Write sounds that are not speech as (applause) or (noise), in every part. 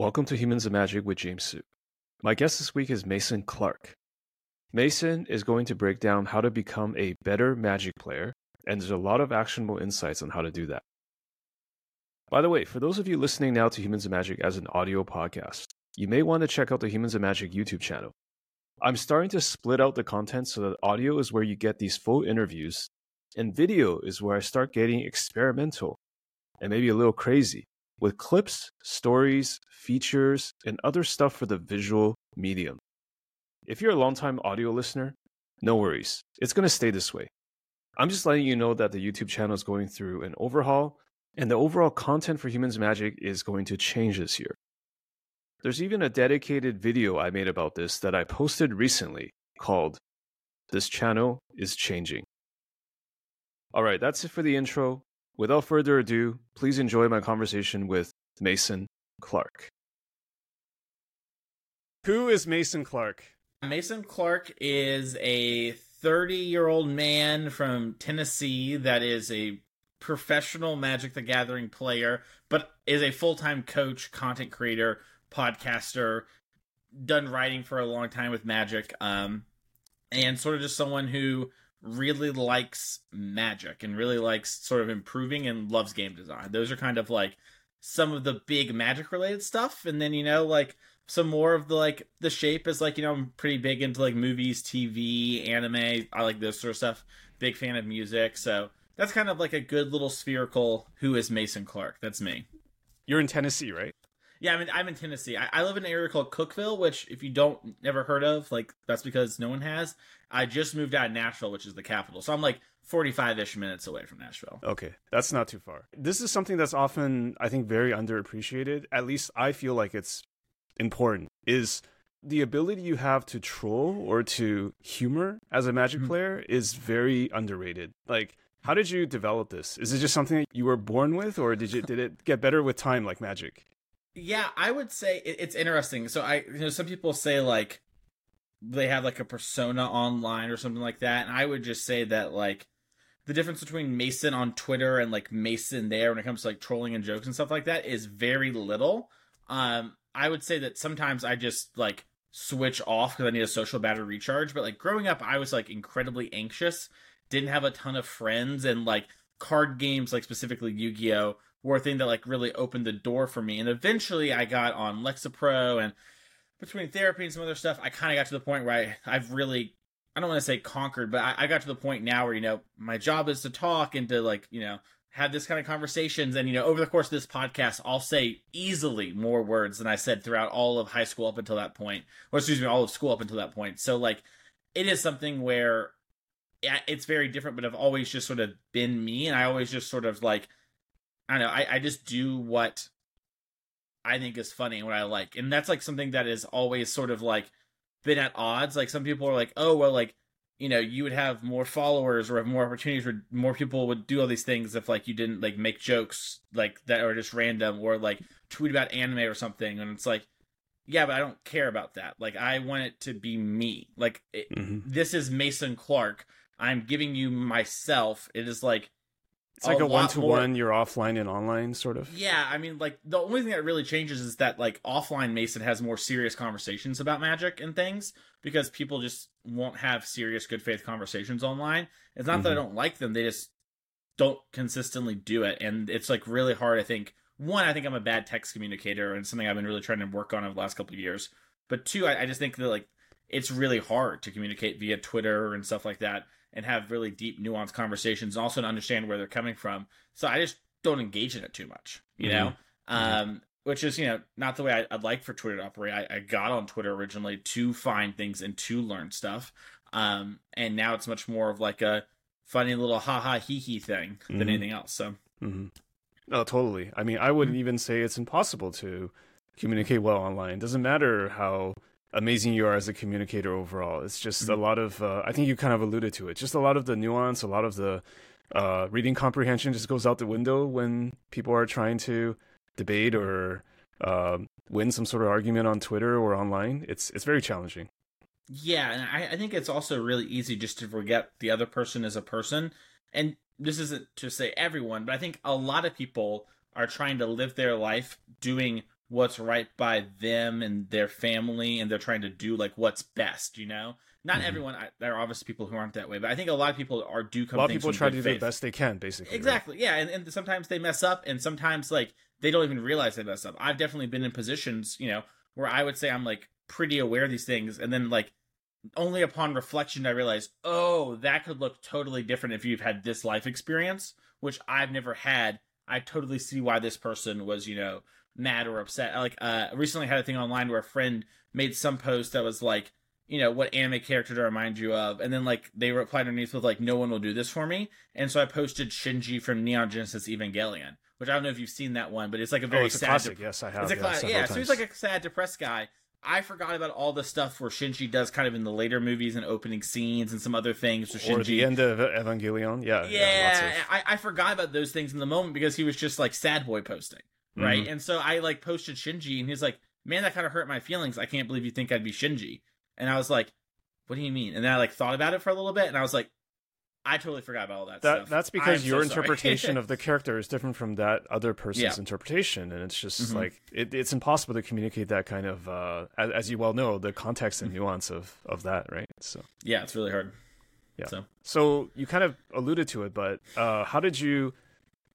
Welcome to Humans of Magic with James Su. My guest this week is Mason Clark. Mason is going to break down how to become a better Magic player, and there's a lot of actionable insights on how to do that. By the way, for those of you listening now to Humans of Magic as an audio podcast, you may want to check out the Humans of Magic YouTube channel. I'm starting to split out the content so that audio is where you get these full interviews, and video is where I start getting experimental and maybe a little crazy with clips, stories, features, and other stuff for the visual medium. If you're a longtime audio listener, no worries. It's going to stay this way. I'm just letting you know that the YouTube channel is going through an overhaul, and the overall content for Humans Magic is going to change this year. There's even a dedicated video I made about this that I posted recently called This Channel is Changing. All right, that's it for the intro. Without further ado, please enjoy my conversation with Mason Clark. Who is Mason Clark? Mason Clark is a 30 year old man from Tennessee that is a professional Magic the Gathering player, but is a full time coach, content creator, podcaster, done writing for a long time with Magic, um, and sort of just someone who really likes Magic and really likes sort of improving and loves game design. Those are kind of like some of the big Magic related stuff, and then you know like some more of the like the shape is like you know I'm pretty big into like movies, TV, anime. I like this sort of stuff. Big fan of music, so that's kind of like a good little spherical. Who is Mason Clark? That's me. You're in Tennessee, right? Yeah, I'm in, I'm in Tennessee. I, I live in an area called Cookeville, which if you don't never heard of, like that's because no one has. I just moved out of Nashville, which is the capital, so I'm like 45 ish minutes away from Nashville. Okay, that's not too far. This is something that's often, I think, very underappreciated. At least I feel like it's important. Is the ability you have to troll or to humor as a Magic Mhm. player is very underrated. Like, how did you develop this? Is it just something that you were born with, or did you did it get better with time, like Magic? Yeah, I would say it, it's interesting. So I, you know, some people say like they have like a persona online or something like that, and I would just say that like the difference between Mason on Twitter and like Mason there when it comes to like trolling and jokes and stuff like that is very little. Um, I would say that sometimes I just like switch off because I need a social battery recharge. But like growing up, I was like incredibly anxious, didn't have a ton of friends, and like card games, like specifically Yu Gi Oh, were a thing that like really opened the door for me. And eventually, I got on Lexapro and between therapy and some other stuff, I kind of got to the point where I, I've really I don't want to say conquered, but I, I got to the point now where you know my job is to talk and to like you know have this kind of conversations. And you know over the course of this podcast i'll say easily more words than i said throughout all of high school up until that point. Or excuse me all of school up until that point. So like it is something where it's very different but i've always just sort of been me. And i always just sort of like i don't know i, I just do what i think is funny and what i like. And that's like something that is always sort of like been at odds. Like some people are like oh well like you know you would have more followers or have more opportunities where more people would do all these things if like you didn't like make jokes like that are just random or like tweet about anime or something. And it's like yeah but i don't care about that. Like i want it to be me. Like it, Mm-hmm. this is mason clark. I'm giving you myself. It is like It's like A a one to one. You're offline and online, sort of. yeah, I mean, like the only thing that really changes is that like offline Mason has more serious conversations about magic and things because people just won't have serious good faith conversations online. It's not that I Mhm. don't like them; they just don't consistently do it, and it's like really hard. I think one, I think I'm a bad text communicator, and something I've been really trying to work on over the last couple of years. But two, I, I just think that like it's really hard to communicate via Twitter and stuff like that and have really deep, nuanced conversations and also to understand where they're coming from. So I just don't engage in it too much, you know? Um, which is, you know, not the way I, I'd like for Twitter to operate. I, I got on Twitter originally to find things and to learn stuff. Um, and now it's much more of like a funny little ha ha hee hee thing than Mhm. anything else. So, Mm-hmm. No, totally. I mean, I wouldn't even say it's impossible to communicate well online. It doesn't matter how amazing you are as a communicator overall. It's just a Mhm. lot of, uh, I think you kind of alluded to it, just a lot of the nuance, a lot of the uh, reading comprehension just goes out the window when people are trying to debate or um win some sort of argument on Twitter or online. It's it's very challenging. Yeah, and I, I think it's also really easy just to forget the other person as a person. And this isn't to say everyone, but I think a lot of people are trying to live their life doing what's right by them and their family and they're trying to do like what's best you know not Mhm. everyone I, there are obviously people who aren't that way but i think a lot of people are do come A lot of people try to do the best they can, basically. right? Exactly. Yeah, and, and sometimes they mess up, and sometimes like they don't even realize they mess up. I've definitely been in positions, you know, where I would say I'm like pretty aware of these things, and then like only upon reflection I realize, oh, that could look totally different if you've had this life experience, which I've never had. I totally see why this person was, you know, mad or upset. Like, uh, recently had a thing online where a friend made some post that was like, you know, what anime character to remind you of, and then like they replied underneath with like, no one will do this for me, and so I posted Shinji from Neon Genesis Evangelion, which I don't know if you've seen that one, but it's like a very oh, it's a sad, classic. yes, I have. it's a yeah, class, yeah. So he's like a sad, depressed guy. I forgot about all the stuff where Shinji does kind of in the later movies and opening scenes and some other things. Where or Shinji, the end of Evangelion. Yeah, yeah, lots of- I, I forgot about those things in the moment because he was just like sad boy posting, right? Mm-hmm. And so I like posted Shinji, and he's like, "Man, that kind of hurt my feelings. I can't believe you think I'd be Shinji." And I was like, "What do you mean?" And then I like thought about it for a little bit, and I was like, "I totally forgot about all that, That stuff." that's because your so interpretation of the (laughs) character is different from that other person's Yeah. interpretation, and it's just Mhm. like it, it's impossible to communicate that kind of, uh, as, as you well know, the context Mm-hmm. and nuance of of that, right? So, yeah, it's really hard. Yeah. So so you kind of alluded to it, but uh, how did you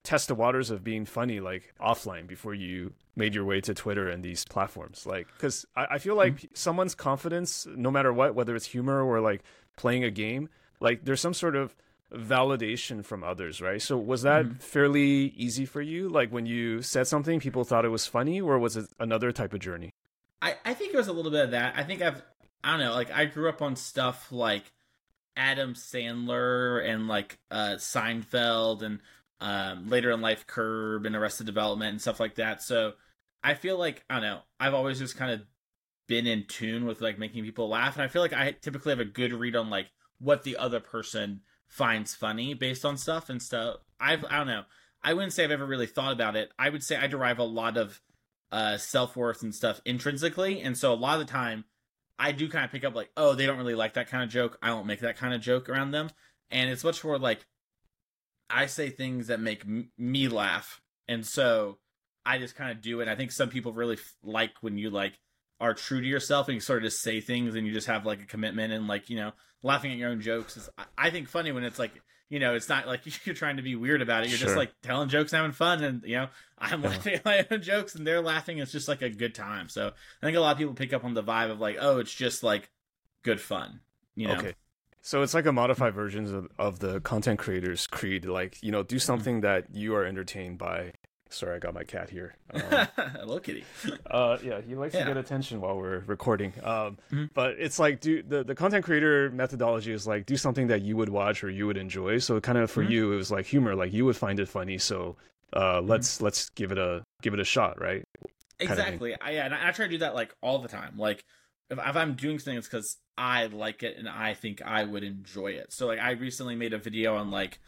test the waters of being funny, like offline, before you made your way to Twitter and these platforms? Like, because I, I feel like someone's confidence, no matter what, whether it's humor or like playing a game, like there's some sort of validation from others, right? So was that Mhm. fairly easy for you? Like when you said something, people thought it was funny, or was it another type of journey? I, I think it was a little bit of that. I think I've I don't know, like I grew up on stuff like Adam Sandler and like uh Seinfeld and um later in life Curb and Arrested Development and stuff like that. So I feel like I don't know, I've always just kind of been in tune with like making people laugh and I feel like I typically have a good read on like what the other person finds funny based on stuff and stuff. I've I don't know. I wouldn't say I've ever really thought about it. I would say I derive a lot of uh self-worth and stuff intrinsically and so a lot of the time i do kind of pick up like oh they don't really like that kind of joke i don't make that kind of joke around them and it's much more like i say things that make m- me laugh. And so i just kind of do it. I think some people really f- like when you like are true to yourself and you sort of just say things and you just have like a commitment and like you know laughing at your own jokes is i, I think funny when it's like you know it's not like (laughs) you're trying to be weird about it. You're just like telling jokes and having fun and you know i'm Yeah. laughing at my own jokes and they're laughing. It's just like a good time. So i think a lot of people pick up on the vibe of like oh it's just like good fun you know? Okay. So it's like a modified version of, of the content creators creed, like you know, Mm-hmm. do something that you are entertained by. Sorry, I got my cat here. Um, (laughs) hello kitty (laughs) uh, yeah, he likes Yeah. to get attention while we're recording. Um, Mhm. but it's like do the the content creator methodology is like do something that you would watch or you would enjoy. So kind of for Mhm. you, it was like humor, like you would find it funny. So uh, Mm-hmm. let's let's give it a give it a shot, right? kind of thing. exactly I, yeah and I, I try to do that like all the time like if, if i'm doing things because i like it and i think i would enjoy it. So like i recently made a video on like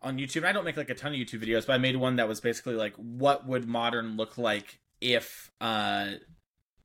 on youtube. I don't make like a ton of youtube videos but i made one that was basically like what would modern look like if uh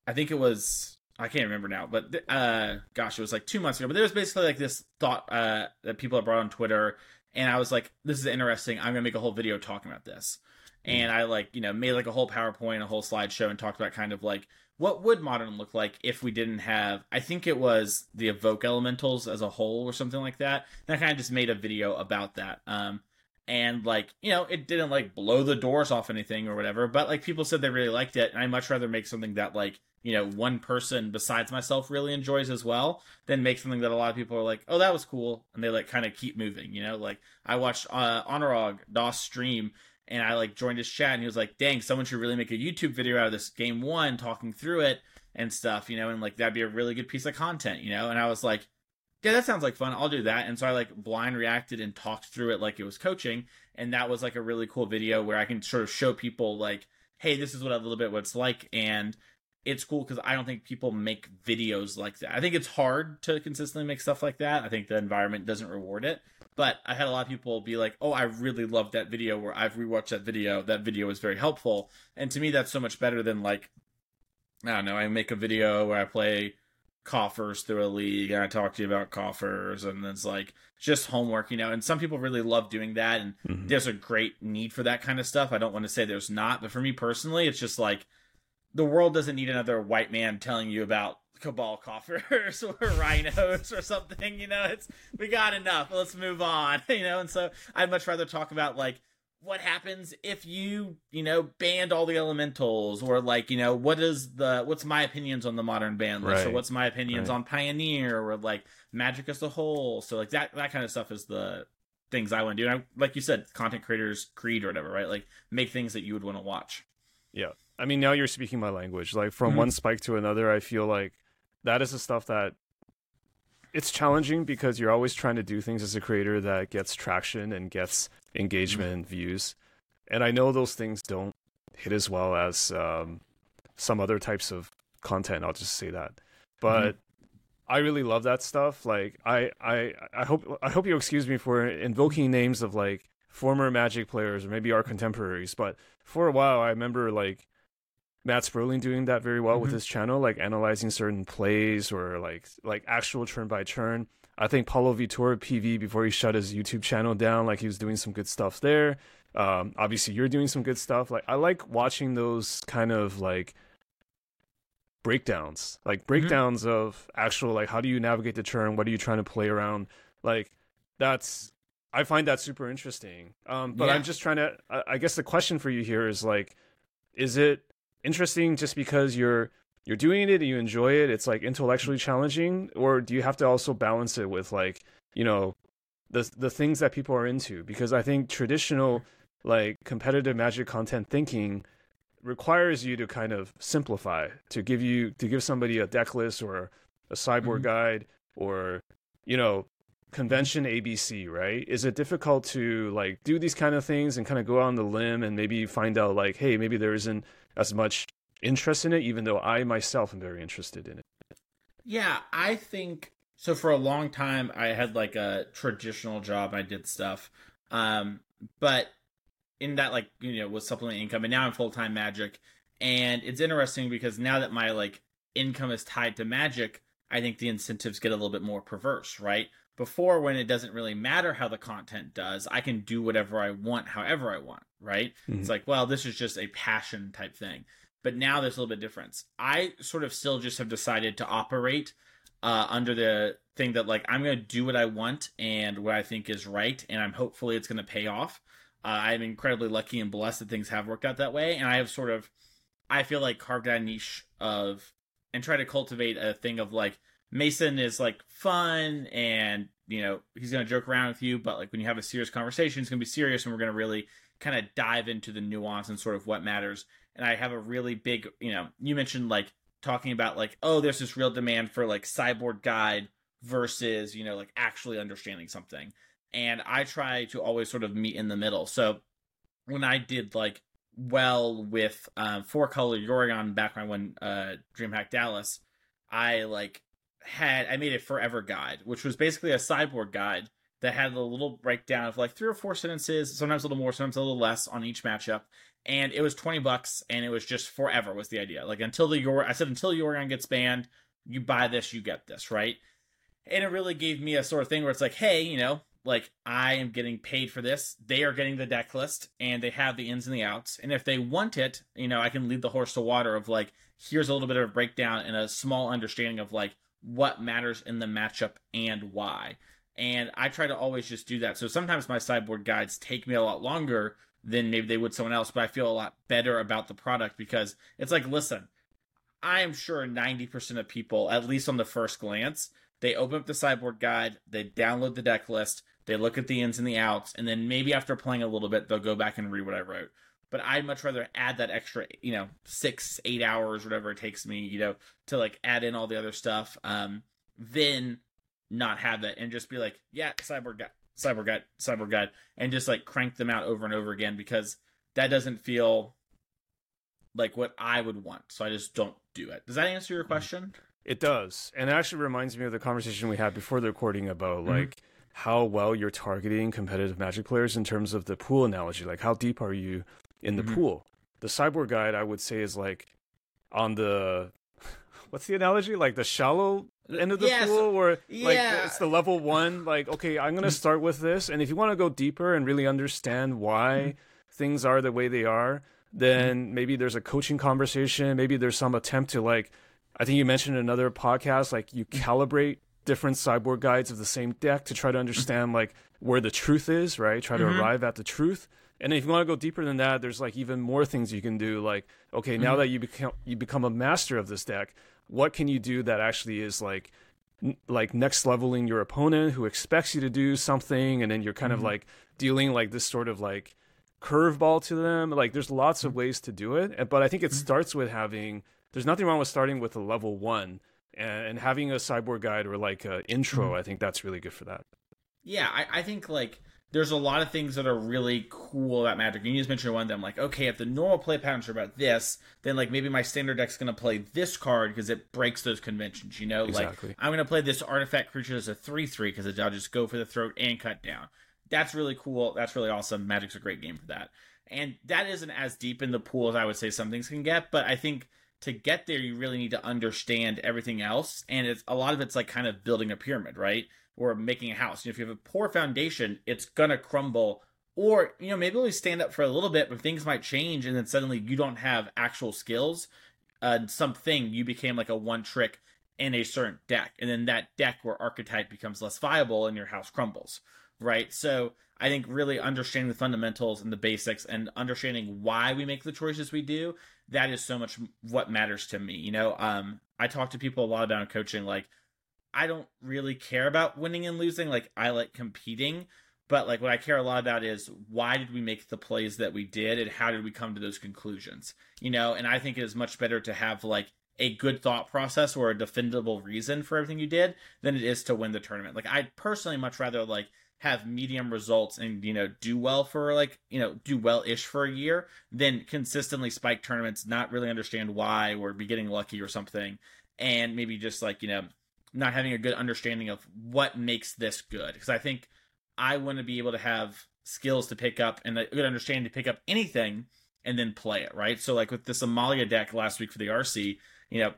i think it was i can't remember now but th- uh gosh it was like two months ago. But there was basically like this thought uh that people had brought on twitter and i was like this is interesting. I'm gonna make a whole video talking about this. And I like you know made like a whole PowerPoint, a whole slideshow, and talked about kind of like what would modern look like if we didn't have. I think it was the evoke elementals as a whole or something like that. And I kind of just made a video about that. Um, and like you know it didn't like blow the doors off anything or whatever, but like people said they really liked it, and I much rather make something that like you know one person besides myself really enjoys as well than make something that a lot of people are like oh that was cool and they like kind of keep moving you know like i watched uh honorog dos stream and I like joined his chat and he was like, "Dang, someone should really make a YouTube video out of this game one, talking through it and stuff, you know, and like that'd be a really good piece of content, you know." And I was like, "Yeah, that sounds like fun. I'll do that." And so I like blind reacted and talked through it like it was coaching, and that was like a really cool video where I can sort of show people like, "Hey, this is what a little bit what it's like," and it's cool because I don't think people make videos like that. I think it's hard to consistently make stuff like that. I think the environment doesn't reward it. But I had a lot of people be like, "Oh, I really loved that video. Where I've rewatched that video. That video was very helpful." And to me, that's so much better than like, I don't know. I make a video where I play coffers through a league and I talk to you about coffers, and it's like just homework, you know. And some people really love doing that, and Mhm. there's a great need for that kind of stuff. I don't want to say there's not, but for me personally, it's just like the world doesn't need another white man telling you about cabal coffers (laughs) or rhinos or something. You know, it's we got enough. Let's move on. (laughs) You know, and so I'd much rather talk about like what happens if you you know banned all the elementals or like you know what is the what's my opinions on the modern ban list Right. or what's my opinions Right. on pioneer or like magic as a whole so like that that kind of stuff is the things i want to do and I, like you said content creators creed or whatever right like make things that you would want to watch Yeah. I mean, now you're speaking my language. Like from Mhm. one spike to another, I feel like that is the stuff that it's challenging because you're always trying to do things as a creator that gets traction and gets engagement and views. And I know those things don't hit as well as um, some other types of content. I'll just say that. But I really love that stuff. Like I, I, I hope I hope you excuse me for invoking names of like former Magic players or maybe our contemporaries. But for a while, I remember like Matt Sperling doing that very well with Mhm. his channel, like analyzing certain plays or like like actual turn by turn. I think Paulo Vitor PV before he shut his YouTube channel down, like he was doing some good stuff there. Um, obviously, you're doing some good stuff. Like I like watching those kind of like breakdowns, like breakdowns of actual like how do you navigate the turn? What are you trying to play around? Like that's I find that super interesting. Um, but Yeah. I'm just trying to. I, I guess the question for you here is like, is it interesting just because you're you're doing it and you enjoy it? It's like intellectually challenging, or do you have to also balance it with like you know the the things that people are into? Because I think traditional like competitive magic content thinking requires you to kind of simplify to give you to give somebody a deck list or a sideboard Mhm. guide or you know convention abc right is it difficult to like do these kind of things and kind of go out on the limb and maybe find out like hey maybe there isn't as much interest in it even though i myself am very interested in it Yeah, I think so. For a long time, I had like a traditional job. I did stuff, um, but in that, like you know, was supplementing income, and now I'm full time Magic, and it's interesting because now that my like income is tied to Magic, I think the incentives get a little bit more perverse, right? Before, when it doesn't really matter how the content does, I can do whatever I want, however I want, right? It's Mhm. like, well, this is just a passion type thing. But now there's a little bit difference. I sort of still just have decided to operate uh, under the thing that like I'm going to do what I want and what I think is right, and I'm hopefully it's going to pay off. Uh, I'm incredibly lucky and blessed that things have worked out that way, and I have sort of, I feel like carved out a niche of and try to cultivate a thing of like Mason is like fun and you know he's going to joke around with you, but like when you have a serious conversation, it's going to be serious, and we're going to really kind of dive into the nuance and sort of what matters. And I have a really big, you know, you mentioned like talking about like, oh, there's this real demand for like sideboard guide versus, you know, like actually understanding something. And I try to always sort of meet in the middle. So when I did like well with um, four color Yorion back when I uh, DreamHack Dallas, I like had I made a forever guide, which was basically a sideboard guide that had a little breakdown of like three or four sentences, sometimes a little more, sometimes a little less on each matchup. And it was twenty bucks, and it was just forever was the idea. Like until the Yor, I said until Yorion gets banned, you buy this, you get this, right? And it really gave me a sort of thing where it's like, hey, you know, like I am getting paid for this. They are getting the deck list, and they have the ins and the outs. And if they want it, you know, I can lead the horse to water of like, here's a little bit of a breakdown and a small understanding of like what matters in the matchup and why. And I try to always just do that. So sometimes my sideboard guides take me a lot longer than maybe they would someone else, but I feel a lot better about the product because it's like, listen, I am sure 90% of people, at least on the first glance, they open up the sideboard guide, they download the deck list, they look at the ins and the outs, and then maybe after playing a little bit, they'll go back and read what I wrote. But I'd much rather add that extra, you know, six, eight hours, whatever it takes me, you know, to like add in all the other stuff, um, than not have that and just be like, yeah, sideboard guide, sideboard guide, sideboard guide, and just like crank them out over and over again because that doesn't feel like what I would want. So I just don't do it. Does that answer your question? It does. And it actually reminds me of the conversation we had before the recording about Mhm. like how well you're targeting competitive magic players in terms of the pool analogy. Like how deep are you in the Mhm. pool? The sideboard guide I would say is like on the what's the analogy? Like the shallow end of the Yeah, pool so- where like yeah. it's the level one, like, okay, I'm gonna start with this and if you want to go deeper and really understand why things are the way they are, then maybe there's a coaching conversation. Maybe there's some attempt to like, I think you mentioned in another podcast, like you calibrate different sideboard guides of the same deck to try to understand like where the truth is, right? Try to Mhm. arrive at the truth. And if you want to go deeper than that, there's like even more things you can do. Like, okay, now Mhm. that you become you become a master of this deck, what can you do that actually is like n- like next leveling your opponent who expects you to do something, and then you're kind of Mhm. like dealing like this sort of like curveball to them. Like, there's lots Mm-hmm. of ways to do it, but I think it starts with having. There's nothing wrong with starting with a level one and, and having a sideboard guide or like a intro. Mm-hmm. I think that's really good for that. Yeah, I, I think like there's a lot of things that are really cool about Magic. And you just mentioned one of them, like, okay, if the normal play patterns are about this, then like maybe my standard deck's gonna play this card because it breaks those conventions, you know? Exactly. Like I'm gonna play this artifact creature as a three three because I'll just go for the throat and cut down. That's really cool. That's really awesome. Magic's a great game for that. And that isn't as deep in the pool as I would say some things can get, but I think to get there you really need to understand everything else. And it's a lot of it's like kind of building a pyramid, right? Or making a house. You know, if you have a poor foundation, it's gonna crumble. Or you know, maybe only stand up for a little bit, but things might change, and then suddenly you don't have actual skills. Uh, something you became like a one trick in a certain deck, and then that deck or archetype becomes less viable, and your house crumbles. Right. So I think really understanding the fundamentals and the basics, and understanding why we make the choices we do, that is so much what matters to me. You know, um, I talk to people a lot about coaching, like I don't really care about winning and losing. Like I like competing, but like what I care a lot about is why did we make the plays that we did and how did we come to those conclusions? You know, and I think it is much better to have like a good thought process or a defendable reason for everything you did than it is to win the tournament. Like I'd personally much rather like have medium results and you know do well for like you know do well ish for a year than consistently spike tournaments not really understand why or be getting lucky or something and maybe just like you know not having a good understanding of what makes this good. Because i think i want to be able to have skills to pick up and a good understanding to pick up anything and then play it right? So like with this amalia deck last week for the rc you know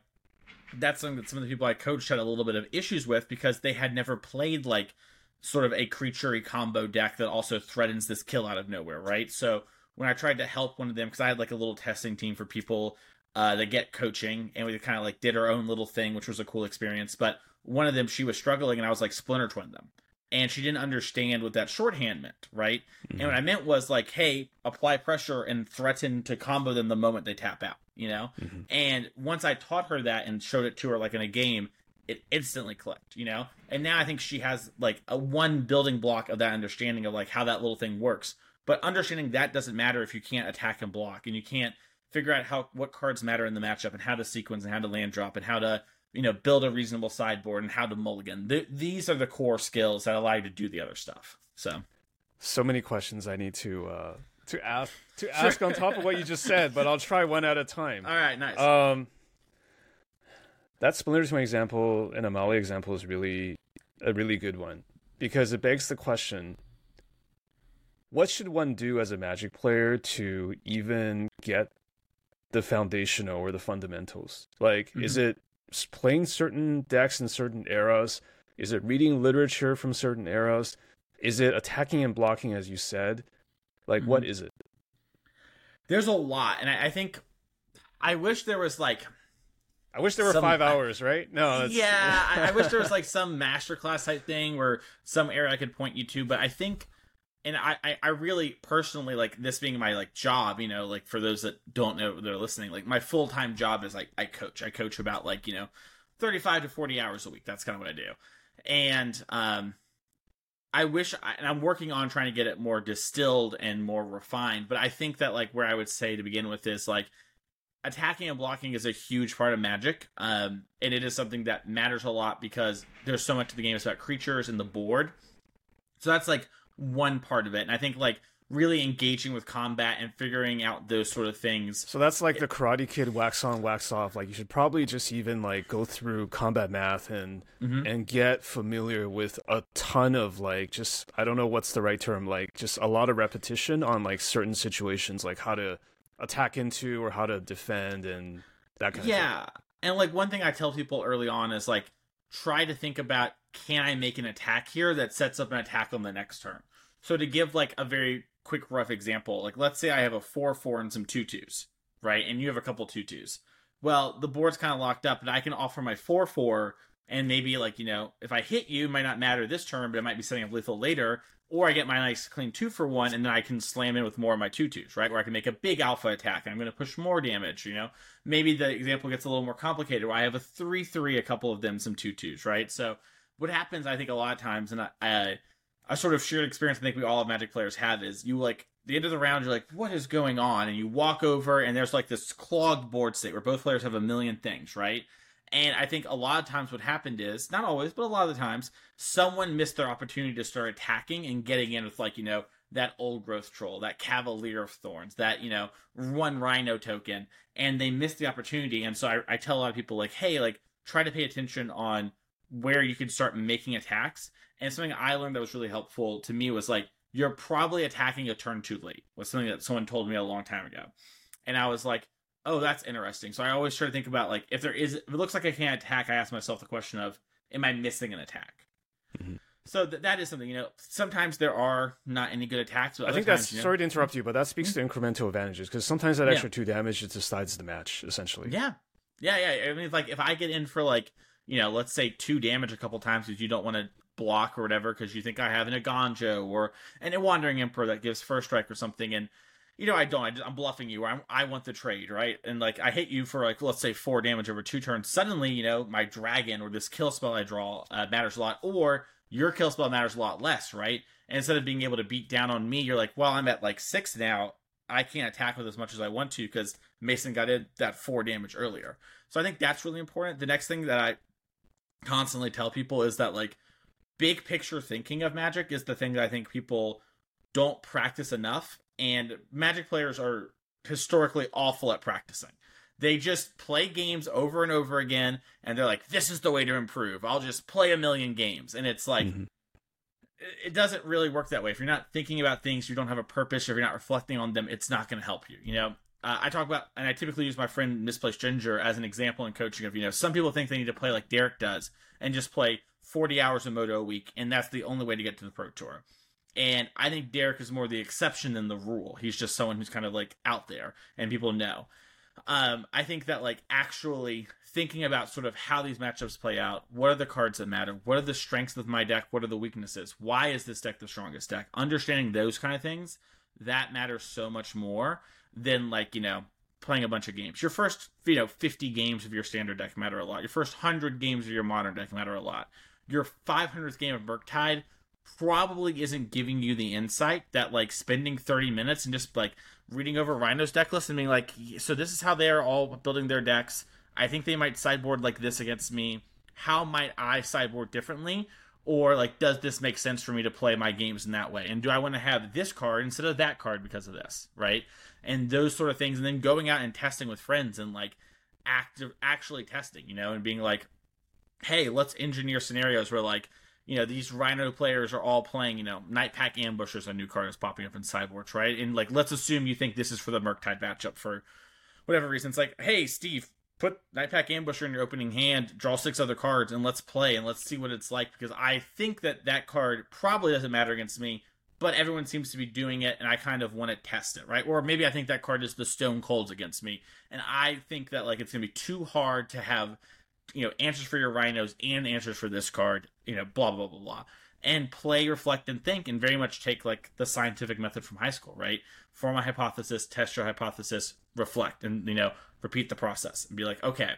that's something that some of the people i coached had a little bit of issues with because they had never played like sort of a creaturey combo deck that also threatens this kill out of nowhere right? So when i tried to help one of them because i had like a little testing team for people uh, that get coaching, and we kind of like did our own little thing, which was a cool experience. But one of them, she was struggling, and I was like splinter twin them, and she didn't understand what that shorthand meant, right? Mm-hmm. And what I meant was like, hey, apply pressure and threaten to combo them the moment they tap out, you know. Mhm. And once I taught her that and showed it to her like in a game, it instantly clicked, you know. And now I think she has like a one building block of that understanding of like how that little thing works. But understanding that doesn't matter if you can't attack and block, and you can't figure out how what cards matter in the matchup and how to sequence and how to land drop and how to you know build a reasonable sideboard and how to mulligan. Th- these are the core skills that allow you to do the other stuff. So So many questions I need to uh, to ask to ask on top of what you just said, but I'll try one at a time. all right, nice. Um, that Splinter Twin example and Amalia example is really a really good one because it begs the question: What should one do as a Magic player to even get the foundational or the fundamentals? Like, is mm-hmm. it playing certain decks in certain eras? Is it reading literature from certain eras? Is it attacking and blocking, as you said? Like, what mm-hmm. is it? There's a lot, and I, I think I wish there was like I wish there were Some- five I- hours, right? No, that's, yeah, I, I wish there was (laughs) like some masterclass type thing or some era I could point you to, but I think, and I, I, I really personally like this being my like job, you know, like for those that don't know that are listening, like my full time job is like I coach. I coach about like you know, thirty five to forty hours a week. That's kind of what I do, and um, I wish, I, and I'm working on trying to get it more distilled and more refined. But I think that like where I would say to begin with is like attacking and blocking is a huge part of magic um, and it is something that matters a lot because there's so much of the game is about creatures and the board so that's like one part of it. And i think like really engaging with combat and figuring out those sort of things. So that's like the Karate Kid wax on, wax off. Like you should probably just even like go through combat math and Mhm. and get familiar with a ton of like just I don't know what's the right term, like just a lot of repetition on like certain situations, like how to attack into or how to defend and that kind of yeah. And like one thing i tell people early on is like try to think about can i make an attack here that sets up an attack on the next turn so to give like a very quick rough example. Like let's say I have a four four and some two twos, right? And you have a couple two twos. Well, the board's kind of locked up, and I can offer my four four and maybe like you know if I hit you, it might not matter this turn, but it might be setting up lethal later. Or I get my nice clean two for one, and then I can slam in with more of my two twos, right? Where I can make a big alpha attack, and I'm going to push more damage. You know, maybe the example gets a little more complicated, where I have a three three, a couple of them, some two twos, right? So what happens, I think, a lot of times, and I, I a sort of shared experience I think we all of Magic players have is you like the end of the round, you're like, what is going on? And you walk over, and there's like this clogged board state where both players have a million things, right? And I think a lot of times what happened is, not always, but a lot of the times, someone missed their opportunity to start attacking and getting in with, like, you know, that old growth troll, that Cavalier of Thorns, that, you know, one rhino token, and they missed the opportunity. And so I, I tell a lot of people, like, hey, like, try to pay attention on where you can start making attacks. And something I learned that was really helpful to me was like, you're probably attacking a turn too late, was something that someone told me a long time ago. And I was like, oh, that's interesting. So I always try to think about like if there is, if it looks like I can't attack, I ask myself the question of, am I missing an attack? Mm-hmm. So th- that is something you know. Sometimes there are not any good attacks. I think times, that's you know, sorry to interrupt you, but that speaks mm-hmm. to incremental advantages because sometimes that extra yeah. two damage just decides the match essentially. Yeah, yeah, yeah. I mean, like if I get in for like you know, let's say two damage a couple times because you don't want to block or whatever because you think I have an Eiganjo or a Wandering Emperor that gives first strike or something, and you know I don't. I, am bluffing you. i I want the trade, right? And like I hit you for like let's say four damage over two turns. Suddenly, you know, my dragon or this kill spell I draw uh, matters a lot, or your kill spell matters a lot less, right? And instead of being able to beat down on me, you're like, well, I'm at like six now. I can't attack with as much as I want to because Mason got in that four damage earlier. So I think that's really important. The next thing that I constantly tell people is that like big picture thinking of magic is the thing that I think people don't practice enough and magic players are historically awful at practicing. They just play games over and over again and they're like this is the way to improve. I'll just play a million games and it's like mm-hmm. it doesn't really work that way. If you're not thinking about things, you don't have a purpose, if you're not reflecting on them, it's not going to help you, you know? Uh, I talk about, and I typically use my friend Misplaced Ginger as an example in coaching of, you know, some people think they need to play like Derek does and just play 40 hours of MODO a week, and that's the only way to get to the Pro Tour. And I think Derek is more the exception than the rule. He's just someone who's kind of like out there and people know. Um, I think that like actually thinking about sort of how these matchups play out, what are the cards that matter? What are the strengths of my deck? What are the weaknesses? Why is this deck the strongest deck? Understanding those kind of things, that matters so much more than like you know playing a bunch of games. Your first you know 50 games of your standard deck matter a lot. Your first 100 games of your modern deck matter a lot. Your 500th game of Murktide probably isn't giving you the insight that like spending 30 minutes and just like reading over Rhino's deck list and being like, so this is how they're all building their decks. I think they might sideboard like this against me. How might I sideboard differently? Or like, does this make sense for me to play my games in that way? And do I want to have this card instead of that card because of this? Right? And those sort of things and then going out and testing with friends and like active actually testing you know and being like hey let's engineer scenarios where like you know these rhino players are all playing you know night pack ambushers a new card is popping up in sideboards right? And like let's assume you think this is for the murktide matchup for whatever reason. It's like hey steve put night pack ambusher in your opening hand draw six other cards and let's play and let's see what it's like because i think that that card probably doesn't matter against me but everyone seems to be doing it and I kind of want to test it, right? Or maybe I think that card is the stone colds against me. And I think that like it's gonna be too hard to have, you know, answers for your rhinos and answers for this card, you know, blah blah blah blah. And play, reflect, and think, and very much take like the scientific method from high school, right? Form a hypothesis, test your hypothesis, reflect, and you know, repeat the process and be like, okay,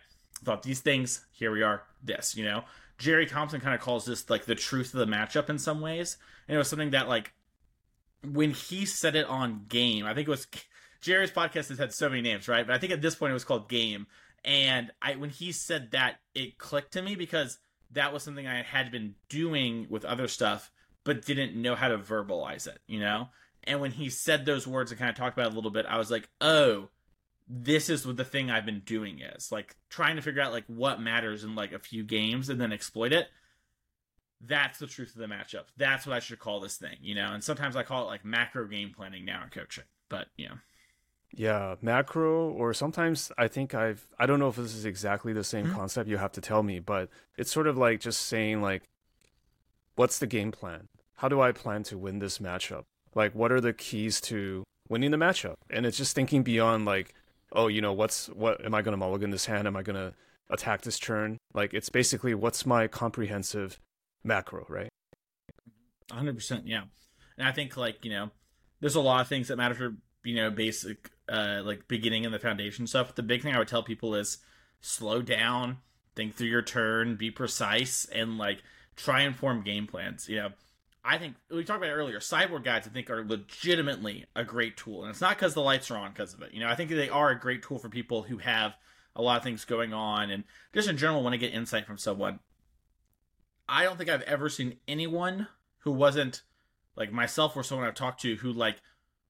thought these things, here we are, this, you know. Jerry Thompson kind of calls this like the truth of the matchup in some ways. And it was something that like when he said it on Game, I think it was Jerry's podcast has had so many names, right? But I think at this point it was called Game. And I when he said that, it clicked to me because that was something I had been doing with other stuff, but didn't know how to verbalize it, you know? And when he said those words and kind of talked about it a little bit, I was like, oh, this is what the thing I've been doing is like trying to figure out like what matters in like a few games and then exploit it that's the truth of the matchup. That's what I should call this thing, you know. And sometimes I call it like macro game planning now in coaching, but you know. Yeah, macro, or sometimes I think I've I don't know if this is exactly the same mm-hmm. concept. You have to tell me, but it's sort of like just saying like, what's the game plan? How do I plan to win this matchup? Like, what are the keys to winning the matchup? And it's just thinking beyond like, oh, you know, what's what am I going to mulligan this hand? Am I going to attack this turn? Like, it's basically what's my comprehensive macro, right? 100%, yeah. And I think like, you know, there's a lot of things that matter for, you know, basic uh like beginning and the foundation stuff. The big thing I would tell people is slow down, think through your turn, be precise and like try and form game plans. You know, I think we talked about earlier. Sideboard guides, I think, are legitimately a great tool, and it's not because the lights are on because of it. You know, I think they are a great tool for people who have a lot of things going on, and just in general want to get insight from someone. I don't think I've ever seen anyone who wasn't like myself or someone I've talked to who like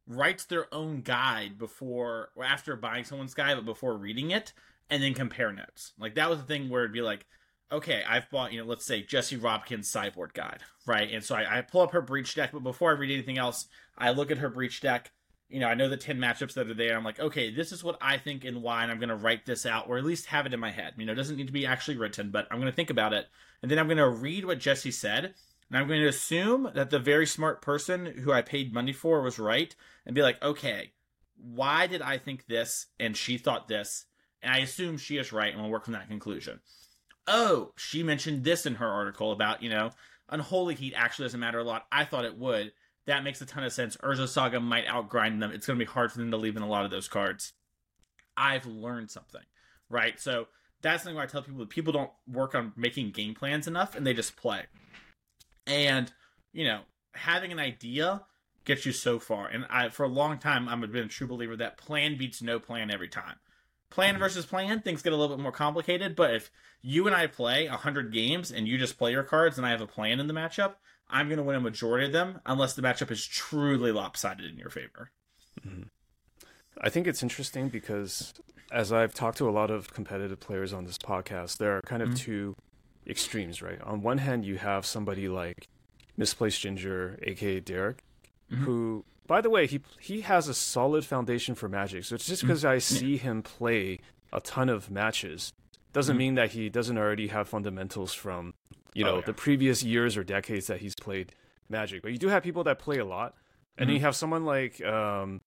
writes their own guide before or after buying someone's guide, but before reading it, and then compare notes. Like that was the thing where it'd be like, okay, I've bought, you know, let's say Jesse Robkins sideboard guide, right? And so I, I, pull up her breach deck, but before I read anything else, I look at her breach deck. You know, I know the 10 matchups that are there. I'm like, okay, this is what I think and why, and I'm going to write this out, or at least have it in my head. You know, it doesn't need to be actually written, but I'm going to think about it. And then I'm going to read what Jesse said, and I'm going to assume that the very smart person who I paid money for was right, and be like, okay, why did I think this, and she thought this? And I assume she is right, and we'll work from that conclusion oh, she mentioned this in her article about, you know, Unholy Heat actually doesn't matter a lot. I thought it would. That makes a ton of sense. Urza Saga might outgrind them. It's going to be hard for them to leave in a lot of those cards. I've learned something, right? So that's something where I tell people that people don't work on making game plans enough and they just play. And, you know, having an idea gets you so far. And I, for a long time, I've been a true believer that plan beats no plan every time plan mm-hmm. versus plan things get a little bit more complicated but if you and i play 100 games and you just play your cards and i have a plan in the matchup i'm going to win a majority of them unless the matchup is truly lopsided in your favor mm-hmm. i think it's interesting because as i've talked to a lot of competitive players on this podcast there are kind of mm-hmm. two extremes right on one hand you have somebody like misplaced ginger aka derek mm-hmm. who by the way, he he has a solid foundation for Magic. So it's just because mm-hmm. I see him play a ton of matches doesn't mm-hmm. mean that he doesn't already have fundamentals from you know oh, yeah. the previous years or decades that he's played Magic. But you do have people that play a lot, and mm-hmm. you have someone like um,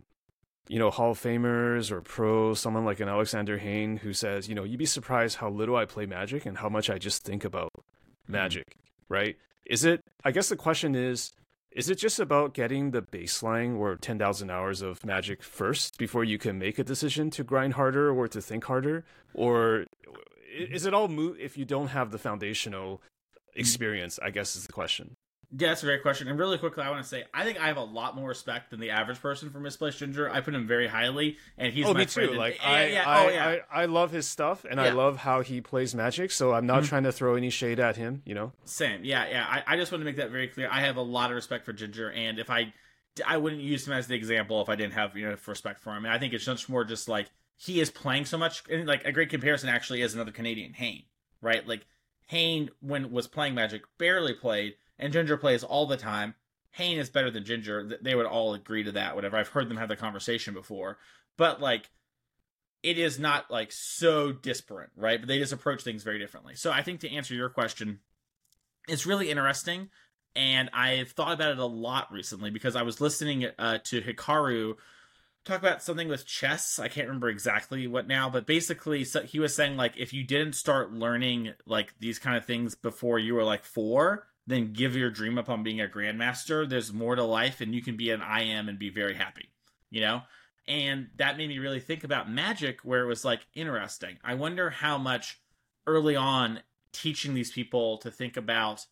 you know Hall of Famers or pros, someone like an Alexander Hayne who says, you know, you'd be surprised how little I play Magic and how much I just think about mm-hmm. Magic. Right? Is it? I guess the question is is it just about getting the baseline or 10,000 hours of magic first before you can make a decision to grind harder or to think harder? Or is it all moot if you don't have the foundational experience? I guess is the question. Yeah, that's a great question. And really quickly, I want to say I think I have a lot more respect than the average person for Misplaced Ginger. I put him very highly, and he's oh, my me too. Like I, yeah, I, oh, yeah. I, I, love his stuff, and yeah. I love how he plays Magic. So I'm not mm-hmm. trying to throw any shade at him. You know. Same. Yeah, yeah. I, I just want to make that very clear. I have a lot of respect for Ginger, and if I, I wouldn't use him as the example if I didn't have you know respect for him. And I think it's much more just like he is playing so much, and like a great comparison actually is another Canadian Hayne, right? Like Hayne when was playing Magic barely played and Ginger plays all the time. Hayne is better than Ginger. They would all agree to that. Whatever. I've heard them have the conversation before, but like, it is not like so disparate, right? But they just approach things very differently. So I think to answer your question, it's really interesting, and I've thought about it a lot recently because I was listening uh, to Hikaru talk about something with chess. I can't remember exactly what now, but basically, so he was saying like if you didn't start learning like these kind of things before you were like four, then give your dream up on being a grandmaster. There's more to life, and you can be an IM and be very happy, you know? And that made me really think about magic, where it was like, interesting. I wonder how much early on teaching these people to think about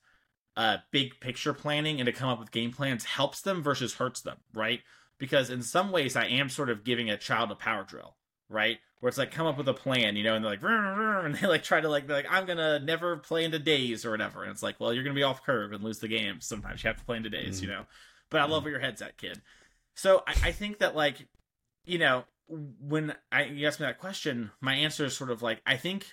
uh, big picture planning and to come up with game plans helps them versus hurts them, right? Because in some ways, I am sort of giving a child a power drill, right? where it's like come up with a plan, you know, and they're like, (laughs) and they like try to like, like I'm gonna never play into days or whatever, and it's like, well, you're gonna be off curve and lose the game. Sometimes you have to play into days, mm-hmm. you know. But I love where your head's at, kid. So I, I think that like, you know, when I you asked me that question, my answer is sort of like I think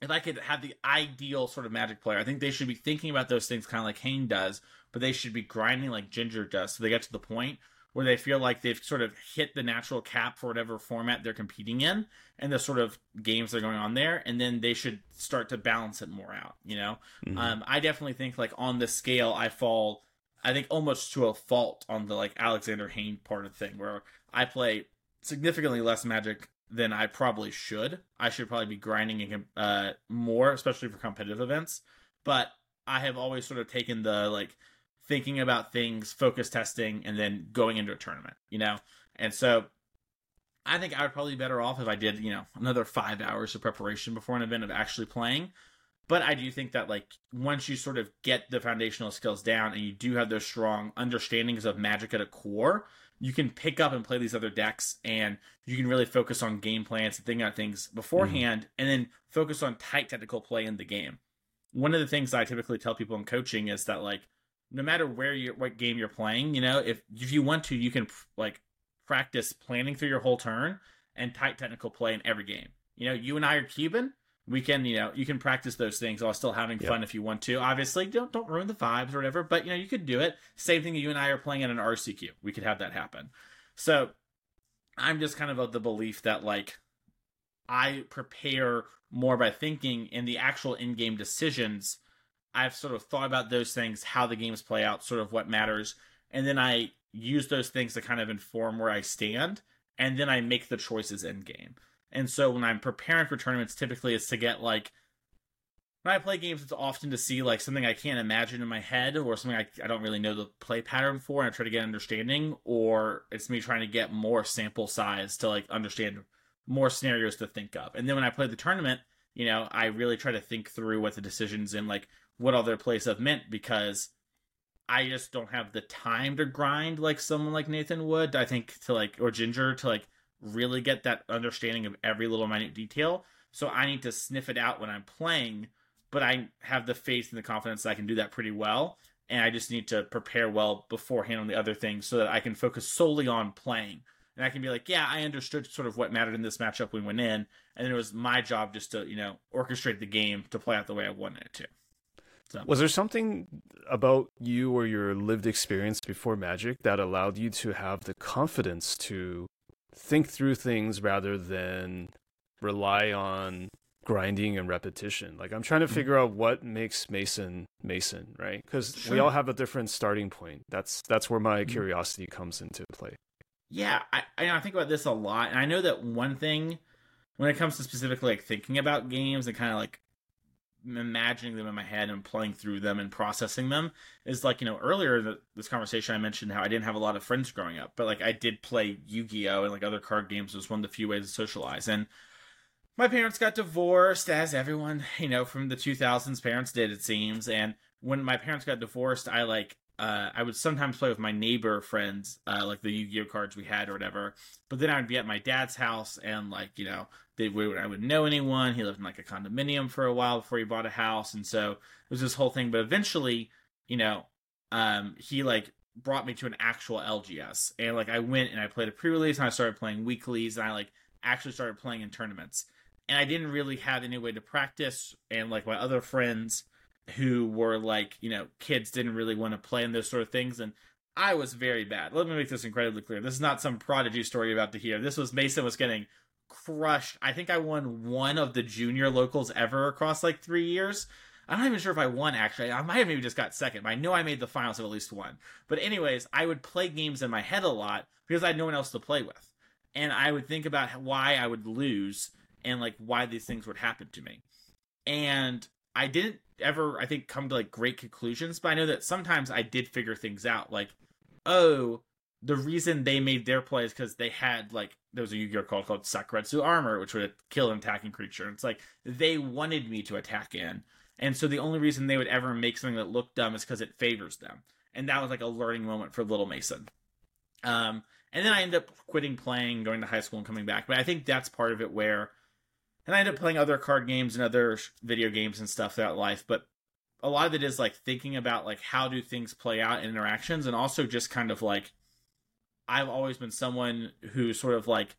if I could have the ideal sort of magic player, I think they should be thinking about those things kind of like Hayne does, but they should be grinding like Ginger does, so they get to the point where they feel like they've sort of hit the natural cap for whatever format they're competing in and the sort of games that are going on there and then they should start to balance it more out you know mm-hmm. um, i definitely think like on the scale i fall I think almost to a fault on the like Alexander Hayne part of the thing where I play significantly less Magic than I probably should. I should probably be grinding uh, more, especially for competitive events. But I have always sort of taken the like thinking about things, focus testing, and then going into a tournament, you know? And so I think I would probably be better off if I did, you know, another five hours of preparation before an event of actually playing. But I do think that like once you sort of get the foundational skills down and you do have those strong understandings of magic at a core, you can pick up and play these other decks and you can really focus on game plans and thinking out things beforehand mm-hmm. and then focus on tight technical play in the game. One of the things I typically tell people in coaching is that like no matter where you what game you're playing, you know, if if you want to, you can like practice planning through your whole turn and tight technical play in every game. You know, you and I are Cuban. We can you know you can practice those things while still having fun if you want to. Obviously don't don't ruin the vibes or whatever but you know you could do it. Same thing you and i are playing in an rcq we could have that happen. So i'm just kind of of the belief that like i prepare more by thinking in the actual in-game decisions i've sort of thought about those things how the games play out sort of what matters and then i use those things to kind of inform where i stand and then i make the choices in game and so when I'm preparing for tournaments, typically it's to get like when I play games, it's often to see like something I can't imagine in my head or something I, I don't really know the play pattern for, and I try to get understanding, or it's me trying to get more sample size to like understand more scenarios to think of. And then when I play the tournament, you know, I really try to think through what the decisions and like what other plays have meant because I just don't have the time to grind like someone like Nathan would. I think to like or Ginger to like really get that understanding of every little minute detail. So I need to sniff it out when I'm playing, but I have the faith and the confidence that I can do that pretty well. And I just need to prepare well beforehand on the other things so that I can focus solely on playing. And I can be like, yeah, I understood sort of what mattered in this matchup we went in. And then it was my job just to, you know, orchestrate the game to play out the way I wanted it to. So. Was there something about you or your lived experience before Magic that allowed you to have the confidence to think through things rather than rely on grinding and repetition. Like I'm trying to mm-hmm. figure out what makes Mason Mason, right? Because sure. we all have a different starting point. That's that's where my mm-hmm. curiosity comes into play. Yeah, I I think about this a lot, and I know that one thing when it comes to specifically like thinking about games and kind of like imagining them in my head and playing through them and processing them is like you know earlier the, this conversation i mentioned how i didn't have a lot of friends growing up but like i did play yu-gi-oh! and like other card games was one of the few ways to socialize. And my parents got divorced as everyone you know from the 2000s parents did it seems. And when my parents got divorced i like uh, I would sometimes play with my neighbor friends, uh, like the Yu-Gi-Oh! cards we had or whatever. But then I would be at my dad's house, and like you know, I would know anyone. He lived in like a condominium for a while before he bought a house, and so it was this whole thing. But eventually, you know, um, he like brought me to an actual LGS, and like I went and I played a pre-release, and I started playing weeklies, and I like actually started playing in tournaments. And I didn't really have any way to practice, and like my other friends who were like, you know, kids didn't really want to play in those sort of things. And I was very bad. Let me make this incredibly clear. This is not some prodigy story about to hear. This was Mason was getting crushed. I think I won one of the junior locals ever across like three years. I'm not even sure if I won actually. I might have maybe just got second, but I know I made the finals of at least one. But anyways, I would play games in my head a lot because I had no one else to play with. And I would think about why I would lose and like why these things would happen to me. And I didn't ever, I think, come to like great conclusions, but I know that sometimes I did figure things out. Like, oh, the reason they made their play is because they had like there was a Yu-Gi-Oh card called Sakuretsu Armor, which would kill an attacking creature. And it's like they wanted me to attack in, and so the only reason they would ever make something that looked dumb is because it favors them. And that was like a learning moment for Little Mason. Um, and then I ended up quitting playing, going to high school, and coming back. But I think that's part of it where and I ended up playing other card games and other video games and stuff throughout life. But a lot of it is like thinking about like how do things play out in interactions, and also just kind of like I've always been someone who sort of like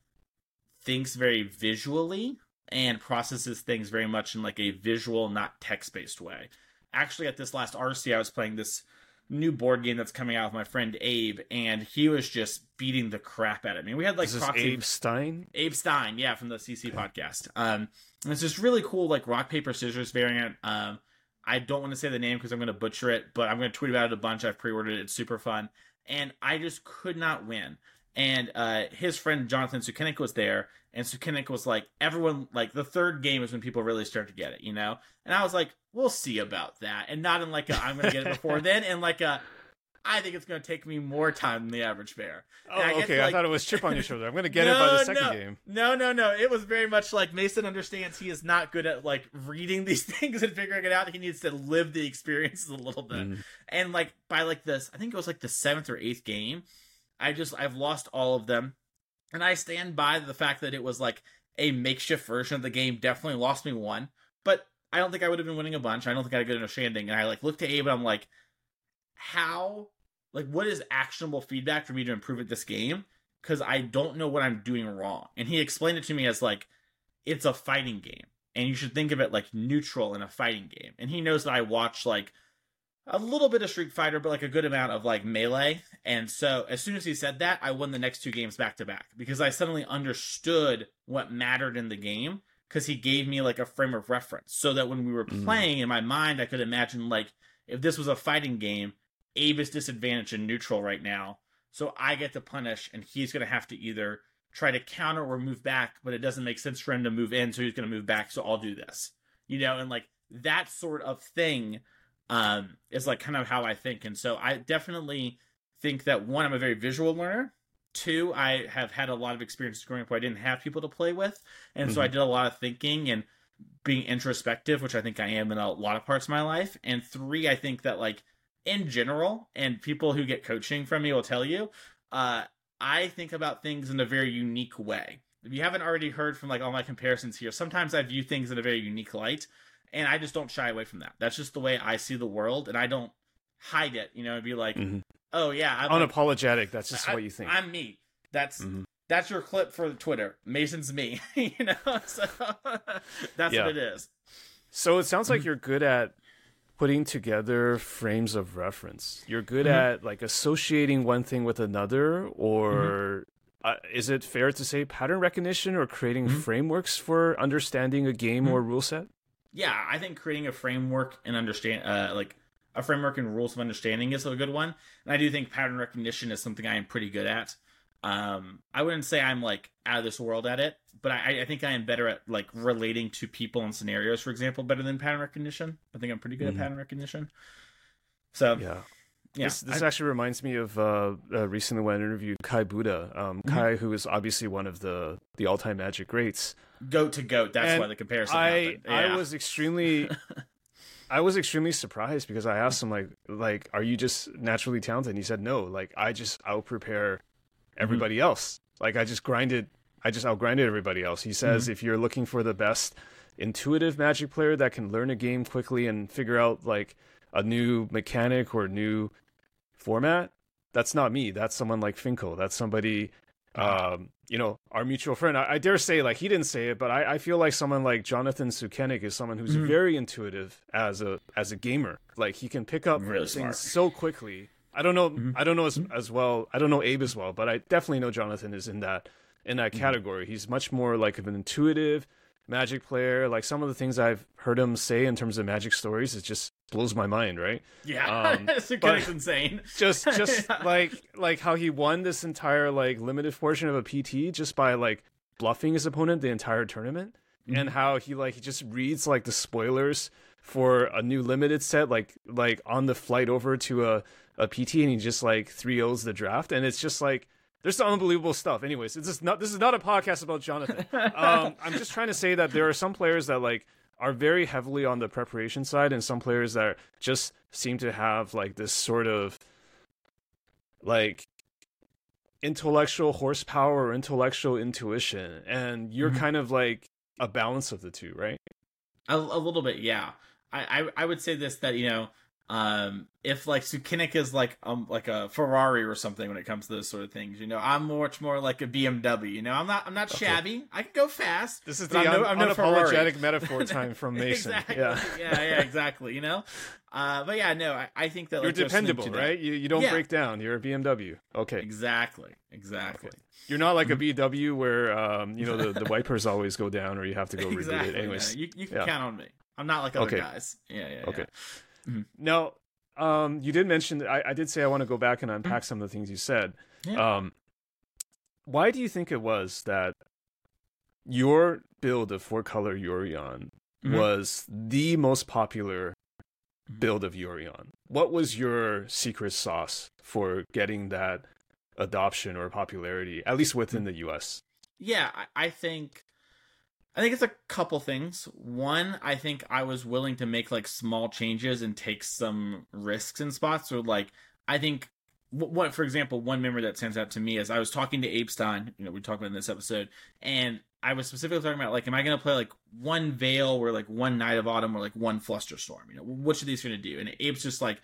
thinks very visually and processes things very much in like a visual, not text based way. Actually, at this last RC, I was playing this new board game that's coming out with my friend Abe, and he was just beating the crap out of me. We had like proxy... Abe Stein. Abe Stein, yeah, from the CC podcast. Um, it's this really cool like rock paper scissors variant. Um, I don't want to say the name because I'm going to butcher it, but I'm going to tweet about it a bunch. I've pre-ordered it. It's super fun, and I just could not win. And uh, his friend Jonathan Sukenik was there, and Sukenik was like, everyone like the third game is when people really start to get it, you know. And I was like, we'll see about that, and not in like a I'm going to get it before (laughs) then, and like a I think it's going to take me more time than the average bear. Oh, I okay. Like, I thought it was chip on your shoulder. I'm going (laughs) to get no, it by the second no, game. No, no, no. It was very much like Mason understands he is not good at like reading (laughs) these things and figuring it out. He needs to live the experiences a little bit. Mm. And like by like this, I think it was like the seventh or eighth game. I just I've lost all of them, and I stand by the fact that it was like a makeshift version of the game. Definitely lost me one, but I don't think I would have been winning a bunch. I don't think I had a good understanding. And I like looked at Abe and I'm like, how like what is actionable feedback for me to improve at this game? Because i don't know what i'm doing wrong. And he explained it to me as like it's a fighting game and you should think of it like neutral in a fighting game. And he knows that i watch like a little bit of street fighter but like a good amount of like melee. And so as soon as he said that i won the next two games back to back because i suddenly understood what mattered in the game because he gave me like a frame of reference so that when we were mm. playing in my mind i could imagine like if this was a fighting game Abe is disadvantaged in neutral right now, so I get to punish, and he's going to have to either try to counter or move back, but it doesn't make sense for him to move in, so he's going to move back. So I'll do this, you know, and like that sort of thing um, is like kind of how I think, and so I definitely think that one, I'm a very visual learner. Two, I have had a lot of experiences growing up where I didn't have people to play with, and mm-hmm. so I mm-hmm. did a lot of thinking and being introspective, which I think I am in a lot of parts of my life. And three, I think that like in general, and people who get coaching from me will tell you, uh, I think about things in a very unique way. If you haven't already heard from like all my comparisons here, sometimes I view things in a very unique light, and I just don't shy away from that. That's just the way I see the world, and I don't hide it. You know, and be like, mm-hmm. oh yeah, I'm unapologetic. Like, that's just I, what you think. I'm me. That's mm-hmm. that's your clip for Twitter. Mason's me. (laughs) you know, (laughs) so (laughs) that's yeah. what it is. So it sounds like mm-hmm. you're good at putting together frames of reference. You're good mm-hmm. at like associating one thing with another, or mm-hmm. uh, is it fair to say pattern recognition or creating mm-hmm. frameworks for understanding a game or mm-hmm. rule set? Yeah, I think creating a framework and understand uh, like a framework and rules of understanding is a good one. And I do think pattern recognition is something I am pretty good at. Um, I wouldn't say I'm like out of this world at it, but I, I think I am better at like relating to people and scenarios, for example, better than pattern recognition. I think I'm pretty good mm-hmm. at pattern recognition. So yeah. Yeah, this, this I, actually reminds me of uh, uh, recently when I interviewed Kai Budde, Um, mm-hmm. Kai, who is obviously one of the the all time Magic greats, goat to goat. That's and why the comparison. I yeah. I was extremely, (laughs) I was extremely surprised because I asked him like like Are you just naturally talented? And he said no. Like I just out prepare everybody mm-hmm. else. Like I just grinded, I just outgrinded everybody else. He says mm-hmm. if you're looking for the best intuitive Magic player that can learn a game quickly and figure out like a new mechanic or new format, that's not me. That's someone like Finkel. That's somebody, um, you know, our mutual friend. I, I, dare say, like he didn't say it, but I, I feel like someone like Jonathan Sukenik is someone who's mm-hmm. very intuitive as a as a gamer. Like he can pick up really things smart. so quickly I don't know. Mm-hmm. I don't know as, as well. I don't know Abe as well, but I definitely know Jonathan is in that in that mm-hmm. category. He's much more like of an intuitive magic player. Like some of the things I've heard him say in terms of magic stories, it just blows my mind. Right? Yeah, um, (laughs) it's insane. (laughs) Just (laughs) just yeah. like like how he won this entire like limited portion of a PT just by like bluffing his opponent the entire tournament, mm-hmm. and how he like he just reads like the spoilers for a new limited set like like on the flight over to a a PT and he just like 3 O's the draft. And it's just like, there's some unbelievable stuff. Anyways, it's just not, this is not a podcast about Jonathan. (laughs) um, I'm just trying to say that there are some players that like are very heavily on the preparation side and some players that just seem to have like this sort of like intellectual horsepower or intellectual intuition and you're mm-hmm. kind of like a balance of the two right a, a little bit yeah I, I, I would say this that you know um, if like Sukenik is like um like a Ferrari or something when it comes to those sort of things, you know, I'm much more like a BMW. You know, I'm not I'm not shabby. Okay. I can go fast. This is the un- no, I'm unapologetic no (laughs) metaphor time from (laughs) Mason. exactly. Yeah, yeah, yeah, exactly. You know, uh, but yeah, no, I, I think that you're dependable, right? You you don't yeah. break down. You're a BMW. Okay, exactly, exactly. Okay. You're not like a mm-hmm. VW where um you know the, the (laughs) wipers always go down or you have to go exactly, reboot it. Anyways, yeah. you you can yeah. count on me. I'm not like other Okay. guys. Yeah, yeah. Okay. Mhm. Now, um, you did mention. I, I did say I want to go back and unpack some of the things you said. Mm-hmm. Yeah. Um, why do you think it was that your build of four color Yorion Mhm. was the most popular Mhm. build of Yorion? What was your secret sauce for getting that adoption or popularity, at least within the US? Yeah, I, I think I think it's a couple things. One, I think I was willing to make like small changes and take some risks in spots. Or like, I think what, for example, one memory that stands out to me is I was talking to Abe Stein. You know, we talked about in this episode, and I was specifically talking about like, am I going to play like one Veil or like one Knight of Autumn or like one Flusterstorm? You know, which of these are going to do? And Abe's just like,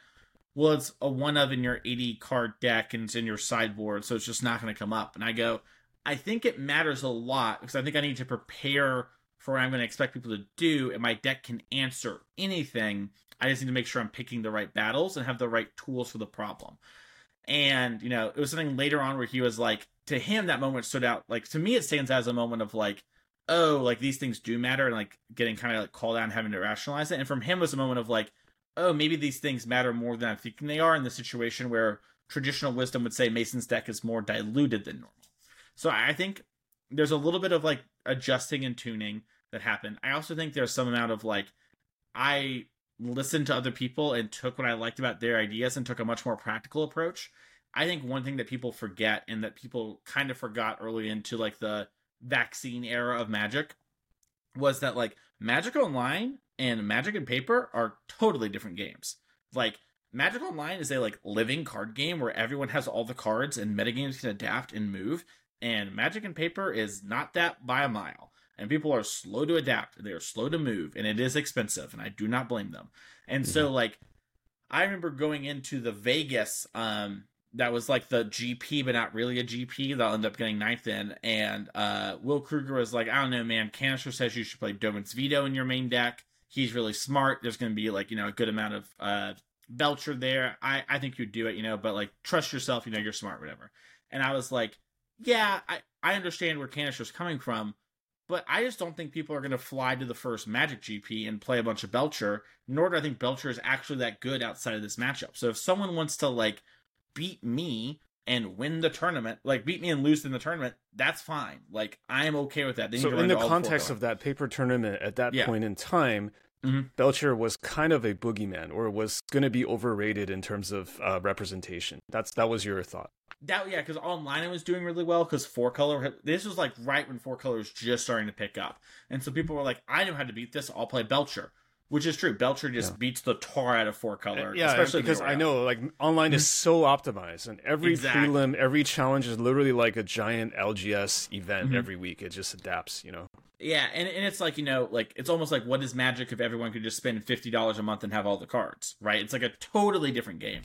well, it's a one of in your 80 card deck and it's in your sideboard, so it's just not going to come up. And I go, I think it matters a lot because I think I need to prepare for what I'm going to expect people to do, and my deck can answer anything. I just need to make sure I'm picking the right battles and have the right tools for the problem. And, you know, it was something later on where he was like, to him, that moment stood out. Like, to me, it stands as a moment of like, oh, like these things do matter, and like getting kind of like called out and having to rationalize it. And from him was a moment of like, oh, maybe these things matter more than I'm thinking they are in the situation where traditional wisdom would say Mason's deck is more diluted than normal. So I think there's a little bit of like adjusting and tuning that happened. I also think there's some amount of like I listened to other people and took what I liked about their ideas and took a much more practical approach. I think one thing that people forget and that people kind of forgot early into like the vaccine era of Magic was that like Magic Online and Magic and Paper are totally different games. Like Magic Online is a like living card game where everyone has all the cards and metagames can adapt and move. And Magic and Paper is not that by a mile. And people are slow to adapt. They are slow to move, and it is expensive, and I do not blame them. And so, like, I remember going into the Vegas, um, that was like the GP, but not really a GP. That I'll end up getting ninth in. And uh, Will Kruger was like, I don't know, man. Kanister says you should play Dovin's Veto in your main deck. He's really smart. There's going to be like you know a good amount of uh, Belcher there. I I think you'd do it, you know, but like trust yourself. You know, you're smart, whatever. And I was like, yeah, I I understand where Kanister's coming from. But I just don't think people are going to fly to the first Magic GP and play a bunch of Belcher. Nor do I think Belcher is actually that good outside of this matchup. So if someone wants to like beat me and win the tournament, like beat me and lose in the tournament, that's fine. Like I am okay with that. They So, in the context of that paper tournament at that Yeah. point in time, Mhm. Belcher was kind of a boogeyman, or was going to be overrated in terms of uh, representation. That's that was your thought. That yeah, because online it was doing really well because four color. This was like right when four color was just starting to pick up, and so people were like, "I know how to beat this. I'll play Belcher," which is true. Belcher just Yeah. beats the tar out of four color. Yeah, especially because I know like online is so optimized, and every Exactly. prelim, every challenge is literally like a giant LGS event Mhm. every week. It just adapts, you know. Yeah, and, and it's like, you know, like it's almost like what is magic if everyone could just spend fifty dollars a month and have all the cards, right? It's like a totally different game.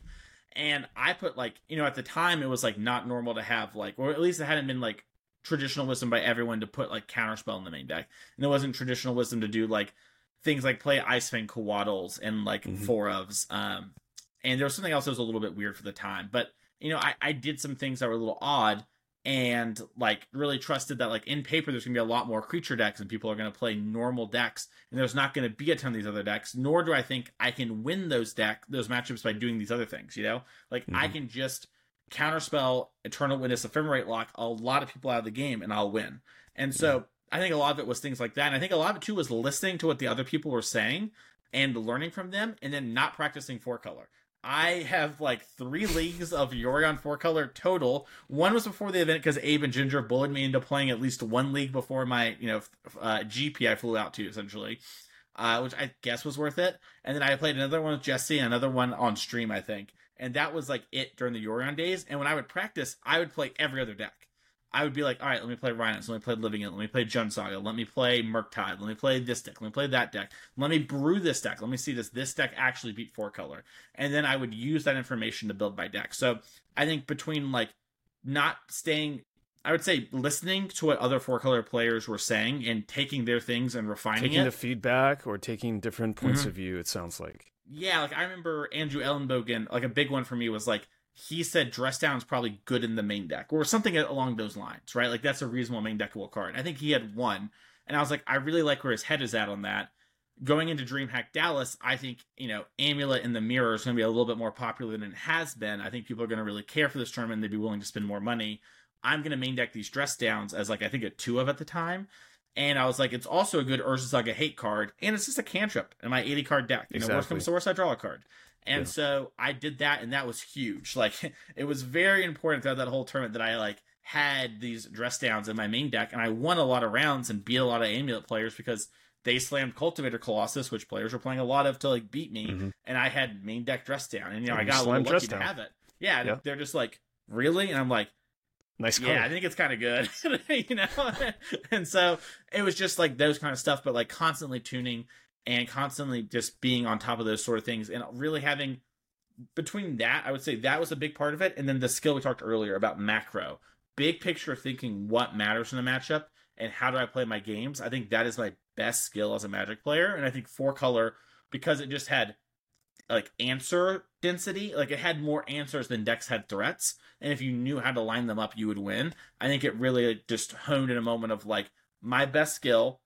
And I put like, you know, at the time it was like not normal to have like or at least it hadn't been like traditional wisdom by everyone to put like counterspell in the main deck. And it wasn't traditional wisdom to do like things like play Ice Fang Coatls and like Mhm. four ofs. Um and there was something else that was a little bit weird for the time. But you know, I, I did some things that were a little odd and like really trusted that like in paper there's gonna be a lot more creature decks and people are gonna play normal decks and there's not gonna be a ton of these other decks nor do i think i can win those deck those matchups by doing these other things you know? Like i Mhm. can just counterspell eternal witness ephemerate lock a lot of people out of the game and i'll win. And so i think a lot of it was things like that and i think a lot of it too was listening to what the other people were saying and learning from them and then not practicing four color I have like three leagues of Yorion four color total. One was before the event because Abe and Ginger bullied me into playing at least one league before my, you know, uh, GP I flew out to essentially, uh, which I guess was worth it. And then I played another one with Jesse, and another one on stream, I think. And that was like it during the Yorion days. And when I would practice, I would play every other deck. I would be like, all right, let me play Rhinos, let me play Living End, let me play Jund Saga, let me play Murktide, let me play this deck, let me play that deck, let me brew this deck, let me see does this deck actually beat four color, and then I would use that information to build my deck. So I think between like not staying, I would say listening to what other four color players were saying and taking their things and refining Taking it. the feedback or taking different points Mhm. of view. It sounds like. yeah, like I remember Andrew Elenbogen, like a big one for me was like he said dress down is probably good in the main deck or something along those lines, right? Like that's a reasonable main deckable card. I think he had one, and I was like, I really like where his head is at on that. going into DreamHack Dallas, I think, you know, Amulet in the Mirror is going to be a little bit more popular than it has been. I think people are going to really care for this tournament. They'd be willing to spend more money. I'm going to main deck these dress downs as like I think a two of at the time. And I was like, it's also a good Urza Saga hate card, and it's just a cantrip in my 80 card deck. You exactly. know, worst comes to worst, I draw a card. And yeah. so I did that, and that was huge. (laughs) Like, it was very important throughout that whole tournament that I like had these dress downs in my main deck, and I won a lot of rounds and beat a lot of amulet players because they slammed Cultivator Colossus, which players were playing a lot of to like beat me, mm-hmm. and I had main deck dress down, and you know and I got lucky to have it. Yeah, yeah, they're just like really, and I'm like, nice. Card. Yeah, I think it's kind of good, (laughs) you know. (laughs) and so it was just like those kind of stuff, but like constantly tuning and constantly just being on top of those sort of things, and really having between that, I would say that was a big part of it, and then the skill we talked earlier about macro, big picture thinking what matters in a matchup and how do I play my games. I think that is my best skill as a Magic player, and I think four color because it just had like answer density, like it had more answers than decks had threats, and if you knew how to line them up, you would win. I think it really just honed in a moment of like my best skill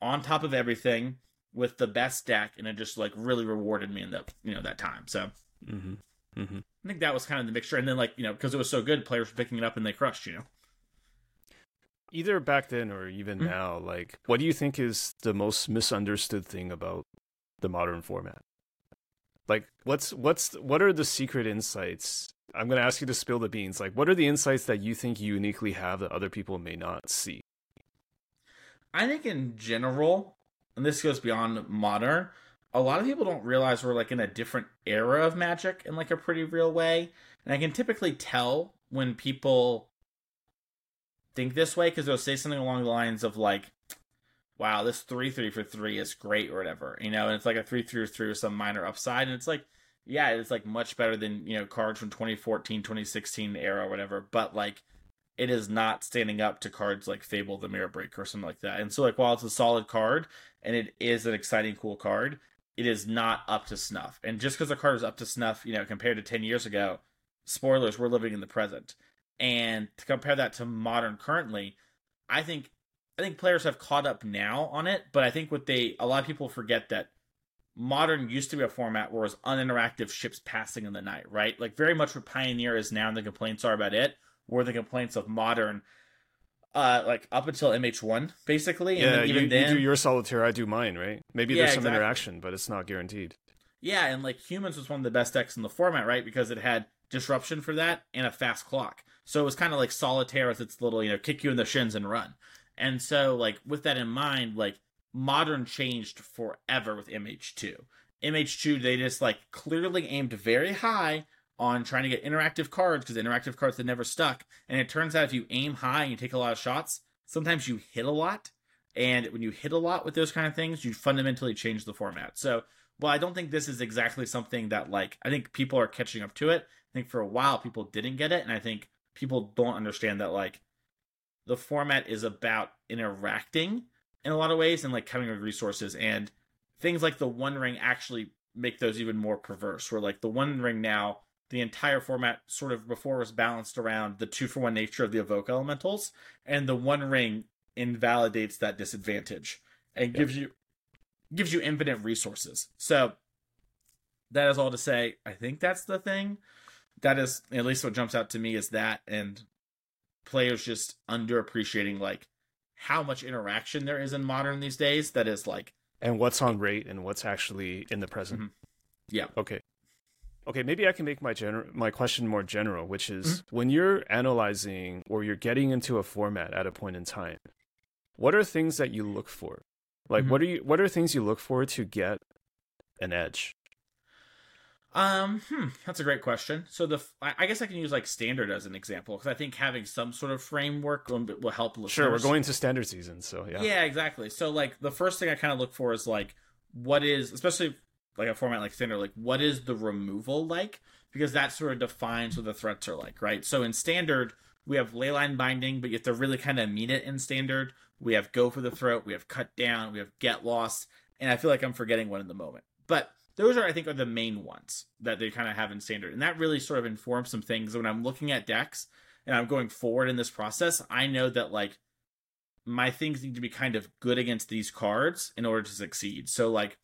on top of everything with the best deck, and it just like really rewarded me in that you know that time. So. Mm-hmm. Mm-hmm. I think that was kind of the mixture, and then like you know because it was so good, players were picking it up and they crushed. You know either back then or even mm-hmm. now, like, what do you think is the most misunderstood thing about the modern format? Like, what's what's what are the secret insights? I'm going to ask you to spill the beans. Like, what are the insights that you think you uniquely have that other people may not see? I think in general, and this goes beyond modern, a lot of people don't realize we're like in a different era of magic in like a pretty real way. And I can typically tell when people think this way because they'll say something along the lines of like, "Wow, this three three for three is great" or whatever, you know, and it's like a three three three with some minor upside, and it's like, yeah, it's like much better than you know cards from 2014, 2016 era or whatever, but like. It is not standing up to cards like Fable the Mirror Breaker or something like that. And so, like, while it's a solid card and it is an exciting, cool card, it is not up to snuff. And just because a card is up to snuff, you know, compared to 10 years ago, spoilers, we're living in the present and to compare that to modern currently, I think I think players have caught up now on it, but I think what they a lot of people forget that modern used to be a format where it was uninteractive ships passing in the night, right? Like very much what Pioneer is now and the complaints are about it, were the complaints of modern uh like up until MH1 basically. Yeah, even you, then, you do your solitaire, I do mine, right? Maybe yeah, there's some exactly. interaction, but it's not guaranteed. Yeah, and like humans was one of the best decks in the format, right? Because it had disruption for that and a fast clock. So it was kind of like solitaire as its little, you know, kick you in the shins and run. And so, like, with that in mind, like, modern changed forever with MH2. MH2, they just, like, clearly aimed very high on trying to get interactive cards because interactive cards had never stuck. And it turns out if you aim high and you take a lot of shots, sometimes you hit a lot. And when you hit a lot with those kind of things, you fundamentally change the format. So, well, I don't think this is exactly something that, like, I think people are catching up to it. I think for a while people didn't get it. And I think people don't understand that like the format is about interacting in a lot of ways and like coming with resources and things like the one ring actually make those even more perverse where like the one ring now the entire format sort of before was balanced around the two for one nature of the evoke elementals and the one ring invalidates that disadvantage and gives you gives you infinite resources so that is all to say i think that's the thing that is at least what jumps out to me is that and players just underappreciating like how much interaction there is in modern these days that is like and what's on rate and what's actually in the present. Mm-hmm. Yeah. Okay. Okay, maybe I can make my general my question more general, which is mm-hmm. when you're analyzing or you're getting into a format at a point in time, what are things that you look for? Like mm-hmm. what are you what are things you look for to get an edge? Um, hmm, that's a great question. So the I guess I can use like standard as an example because I think having some sort of framework will, will help. Listeners. Sure, we're going to standard season, so yeah. Yeah, exactly. So like the first thing I kind of look for is like what is especially like a format like standard, like what is the removal like? Because that sort of defines what the threats are like, right? So in standard, we have leyline binding, but you have to really kind of meet it in standard. We have go for the throat, we have cut down, we have get lost, and I feel like I'm forgetting one in the moment. But those are I think are the main ones that they kind of have in standard, and that really sort of informs some things when I'm looking at decks and I'm going forward in this process. I know that like my things need to be kind of good against these cards in order to succeed. So like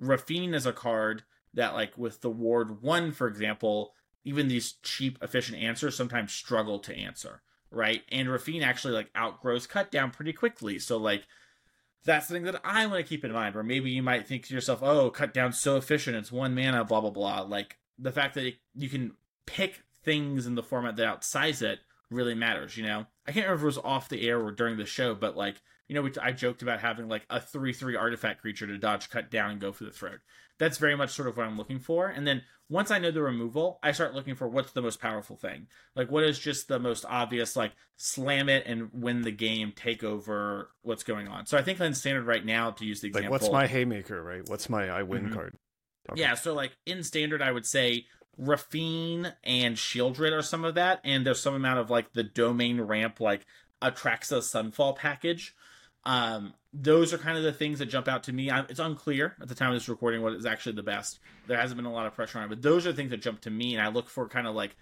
Raffine is a card that like with the ward one, for example, even these cheap efficient answers sometimes struggle to answer, right? And Raffine actually like outgrows cut down pretty quickly. So like that's the thing that I want to keep in mind. Or maybe you might think to yourself, "Oh, cut down so efficient, it's one mana, blah blah blah." Like the fact that it, you can pick things in the format that outsize it really matters. You know, I can't remember if it was off the air or during the show, but like you know, we, I joked about having like a three three artifact creature to dodge, cut down, and go for the throat. That's very much sort of what I'm looking for. And then once I know the removal, I start looking for what's the most powerful thing. Like what is just the most obvious, like slam it and win the game, take over what's going on. So I think in standard right now, to use the example, like what's my haymaker, right? What's my I win mm-hmm. card? Okay. Yeah, so like in standard, I would say Raffine and Sheoldred are some of that, and there's some amount of like the domain ramp, like Atraxa Sunfall package um, those are kind of the things that jump out to me. I, it's unclear at the time of this recording what is actually the best. There hasn't been a lot of pressure on it, but those are things that jump to me, and I look for kind of like,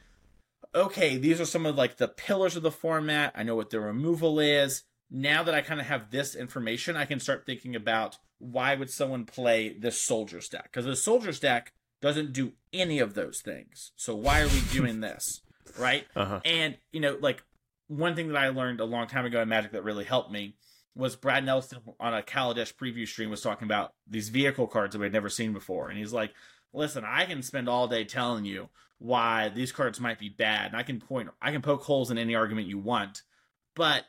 okay, these are some of like the pillars of the format. I know what the removal is. Now that I kind of have this information, I can start thinking about why would someone play this soldier stack? Because the soldier stack doesn't do any of those things. So why are we doing (laughs) this? Right? Uh-huh. And you know, like one thing that I learned a long time ago in Magic that really helped me was Brad Nelson on a Kaladesh preview stream was talking about these vehicle cards that we had never seen before, and he's like, "Listen, I can spend all day telling you why these cards might be bad, and I can point, I can poke holes in any argument you want, but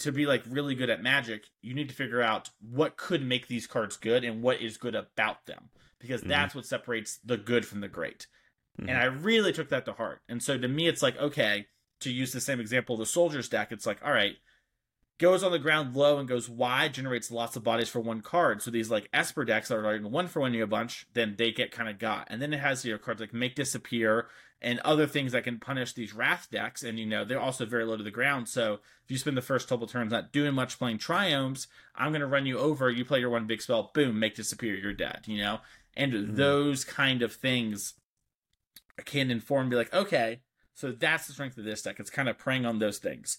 to be like really good at Magic, you need to figure out what could make these cards good and what is good about them, because mm-hmm. that's what separates the good from the great." Mm-hmm. And I really took that to heart, and so to me, it's like, okay, to use the same example, the Soldiers deck, it's like, all right goes on the ground low and goes wide, generates lots of bodies for one card. So these like Esper decks that are like one for one you a bunch, then they get kind of got. And then it has your cards like Make Disappear and other things that can punish these Wrath decks. And you know, they're also very low to the ground. So if you spend the first couple turns not doing much playing Triomes, I'm gonna run you over, you play your one big spell, boom, make disappear, you're dead, you know? And mm-hmm. those kind of things can inform be like, okay, so that's the strength of this deck. It's kind of preying on those things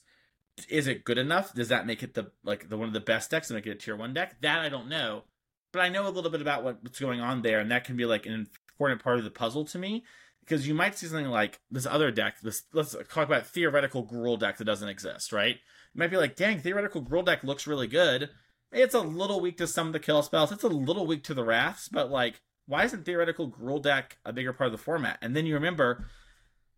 is it good enough? Does that make it the like the one of the best decks and make it a tier one deck? That I don't know, but I know a little bit about what's going on there, and that can be like an important part of the puzzle to me because you might see something like this other deck. This let's talk about theoretical Gruul deck that doesn't exist, right? You might be like, dang, theoretical Gruul deck looks really good. It's a little weak to some of the kill spells. It's a little weak to the wraths, but like, why isn't theoretical Gruul deck a bigger part of the format? And then you remember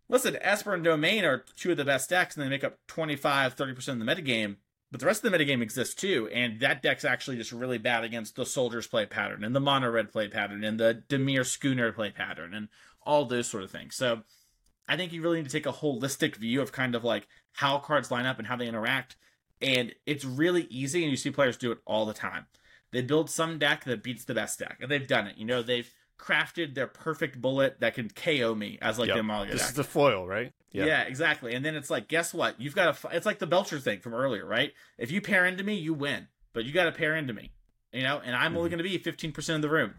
listen, Esper and Domain are two of the best decks, and they make up 25, 30% of the metagame. But the rest of the metagame exists too, and that deck's actually just really bad against the Soldiers play pattern, and the Mono Red play pattern, and the Dimir Schooner play pattern, and all those sort of things. So I think you really need to take a holistic view of kind of like how cards line up and how they interact. And it's really easy, and you see players do it all the time. They build some deck that beats the best deck, and they've done it. You know, they've crafted their perfect bullet that can KO me as like yep. the This is the foil, right? Yep. Yeah, exactly. And then it's like, guess what? You've got a. It's like the Belcher thing from earlier, right? If you pair into me, you win, but you got to pair into me, you know. And I'm mm-hmm. only going to be 15 percent of the room,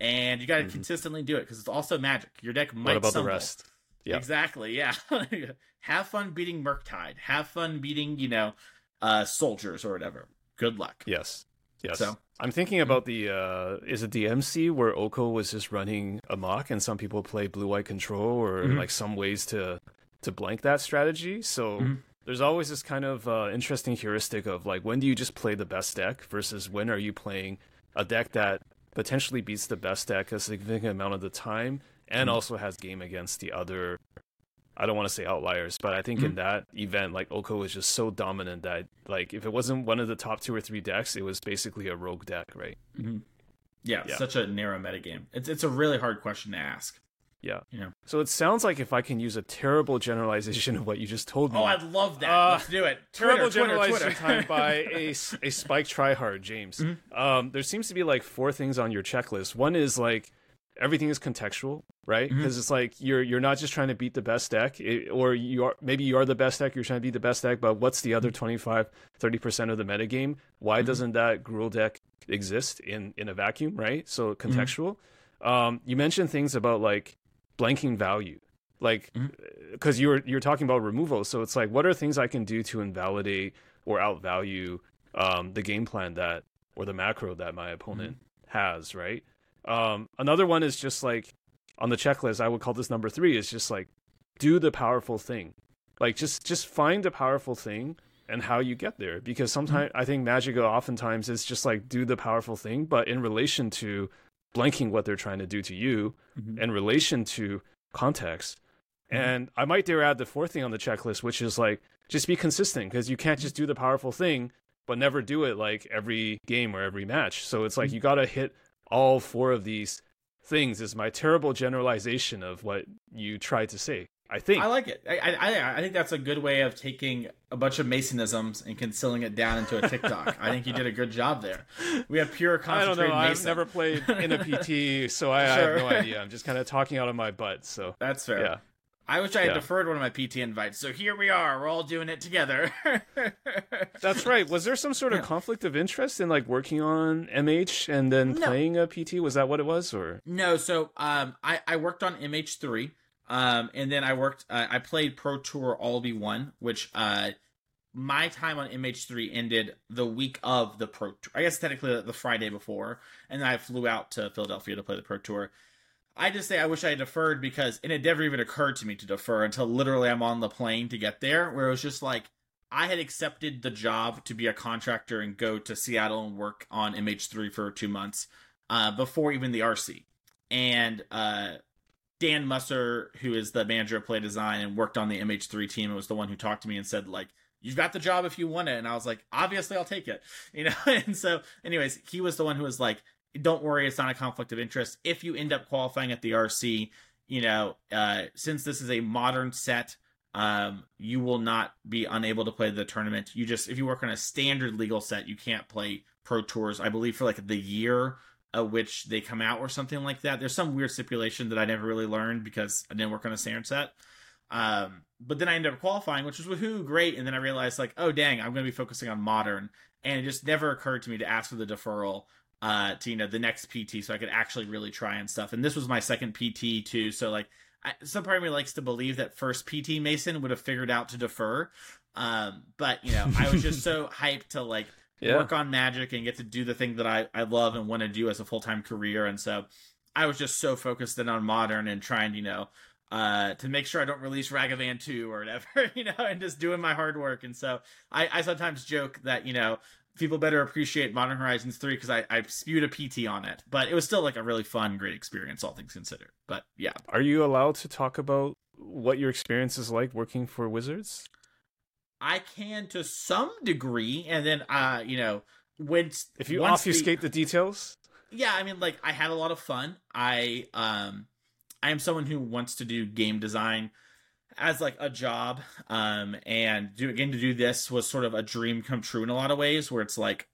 and you got to mm-hmm. consistently do it because it's also magic. Your deck might. What about stumble. the rest? Yeah, exactly. Yeah, (laughs) have fun beating Murktide. Have fun beating you know, uh soldiers or whatever. Good luck. Yes. Yes. So I'm thinking about the uh is it the MC where Oko was just running amok and some people play blue white control or mm-hmm. like some ways to to blank that strategy. So mm-hmm. there's always this kind of uh, interesting heuristic of like when do you just play the best deck versus when are you playing a deck that potentially beats the best deck a significant amount of the time and mm-hmm. also has game against the other I don't want to say outliers, but I think mm-hmm. in that event, like Oko was just so dominant that like if it wasn't one of the top two or three decks, it was basically a rogue deck, right? Mm-hmm. Yeah, yeah, such a narrow metagame. It's it's a really hard question to ask. Yeah. Yeah. So it sounds like if I can use a terrible generalization of what you just told me. Oh, I'd love that. Uh, Let's do it. terrible Twitter, generalization Twitter. time by (laughs) a, a spike tryhard, James. Mm-hmm. Um, there seems to be like four things on your checklist. One is like everything is contextual, right? Because mm-hmm. it's like you're you're not just trying to beat the best deck, it, or you are maybe you are the best deck, you're trying to beat the best deck, but what's the other mm-hmm. 25, 30 percent of the metagame? Why mm-hmm. doesn't that Gruul deck exist in in a vacuum, right? So mm-hmm. contextual. Um, you mentioned things about like blanking value, like because mm-hmm. you're you're talking about removal, so it's like what are things I can do to invalidate or outvalue um, the game plan that or the macro that my opponent mm-hmm. has, right? Um, another one is just like on the checklist, I would call this number three is just like do the powerful thing. Like just just find the powerful thing and how you get there. Because mm-hmm. sometimes mm-hmm. I think Magic oftentimes is just like do the powerful thing, but in relation to blanking what they're trying to do to you, mm-hmm. in relation to context. Mm-hmm. And I might dare add the fourth thing on the checklist, which is like just be consistent because you can't just do the powerful thing but never do it like every game or every match. So it's like mm-hmm. you got to hit all four of these things. Is my terrible generalization of what you tried to say. I think I like it. I, I I think that's a good way of taking a bunch of Masonisms and concealing it down into a TikTok. I think you did a good job there. We have pure concentrated. I don't know. Mason. I've never played in a PT, so I, sure. I, have no (laughs) idea. I'm just kind of talking out of my butt. So that's fair. Yeah. I wish I had yeah. deferred one of my PT invites. So here we are. We're all doing it together. (laughs) That's right. Was there some sort of yeah. conflict of interest in like working on MH and then no. playing a PT? Was that what it was, or no? So um, I I worked on MH three, um, and then I worked. Uh, I played Pro Tour All Be One, which uh, my time on MH3 ended the week of the Pro Tour. I guess technically the Friday before, and then I flew out to Philadelphia to play the Pro Tour. I just say I wish I had deferred because it had never even occurred to me to defer until literally I'm on the plane to get there, where it was just like I had accepted the job to be a contractor and go to Seattle and work on MH3 for two months uh, before even the RC. And uh, Dan Musser, who is the manager of play design and worked on the MH3 team, was the one who talked to me and said, like, you've got the job if you want it. And I was like, obviously I'll take it. (laughs) You know? and so, anyways, he was the one who was like, don't worry, it's not a conflict of interest. If you end up qualifying at the RC, you know, uh, since this is a modern set, um, you will not be unable to play the tournament. You just, if you work on a standard legal set, you can't play pro tours. I believe for like the year of which they come out or something like that. There's some weird stipulation that I never really learned because I didn't work on a standard set. Um, but then I ended up qualifying, which was woohoo, great. And then I realized like, oh dang, I'm going to be focusing on modern, and it just never occurred to me to ask for the deferral uh, to you know the next PT, so I could actually really try and stuff. And this was my second PT too, so like I, some part of me likes to believe that first PT Mason would have figured out to defer. Um, but you know, I was just so (laughs) hyped to like yeah. work on Magic and get to do the thing that I I love and want to do as a full time career, and so I was just so focused in on Modern and trying, you know. Uh, to make sure I don't release Ragavan 2 or whatever, (laughs) you know, and just doing my hard work. And so I, I sometimes joke that, you know, people better appreciate Modern Horizons 3 because I, I spewed a PT on it. But it was still like a really fun, great experience, all things considered. But yeah. Are you allowed to talk about what your experience is like working for Wizards? I can to some degree. And then, uh, you know, when. If you obfuscate the, the details? Yeah, I mean, like, I had a lot of fun. I, um, I am someone who wants to do game design as like a job um and do again to do this was sort of a dream come true in a lot of ways where it's like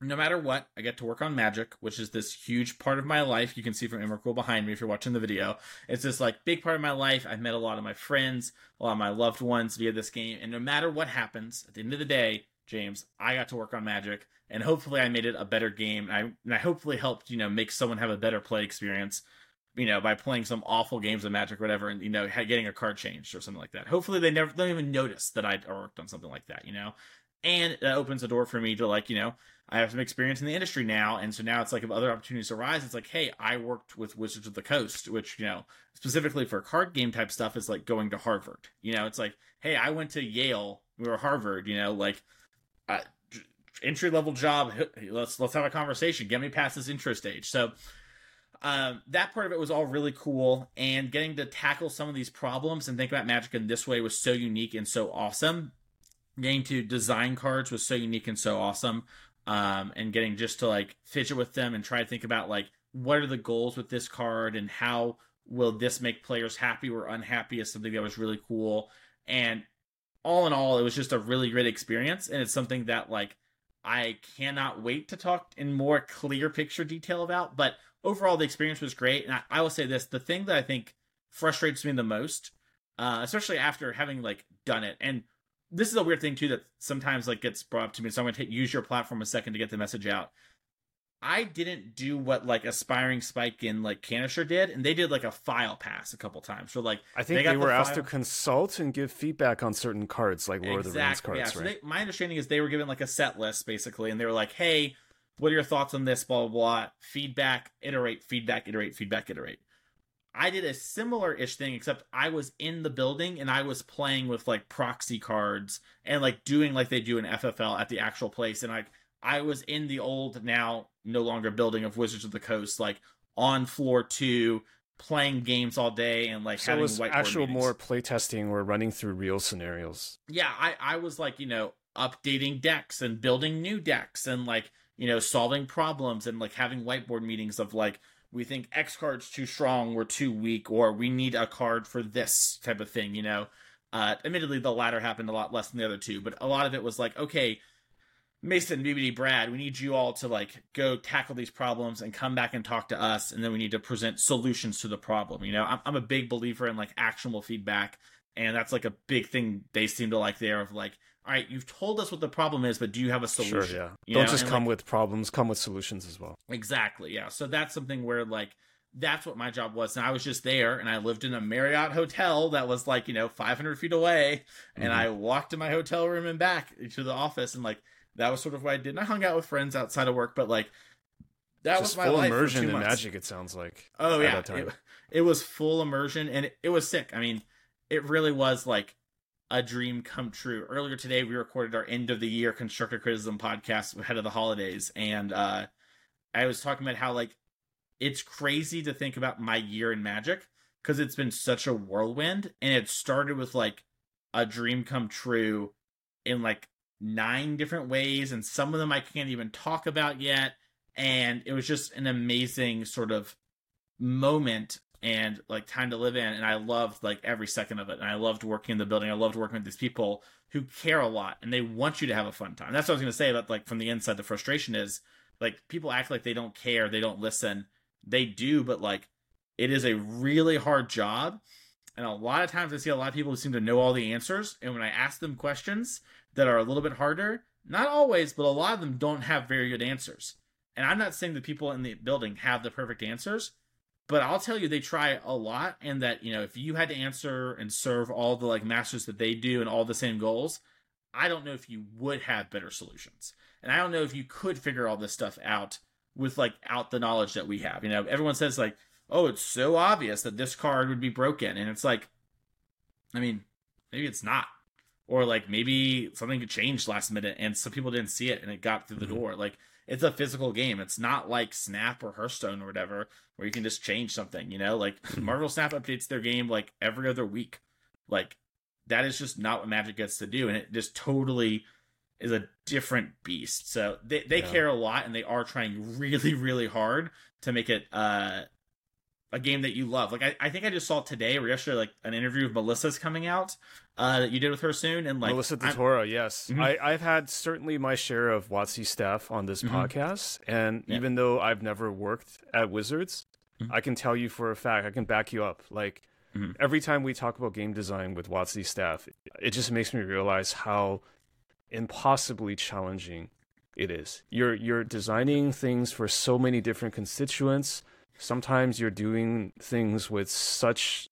no matter what i get to work on magic which is this huge part of my life. You can see from Emrakul behind me if you're watching the video. It's this like big part of my life. I've met a lot of my friends a lot of my loved ones via this game and no matter what happens at the end of the day james i got to work on magic and hopefully i made it a better game and i, and I hopefully helped you know make someone have a better play experience you know, by playing some awful games of Magic or whatever, and you know, getting a card changed or something like that. Hopefully, they never don't even notice that I worked on something like that, you know. And that opens the door for me to like, you know, I have some experience in the industry now, and so now it's like if other opportunities arise, it's like, hey, I worked with Wizards of the Coast, which you know, specifically for card game type stuff, is like going to Harvard. You know, it's like, hey, I went to Yale, we were Harvard. You know, like. Uh, entry level job let's let's have a conversation get me past this intro stage so um, that part of it was all really cool, and getting to tackle some of these problems and think about Magic in this way was so unique and so awesome. Getting to design cards was so unique and so awesome, um, and getting just to like fidget with them and try to think about like what are the goals with this card and how will this make players happy or unhappy is something that was really cool. And all in all, it was just a really great experience, and it's something that like I cannot wait to talk in more clear picture detail about. But overall the experience was great. And I, I will say this: the thing that I think frustrates me the most, uh, especially after having like done it, and this is a weird thing too that sometimes like gets brought up to me. So I'm going to use your platform a second to get the message out. I didn't do what like aspiring spike in like Kanister did, and they did like a file pass a couple times. So like I think they, they were the asked to consult and give feedback on certain cards, like Lord exactly, of the Rings cards. Yeah. So right? they, my understanding is they were given like a set list basically, and they were like, "Hey, what are your thoughts on this?" Blah blah blah. Feedback, iterate, feedback, iterate, feedback, iterate. I did a similar ish thing, except I was in the building and I was playing with like proxy cards and like doing like they do in FFL at the actual place. And like I was in the old, now no longer building of Wizards of the Coast, like on floor two, playing games all day and like so having it was actual meetings. more playtesting or running through real scenarios. Yeah, I I was like you know updating decks and building new decks and like you know solving problems and like having whiteboard meetings of like we think X card's too strong, we're too weak, or we need a card for this type of thing, you know. Uh, admittedly, the latter happened a lot less than the other two, but a lot of it was like, okay, Mason, BBD, Brad, we need you all to like go tackle these problems and come back and talk to us, and then we need to present solutions to the problem. You know, I'm, I'm a big believer in like actionable feedback, and that's like a big thing they seem to like there of like, all right, you've told us what the problem is, but do you have a solution? Sure, yeah. You Don't know? just and come like, with problems, come with solutions as well. Exactly, yeah. So that's something where like that's what my job was. And I was just there and I lived in a Marriott hotel that was like, you know, 500 feet away. And mm-hmm. I walked to my hotel room and back to the office. And like, that was sort of what I did. And I hung out with friends outside of work, but like, that just was my full life immersion in magic, it sounds like. Oh, yeah. It, it, was full immersion and it, it was sick. I mean, it really was like a dream come true. Earlier today, we recorded our end of the year Constructive Criticism podcast ahead of the holidays, and uh, I was talking about how like it's crazy to think about my year in Magic because it's been such a whirlwind, and it started with like a dream come true in like nine different ways, and some of them I can't even talk about yet. And it was just an amazing sort of moment and like time to live in and i loved like every second of it and i loved working in the building i loved working with these people who care a lot and they want you to have a fun time. That's what i was to say about like from the inside the frustration is like people act like they don't care they don't listen. They do but like it is a really hard job and a lot of times i see a lot of people who seem to know all the answers and when i ask them questions that are a little bit harder not always but a lot of them don't have very good answers. And i'm not saying the people in the building have the perfect answers but I'll tell you, they try a lot, and that you know, if you had to answer and serve all the like masters that they do and all the same goals, I don't know if you would have better solutions, and I don't know if you could figure all this stuff out with like out the knowledge that we have. You know, everyone says like, "Oh, it's so obvious that this card would be broken," and it's like, I mean, maybe it's not, or like maybe something could change last minute, and some people didn't see it and it got through the mm-hmm. door. Like it's a physical game. It's not like Snap or Hearthstone or whatever, where you can just change something. You know, like hmm. Marvel Snap updates their game like every other week. Like that is just not what Magic gets to do, and it just totally is a different beast. So they they yeah. care a lot, and they are trying really really hard to make it uh a game that you love. Like I, I think I just saw today or yesterday like an interview of Melissa's coming out uh, that you did with her soon, and like Melissa DeTora, yes, mm-hmm. I, I've had certainly my share of WotC staff on this mm-hmm. podcast, and yeah. even though I've never worked at Wizards, mm-hmm. I can tell you for a fact, I can back you up. Like mm-hmm. every time we talk about game design with WotC staff, it just makes me realize how impossibly challenging it is. You're you're designing things for so many different constituents sometimes you're doing things with such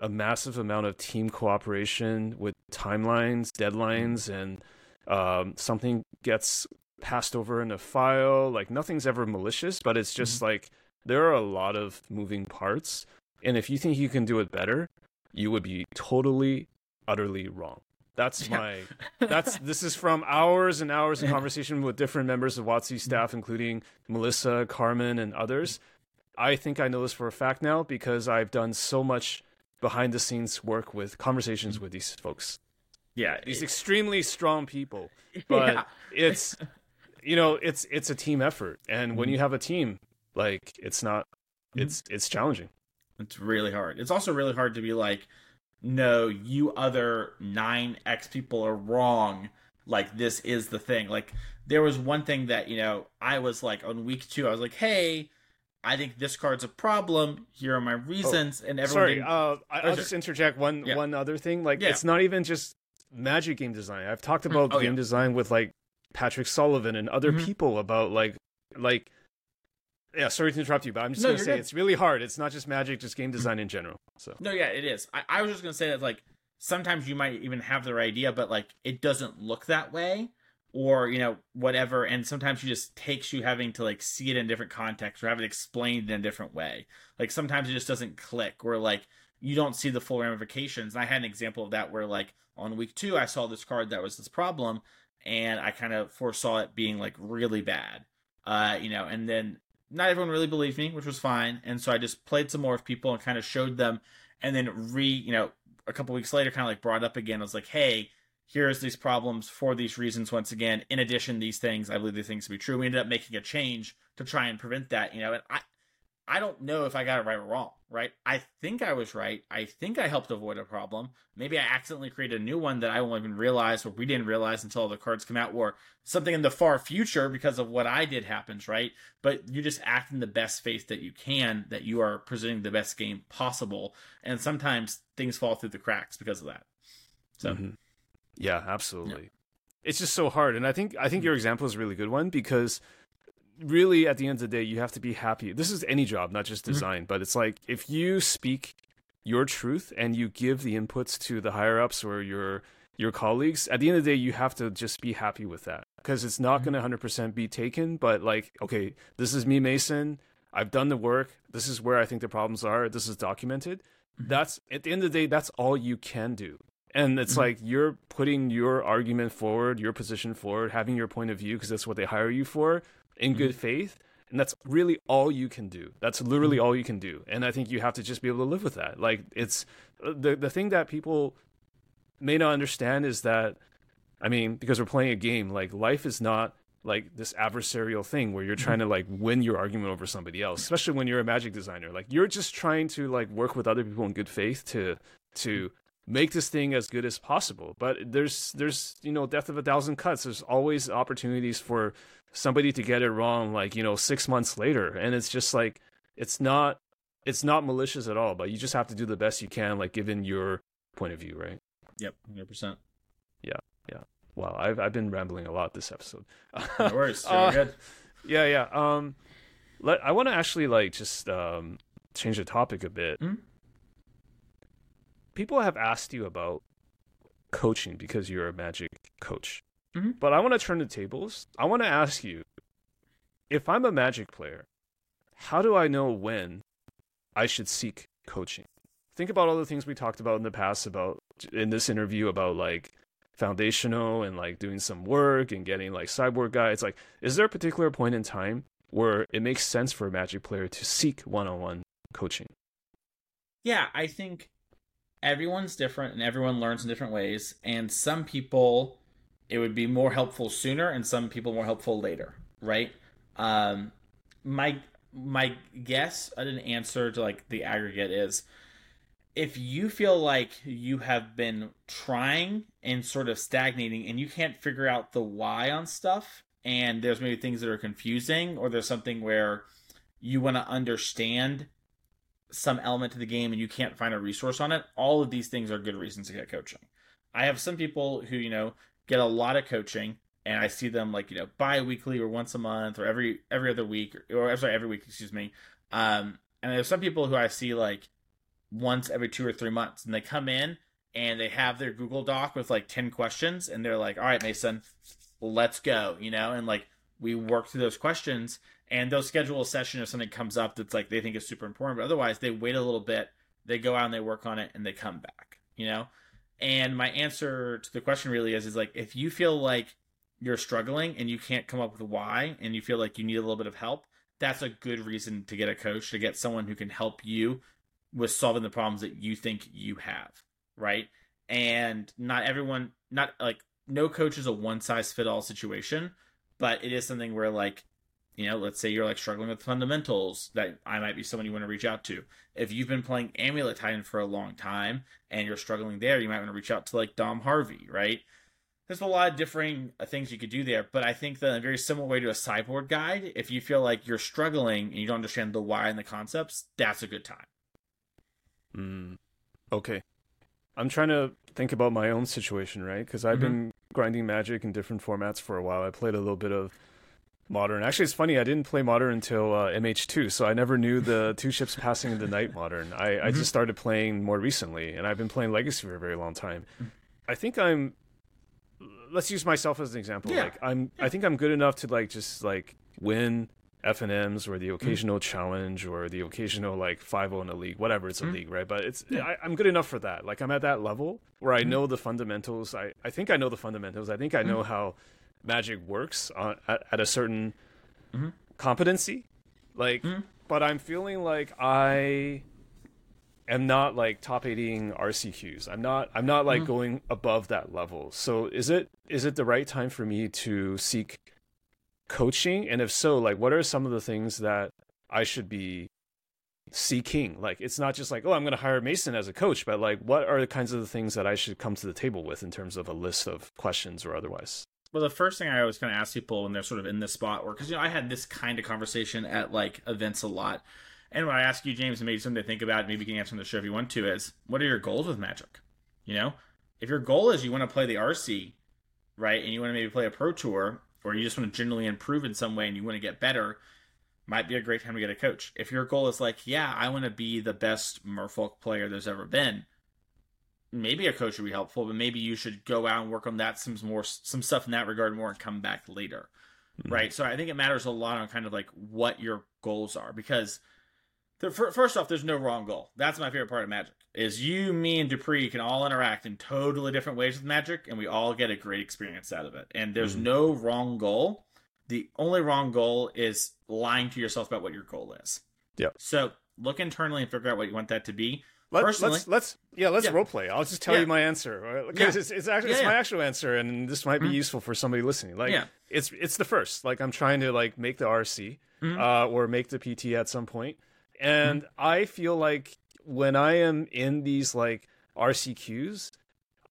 a massive amount of team cooperation with timelines, deadlines, and um, something gets passed over in a file. Like nothing's ever malicious, but it's just mm-hmm. like there are a lot of moving parts. And if you think you can do it better, you would be totally, utterly wrong. That's (laughs) my. that's this is from hours and hours of (laughs) conversation with different members of WotC staff, including Melissa, Carmen, and others. I think I know this for a fact now because I've done so much behind the scenes work with conversations with these folks. Yeah, these extremely strong people. (laughs) But yeah. it's you know, it's it's a team effort. And when mm-hmm. you have a team, like it's not mm-hmm. it's it's challenging. It's really hard. It's also really hard to be like, no, you other nine X people are wrong. Like this is the thing. Like there was one thing that, you know, I was like on week two, I was like, hey, I think this card's a problem. Here are my reasons, oh, and everyone. Sorry, uh, I'll just interject one yeah. one other thing. Like, yeah. it's not even just Magic game design. I've talked mm, about oh, game yeah. design with like Patrick Sullivan and other mm-hmm. people about like like yeah, sorry to interrupt you, but I'm just No, gonna say good. it's really hard. It's not just magic, just game design in general. So No, yeah, it is. I, I was just gonna say that like sometimes you might even have the right idea, but like it doesn't look that way, or you know whatever. And sometimes it just takes you having to like see it in different context or have it explained in a different way. Like sometimes it just doesn't click, or like you don't see the full ramifications. And I had an example of that where like on week two I saw this card that was this problem, and I kind of foresaw it being like really bad. Uh, you know, and then not everyone really believed me, which was fine. And so I just played some more with people and kind of showed them, and then re, you know, a couple weeks later, kind of like brought up again. I was like, hey, here's these problems for these reasons. Once again, in addition, these things, I believe these things to be true. We ended up making a change to try and prevent that. You know, and I, I don't know if I got it right or wrong. Right? I think I was right. I think I helped avoid a problem. Maybe I accidentally created a new one that I won't even realize, or we didn't realize until the cards come out, or something in the far future because of what I did happens, right? But you just act in the best faith that you can, that you are presenting the best game possible, and sometimes things fall through the cracks because of that. So Mhm. Yeah, absolutely. It's just so hard, and I think I think your example is a really good one because really at the end of the day you have to be happy. This is any job, not just Mhm. design, but it's like if you speak your truth and you give the inputs to the higher ups or your your colleagues, at the end of the day you have to just be happy with that because it's not Mhm. going to 100% be taken, but like okay, this is me Mason, I've done the work. This is where I think the problems are. This is documented. Mhm. That's at the end of the day that's all you can do. And it's Mhm. like you're putting your argument forward, your position forward, having your point of view because that's what they hire you for in good mm-hmm. faith. And that's really all you can do. That's literally mm-hmm. all you can do. And I think you have to just be able to live with that. Like it's the the thing that people may not understand is that I mean, because we're playing a game, like life is not like this adversarial thing where you're trying mm-hmm. to like win your argument over somebody else, especially when you're a magic designer. Like you're just trying to like work with other people in good faith to to make this thing as good as possible. But there's there's you know death of a thousand cuts. There's always opportunities for somebody to get it wrong like, you know, 6 months later and it's just like it's not it's not malicious at all, but you just have to do the best you can like given your point of view, right? yep, hundred percent. Yeah, yeah. Wow, I've I've been rambling a lot this episode. No worries. (laughs) Uh, good. Yeah, yeah. Um, let I want to actually like just um change the topic a bit. Mhm. People have asked you about coaching because you're a magic coach, Mhm. but I want to turn the tables. I want to ask you, if I'm a magic player, how do I know when I should seek coaching? Think about all the things we talked about in the past about in this interview about like foundational and like doing some work and getting like sideboard guides like is there a particular point in time where it makes sense for a magic player to seek one-on-one coaching Yeah, I think everyone's different and everyone learns in different ways. And some people, it would be more helpful sooner, and some people more helpful later, right? Um, my my guess at an answer to like the aggregate is if you feel like you have been trying and sort of stagnating and you can't figure out the why on stuff and there's maybe things that are confusing or there's something where you want to understand some element to the game and you can't find a resource on it, all of these things are good reasons to get coaching. I have some people who, you know, get a lot of coaching and I see them like, you know, bi-weekly or once a month or every every other week or, or sorry, every week, excuse me. Um and there's some people who I see like once every 2 or 3 months and they come in and they have their Google Doc with like 10 questions and they're like, "All right, Mason, let's go," you know, and like we work through those questions and they'll schedule a session if something comes up that's like they think is super important. But otherwise they wait a little bit they go out and they work on it and they come back you know? And my answer to the question really is is like if you feel like you're struggling and you can't come up with why and you feel like you need a little bit of help that's a good reason to get a coach to get someone who can help you with solving the problems that you think you have right? And not everyone not like no coach is a one size fit all situation but it is something where like you know let's say you're like struggling with fundamentals that i might be someone you want to reach out to. If you've been playing amulet titan for a long time and you're struggling there you might want to reach out to like dom harvey right? There's a lot of differing uh, things you could do there but i think that in a very similar way to a sideboard guide if you feel like you're struggling and you don't understand the why and the concepts that's a good time. Mm, okay. I'm trying to think about my own situation right? Because i've Mhm. been grinding magic in different formats for a while. I played a little bit of modern. Actually, it's funny. I didn't play modern until uh, MH2, so I never knew the (laughs) two ships passing into night modern. I, mm-hmm. I just started playing more recently, and I've been playing Legacy for a very long time. I think I'm. Let's use myself as an example. Yeah. Like I'm. I think I'm good enough to like just like win F and M's or the mm. occasional mm. challenge or the occasional like five O in a league, whatever it's a mm. league, right? But it's yeah. I, am good enough for that. Like I'm at that level where I mm. know the fundamentals. I I think I know the fundamentals. I think I know how magic works on, at, at a certain mm-hmm. competency. Like, mm. but I'm feeling like I am not like top 80ing RCQs. I'm not I'm not like going above that level. So is it is it the right time for me to seek coaching? And if so, like what are some of the things that I should be seeking? Like it's not just like, oh, I'm going to hire Mason as a coach, but like what are the kinds of the things that I should come to the table with in terms of a list of questions or otherwise? Well, the first thing I always kind of ask people when they're sort of in this spot, or because you know I had this kind of conversation at like events a lot, and when I ask you, James, and maybe something to think about, maybe you can answer on the show if you want to, is what are your goals with Magic? You know, if your goal is you want to play the RC, right, and you want to maybe play a Pro Tour, or you just want to generally improve in some way and you want to get better, might be a great time to get a coach. If your goal is like, yeah, I want to be the best Merfolk player there's ever been, maybe a coach would be helpful, but maybe you should go out and work on that some more some stuff in that regard more and come back later. Mm-hmm. Right? So I think it matters a lot on kind of like what your goals are because the, first off, there's no wrong goal. That's my favorite part of Magic. Is you, me, and Dupree can all interact in totally different ways with Magic, and we all get a great experience out of it. And there's mm-hmm. no wrong goal. The only wrong goal is lying to yourself about what your goal is. Yeah. So look internally and figure out what you want that to be. Let, Personally, let's let's yeah let's yeah. role play. I'll just tell yeah. you my answer because yeah. it's, it's actually it's my actual answer, and this might be mm-hmm. useful for somebody listening. Like it's it's the first. Like I'm trying to like make the RC mm-hmm. uh, or make the PT at some point and mm-hmm. I feel like when I am in these like RCQs,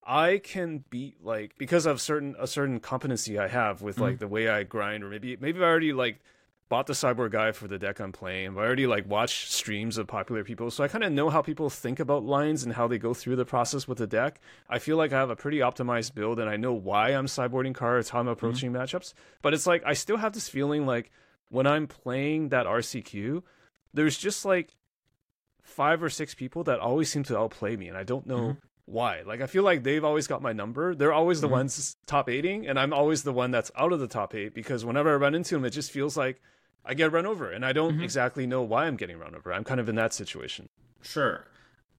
I can beat like because of certain a certain competency I have with like mm-hmm. the way I grind, or maybe maybe I already like bought the sideboard guide for the deck I'm playing. I already like watched streams of popular people, so I kind of know how people think about lines and how they go through the process with the deck. I feel like I have a pretty optimized build, and I know why I'm sideboarding cards, how I'm approaching mm-hmm. matchups. But it's like I still have this feeling like when I'm playing that RCQ, there's just like five or six people that always seem to outplay me, and I don't know mm-hmm. why. Like I feel like they've always got my number. They're always the mm-hmm. ones top eighting, and I'm always the one that's out of the top eight because whenever I run into them, it just feels like I get run over, and I don't mm-hmm. exactly know why I'm getting run over. I'm kind of in that situation. Sure.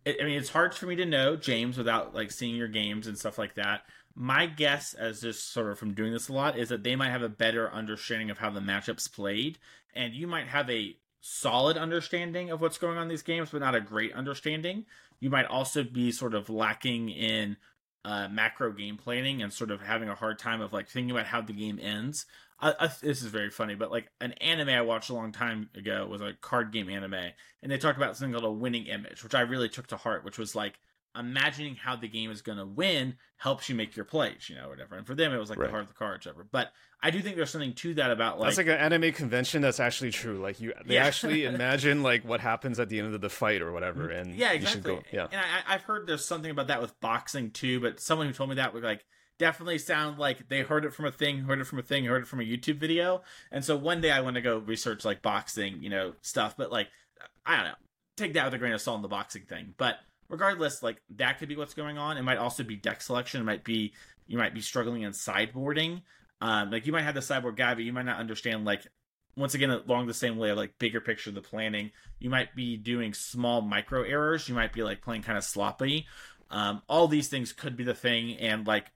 I mean, it's hard for me to know, James, without like seeing your games and stuff like that. My guess, as just sort of from doing this a lot, is that they might have a better understanding of how the matchups played, and you might have a solid understanding of what's going on in these games, but not a great understanding. You might also be sort of lacking in uh, macro game planning and sort of having a hard time of like thinking about how the game ends. I, I, this is very funny, but like an anime I watched a long time ago was a card game anime, and they talked about something called a winning image, which I really took to heart, which was like imagining how the game is going to win helps you make your plays, you know, whatever. And for them, it was like right. the heart of the cards, whatever. But I do think there's something to that about like that's like an anime convention that's actually true. Like you, they yeah. actually (laughs) imagine like what happens at the end of the fight or whatever. Mm-hmm. And yeah, exactly. Go, yeah, and I, I've heard there's something about that with boxing too. But someone who told me that would like definitely sound like they heard it from a thing, heard it from a thing, heard it from a YouTube video. And so one day I want to go research like boxing, you know, stuff. But like, I don't know, take that with a grain of salt in the boxing thing. But regardless, like that could be what's going on. It might also be deck selection. It might be you might be struggling in sideboarding. Um, like you might have the sideboard guide, but you might not understand like once again along the same way like bigger picture of the planning. You might be doing small micro errors. You might be like playing kind of sloppy. Um, all these things could be the thing, and like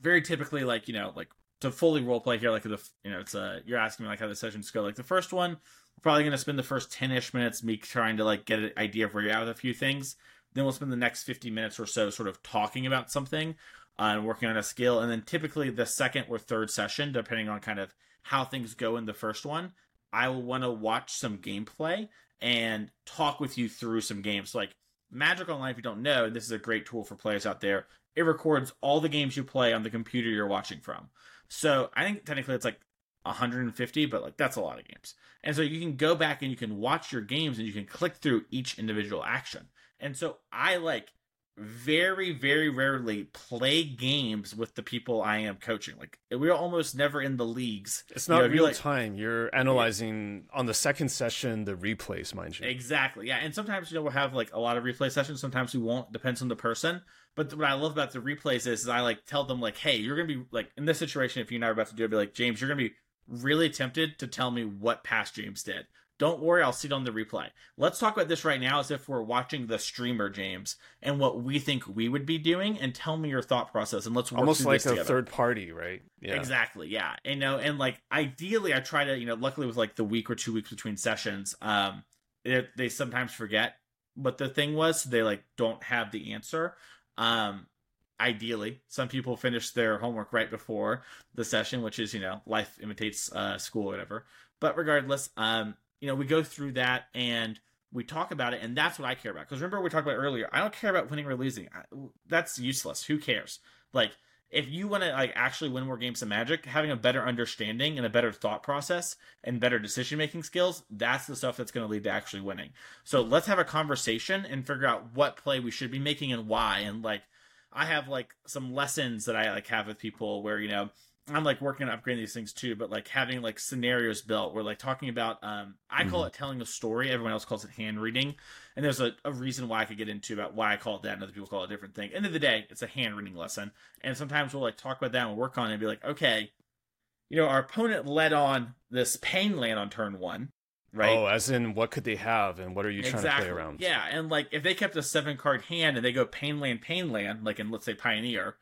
very typically, like you know, like to fully role play here, like the you know, it's uh you're asking me like how the sessions go. Like the first one, we're probably gonna spend the first ten ish minutes me trying to like get an idea of where you're at with a few things. Then we'll spend the next 50 minutes or so sort of talking about something uh, and working on a skill. And then typically the second or third session, depending on kind of how things go in the first one, I will want to watch some gameplay and talk with you through some games. Like Magic Online, if you don't know, this is a great tool for players out there. It records all the games you play on the computer you're watching from. So I think technically it's like 150, but like that's a lot of games. And so you can go back and you can watch your games and you can click through each individual action. And so I like very, very rarely play games with the people I am coaching. Like we're almost never in the leagues. It's not you know, real like, time. You're analyzing on the second session the replays, mind you. Exactly. Yeah. And sometimes you know we'll have like a lot of replay sessions. Sometimes we won't. Depends on the person. But what I love about the replays is, is I like tell them like, hey, you're gonna be like in this situation. If you and I are about to do it, be like, James, you're gonna be really tempted to tell me what past James did. Don't worry, I'll see it on the replay. Let's talk about this right now as if we're watching the streamer, James, and what we think we would be doing, and tell me your thought process, and let's work almost like a together. third party, right? Yeah, exactly. Yeah, and you know, and like ideally, I try to, you know, luckily with like the week or two weeks between sessions, um, it, they sometimes forget what the thing was. they like don't have the answer. Um, ideally some people finish their homework right before the session which is you know life imitates uh, school or whatever but regardless um you know, we go through that and we talk about it, and that's what I care about. Because remember, we talked about earlier, I don't care about winning or losing. That's useless. Who cares? Like, if you want to like actually win more games of Magic, having a better understanding and a better thought process and better decision making skills, that's the stuff that's going to lead to actually winning. So let's have a conversation and figure out what play we should be making and why. And like, I have like some lessons that I like have with people where you know I'm like working on upgrading these things too, but like having like scenarios built. We're like talking about. Um, I call mm-hmm. it telling a story. Everyone else calls it hand reading, and there's a, a reason why I could get into about why I call it that, and other people call it a different thing. End of the day, it's a hand reading lesson, and sometimes we'll like talk about that and work on it and be like, okay, you know, our opponent led on this pain land on turn one, right? Oh, as in what could they have, and what are you trying exactly. to play around? Yeah, and like if they kept a seven card hand and they go pain land, pain land, like in let's say Pioneer well,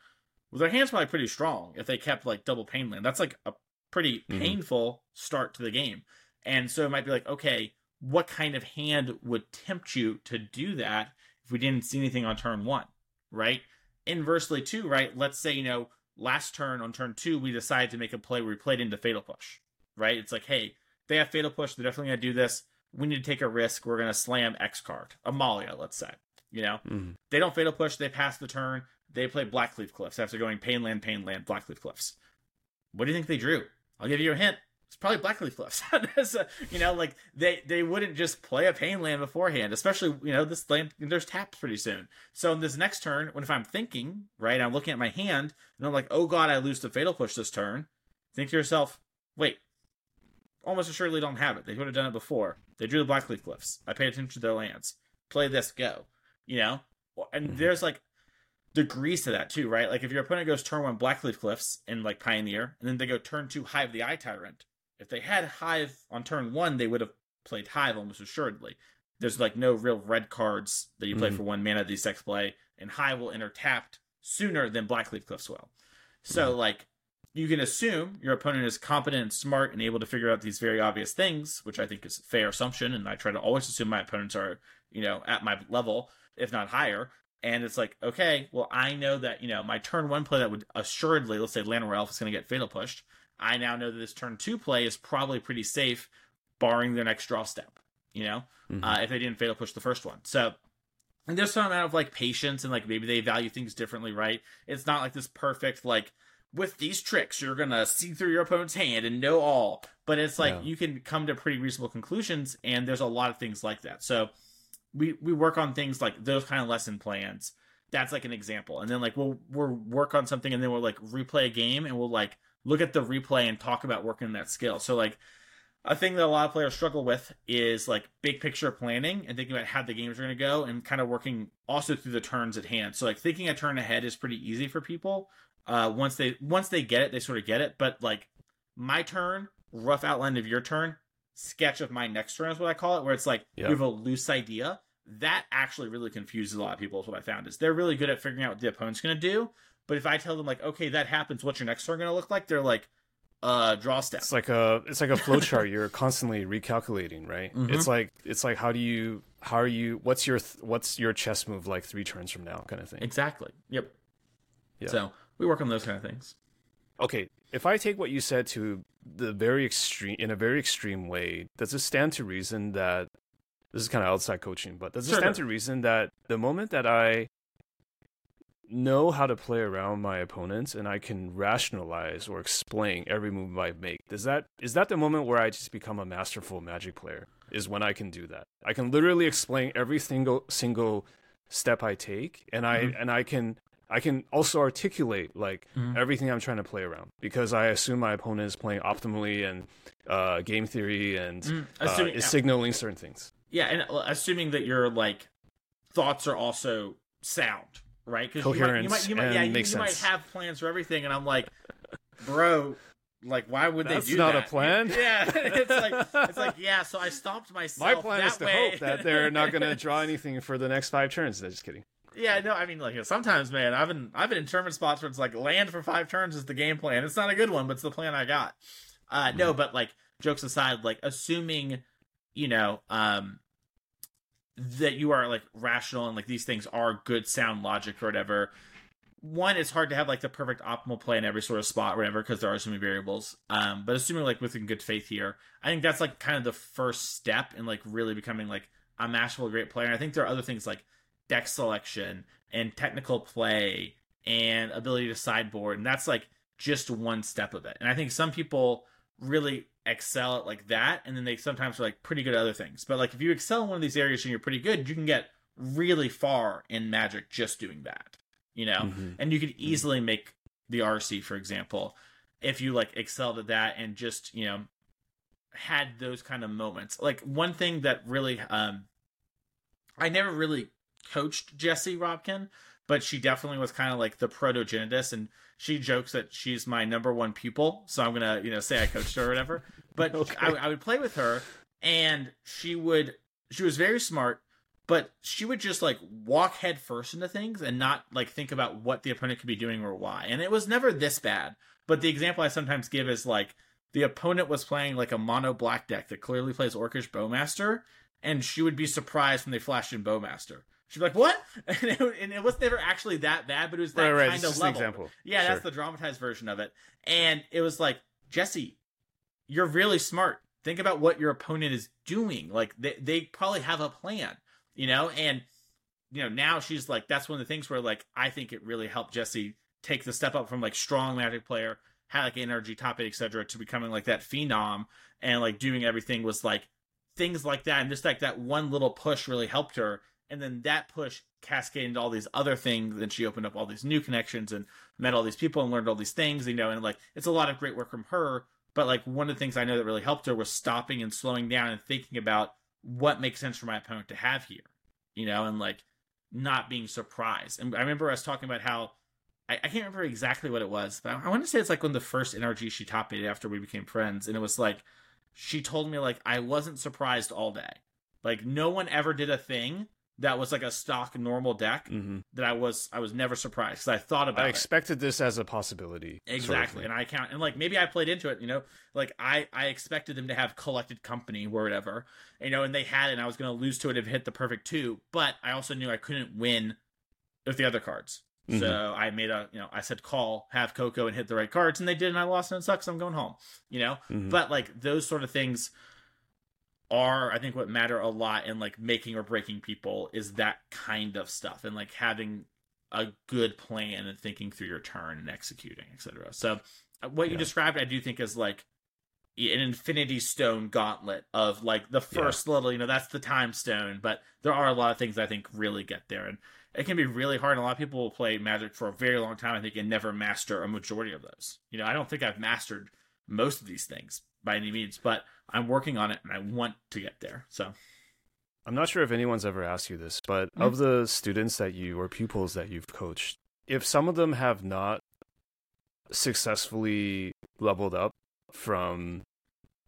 their hand's probably pretty strong if they kept like double pain land. That's like a pretty mm-hmm. painful start to the game. And so it might be like, okay, what kind of hand would tempt you to do that if we didn't see anything on turn one, right? Inversely, too, right? Let's say, you know, last turn on turn two, we decided to make a play where we played into Fatal Push, right? It's like, hey, they have Fatal Push. They're definitely going to do this. We need to take a risk. We're going to slam X card, Amalia, let's say. You know, mm-hmm. they don't Fatal Push. They pass the turn. They play Blackleaf Cliffs after going Painland, Painland, Blackleaf Cliffs. What do you think they drew? I'll give you a hint. It's probably Blackleaf Cliffs. (laughs) you know, like they they wouldn't just play a Painland beforehand, especially you know this land. There's taps pretty soon. So in this next turn, when if I'm thinking right, I'm looking at my hand and I'm like, oh god, I lose to Fatal Push this turn. Think to yourself, wait, almost assuredly don't have it. They would have done it before. They drew the Blackleaf Cliffs. I paid attention to their lands. Play this, go. You know, and mm-hmm. there's like degrees to that too, right? Like if your opponent goes turn one Blackleaf Cliffs in like Pioneer, and then they go turn two Hive the Eye Tyrant. If they had Hive on turn one, they would have played Hive almost assuredly. There's like no real red cards that you play mm-hmm. for one mana these decks play, and Hive will enter tapped sooner than Blackleaf Cliffs will. So mm-hmm. like you can assume your opponent is competent and smart and able to figure out these very obvious things, which I think is a fair assumption, and I try to always assume my opponents are, you know, at my level, if not higher and it's like, okay, well, I know that, you know, my turn one play that would assuredly, let's say Llanowar Elf is going to get fatal pushed. I now know that this turn two play is probably pretty safe, barring their next draw step, you know, mm-hmm. uh, if they didn't fatal push the first one. So, and there's some amount of like patience and like maybe they value things differently, right? It's not like this perfect, like, with these tricks, you're going to see through your opponent's hand and know all. But it's like yeah. you can come to pretty reasonable conclusions, and there's a lot of things like that. So, we we work on things like those kind of lesson plans. That's like an example, and then like we'll we'll work on something, and then we'll like replay a game, and we'll like look at the replay and talk about working that skill. So like a thing that a lot of players struggle with is like big picture planning and thinking about how the games are going to go and kind of working also through the turns at hand. So like thinking a turn ahead is pretty easy for people. Uh, once they once they get it, they sort of get it. But like my turn, rough outline of your turn, sketch of my next turn is what I call it, where it's like yep. you have a loose idea. That actually really confuses a lot of people. Is what I found is they're really good at figuring out what the opponent's going to do. But if I tell them like, okay, that happens, what's your next turn going to look like? They're like, uh, draw step. It's like a it's like a flowchart. You're (laughs) constantly recalculating, right? Mm-hmm. It's like it's like how do you how are you what's your what's your chess move like three turns from now, kind of thing. Exactly. Yep. Yeah. So we work on those kind of things. Okay, if I take what you said to the very extreme in a very extreme way, does it stand to reason that this is kind of outside coaching, but does it sure. stand to reason that the moment that I know how to play around my opponents and I can rationalize or explain every move I make, does that is that the moment where I just become a masterful magic player? Is when I can do that. I can literally explain every single single step I take, and I Mhm. and I can I can also articulate like Mhm. everything I'm trying to play around because I assume my opponent is playing optimally and uh, game theory and Mm, uh, assuming- is signaling certain things. Yeah, and uh, assuming that your like thoughts are also sound, right? Because you might, you might, you might, yeah, and you, might have plans for everything, and I'm like, bro, like, why would That's they do not a plan. (laughs) Yeah, (laughs) it's like, it's like, yeah. So I stomped myself. My plan that is to way. hope that they're not going (laughs) to draw anything for the next five turns. No, just kidding. Yeah, no, I mean, like, sometimes, man, I've been, I've been in tournament spots where it's like land for five turns is the game plan. It's not a good one, but it's the plan I got. Uh, no, but like, jokes aside, like, assuming, you know, um, that you are like rational and like these things are good sound logic or whatever. One, it's hard to have like the perfect optimal play in every sort of spot or whatever because there are so many variables. Um, but assuming like within good faith here, I think that's like kind of the first step in like really becoming like a masterful great player. And I think there are other things like deck selection and technical play and ability to sideboard and that's like just one step of it. And i think some people really excel at like that and then they sometimes are like pretty good at other things. But like if you excel in one of these areas and you're pretty good you can get really far in magic just doing that you know? Mhm. and you could easily make the rc for example if you like excelled at that and just you know had those kind of moments. Like one thing that really um i never really coached Jessie Robkin, but she definitely was kind of like the protogenetist, and she jokes that she's my number one pupil. So I'm gonna, you know, say I coached her or whatever. But (laughs) Okay. I, I would play with her, and she would. She was very smart, but she would just like walk head first into things and not like think about what the opponent could be doing or why. And it was never this bad. But the example I sometimes give is like the opponent was playing like a mono black deck that clearly plays Orcish Bowmaster, and she would be surprised when they flashed in Bowmaster. She'd be like, "What?" (laughs) And it, and it was never actually that bad, but it was that Right, right. kind of level. example. Yeah, Sure. that's the dramatized version of it. And it was like, Jesse, you're really smart. Think about what your opponent is doing. Like they they probably have a plan, you know. And you know now she's like, that's one of the things where like I think it really helped Jesse take the step up from like strong Magic player, had like NRG, top eight, etc., to becoming like that phenom and like doing everything was like things like that, and just like that one little push really helped her. And then that push cascaded into all these other things. Then she opened up all these new connections and met all these people and learned all these things, you know. And like it's a lot of great work from her. But like one of the things I know that really helped her was stopping and slowing down and thinking about what makes sense for my opponent to have here, you know, and like not being surprised. And I remember us talking about how I, I can't remember exactly what it was, but I, I want to say it's like of the first NRG she top eight after we became friends, and it was like she told me like I wasn't surprised all day. Like no one ever did a thing that was like a stock normal deck hmm that I was I was never surprised because I thought about I it. expected this as a possibility. Exactly, and I count and like maybe I played into it, you know, like I I expected them to have collected company or whatever, you know, and they had it. and I was going to lose to it if it hit the perfect two, but I also knew I couldn't win with the other cards. Mhm. So I made a you know I said call have Coco and hit the right cards, and they did, and I lost, and it sucks. I'm going home, you know. Mhm. But like those sort of things are I think what matter a lot in like making or breaking people is that kind of stuff and like having a good plan and thinking through your turn and executing, etc. So uh, what you Yeah. described, I do think is like an infinity stone gauntlet of like the Yeah. first little, you know, that's the time stone, but there are a lot of things I think really get there. And it can be really hard. And a lot of people will play magic for a very long time, I think, and never master a majority of those. You know, I don't think I've mastered most of these things by any means, but I'm working on it and I want to get there. So I'm not sure if anyone's ever asked you this, but Mhm. of the students that you or pupils that you've coached, if some of them have not successfully leveled up from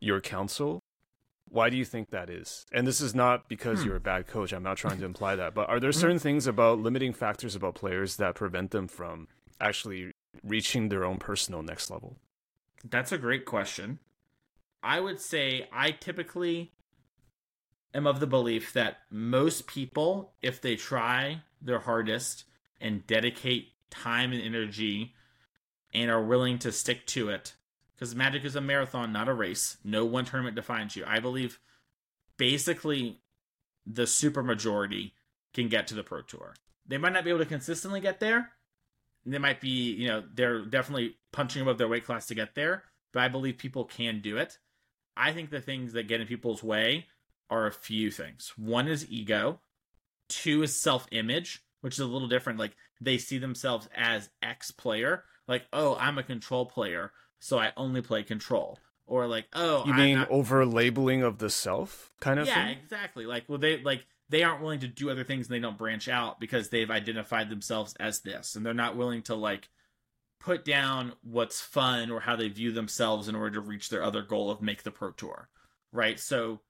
your counsel, why do you think that is? And this is not because Hmm. you're a bad coach. I'm not trying to imply that, but are there Mhm. certain things about limiting factors about players that prevent them from actually reaching their own personal next level? That's a great question. I would say I typically am of the belief that most people, if they try their hardest and dedicate time and energy and are willing to stick to it, because Magic is a marathon, not a race. No one tournament defines you. I believe basically the super majority can get to the Pro Tour. They might not be able to consistently get there. They might be, you know, they're definitely punching above their weight class to get there, but I believe people can do it. I think the things that get in people's way are a few things. One is ego. two is self image, which is a little different. Like they see themselves as X player, like oh I'm a control player, so I only play control, or like oh You I'm mean not- over labeling of the self kind of thing? yeah thing? exactly like well they like they aren't willing to do other things and they don't branch out because they've identified themselves as this and they're not willing to like put down what's fun or how they view themselves in order to reach their other goal of make the pro tour right so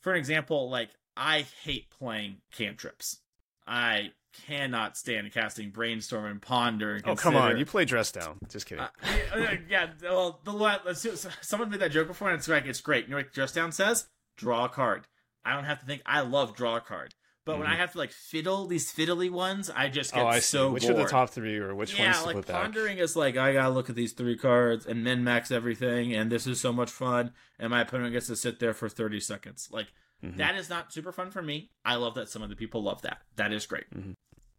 for an example like i hate playing cantrips i cannot stand casting brainstorm and ponder and Oh come on, you play dress down. Just kidding. Uh, yeah, yeah, well, the one let's do, someone made that joke before, and it's like it's great. You know what Dress Down says? Draw a card. I don't have to think. I love draw a card, but when Mhm. I have to like fiddle these fiddly ones, I just get oh, I see. so which bored. are the top three, or which yeah, ones to like put back? pondering is like I gotta look at these three cards and min max everything, and this is so much fun, and my opponent gets to sit there for thirty seconds. Like Mhm. that is not super fun for me. I love that some of the people love that. That is great. Mhm.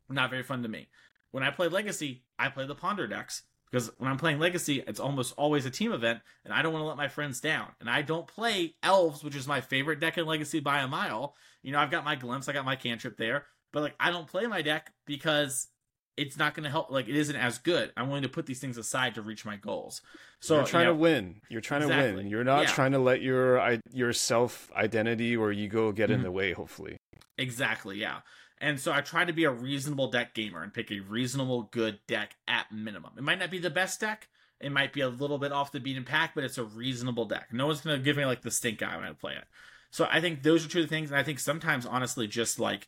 Not very fun to me. When I play Legacy, I play the Ponder decks because when I'm playing Legacy, it's almost always a team event, and I don't want to let my friends down. And I don't play Elves, which is my favorite deck in Legacy by a mile. You know, I've got my Glimpse, I got my Cantrip there, but like I don't play my deck because it's not going to help. Like it isn't as good. I'm willing to put these things aside to reach my goals. So you're trying you know, to win. You're trying to win. You're not Yeah. trying to let your your self identity or ego get in Mhm. the way. Hopefully, Exactly, yeah. And so I try to be a reasonable deck gamer and pick a reasonable good deck at minimum. It might not be the best deck. It might be a little bit off the beaten path, but it's a reasonable deck. No one's going to give me like the stink eye when I play it. So I think those are two things. And I think sometimes, honestly, just like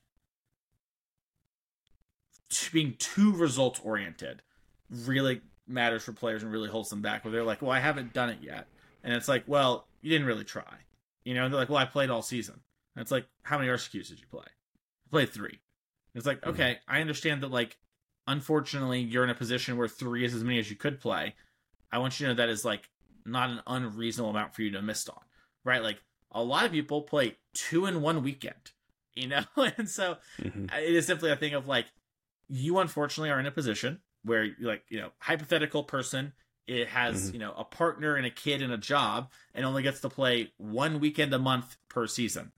being too results oriented really matters for players and really holds them back. Where they're like, well, I haven't done it yet. And it's like, well, you didn't really try. You know, and they're like, well, I played all season. And it's like, how many RCQs did you play? I played three. It's like, Mhm. okay, I understand that, like, unfortunately, you're in a position where three is as many as you could play. I want you to know that is, like, not an unreasonable amount for you to miss on, right? Like, a lot of people play two in one weekend, (laughs) you know? (laughs) and so Mhm. it is simply a thing of, like, you unfortunately are in a position where, like, you know, hypothetical person it has Mhm. you know a partner and a kid and a job and only gets to play one weekend a month per season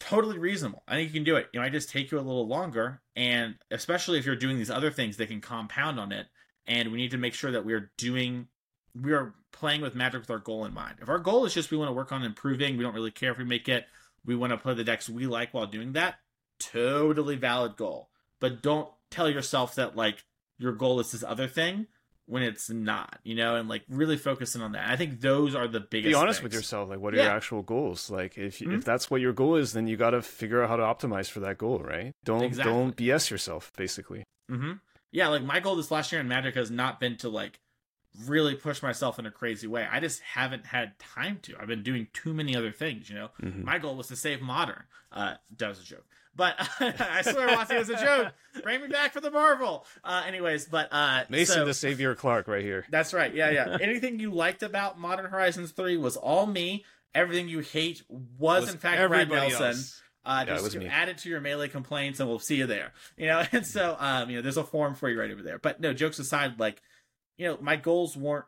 totally reasonable. I think you can do it. You know i just take you a little longer and especially if you're doing these other things they can compound on it and we need to make sure that we're doing we are playing with magic with our goal in mind. If our goal is just we want to work on improving we don't really care if we make it we want to play the decks we like while doing that totally valid goal. But don't tell yourself that like your goal is this other thing when it's not, you know, and like really focusing on that. I think those are the biggest. be honest with yourself. Like, what are Yeah. your actual goals? Like, if Mhm. if that's what your goal is, then you got to figure out how to optimize for that goal, right? Don't Exactly. don't BS yourself, basically. hmm Yeah, like my goal this last year in Magic has not been to like really push myself in a crazy way. I just haven't had time to. I've been doing too many other things, you know. Mhm. My goal was to save modern. Uh, that was a joke. But (laughs) I swear, Watson, was a joke. Bring me back for the Marvel. Uh, anyways, but uh, Mason so- to Savior Clark right here. That's right. Yeah, yeah. Anything you liked about Modern Horizons 3 was all me. Everything you hate was, in fact Brad everybody Nelson. else. Uh, Yeah, just add it to your melee complaints, and we'll see you there. You know, (laughs) and so um, you know, there's a form for you right over there. But no, jokes aside, like, you know, my goals weren't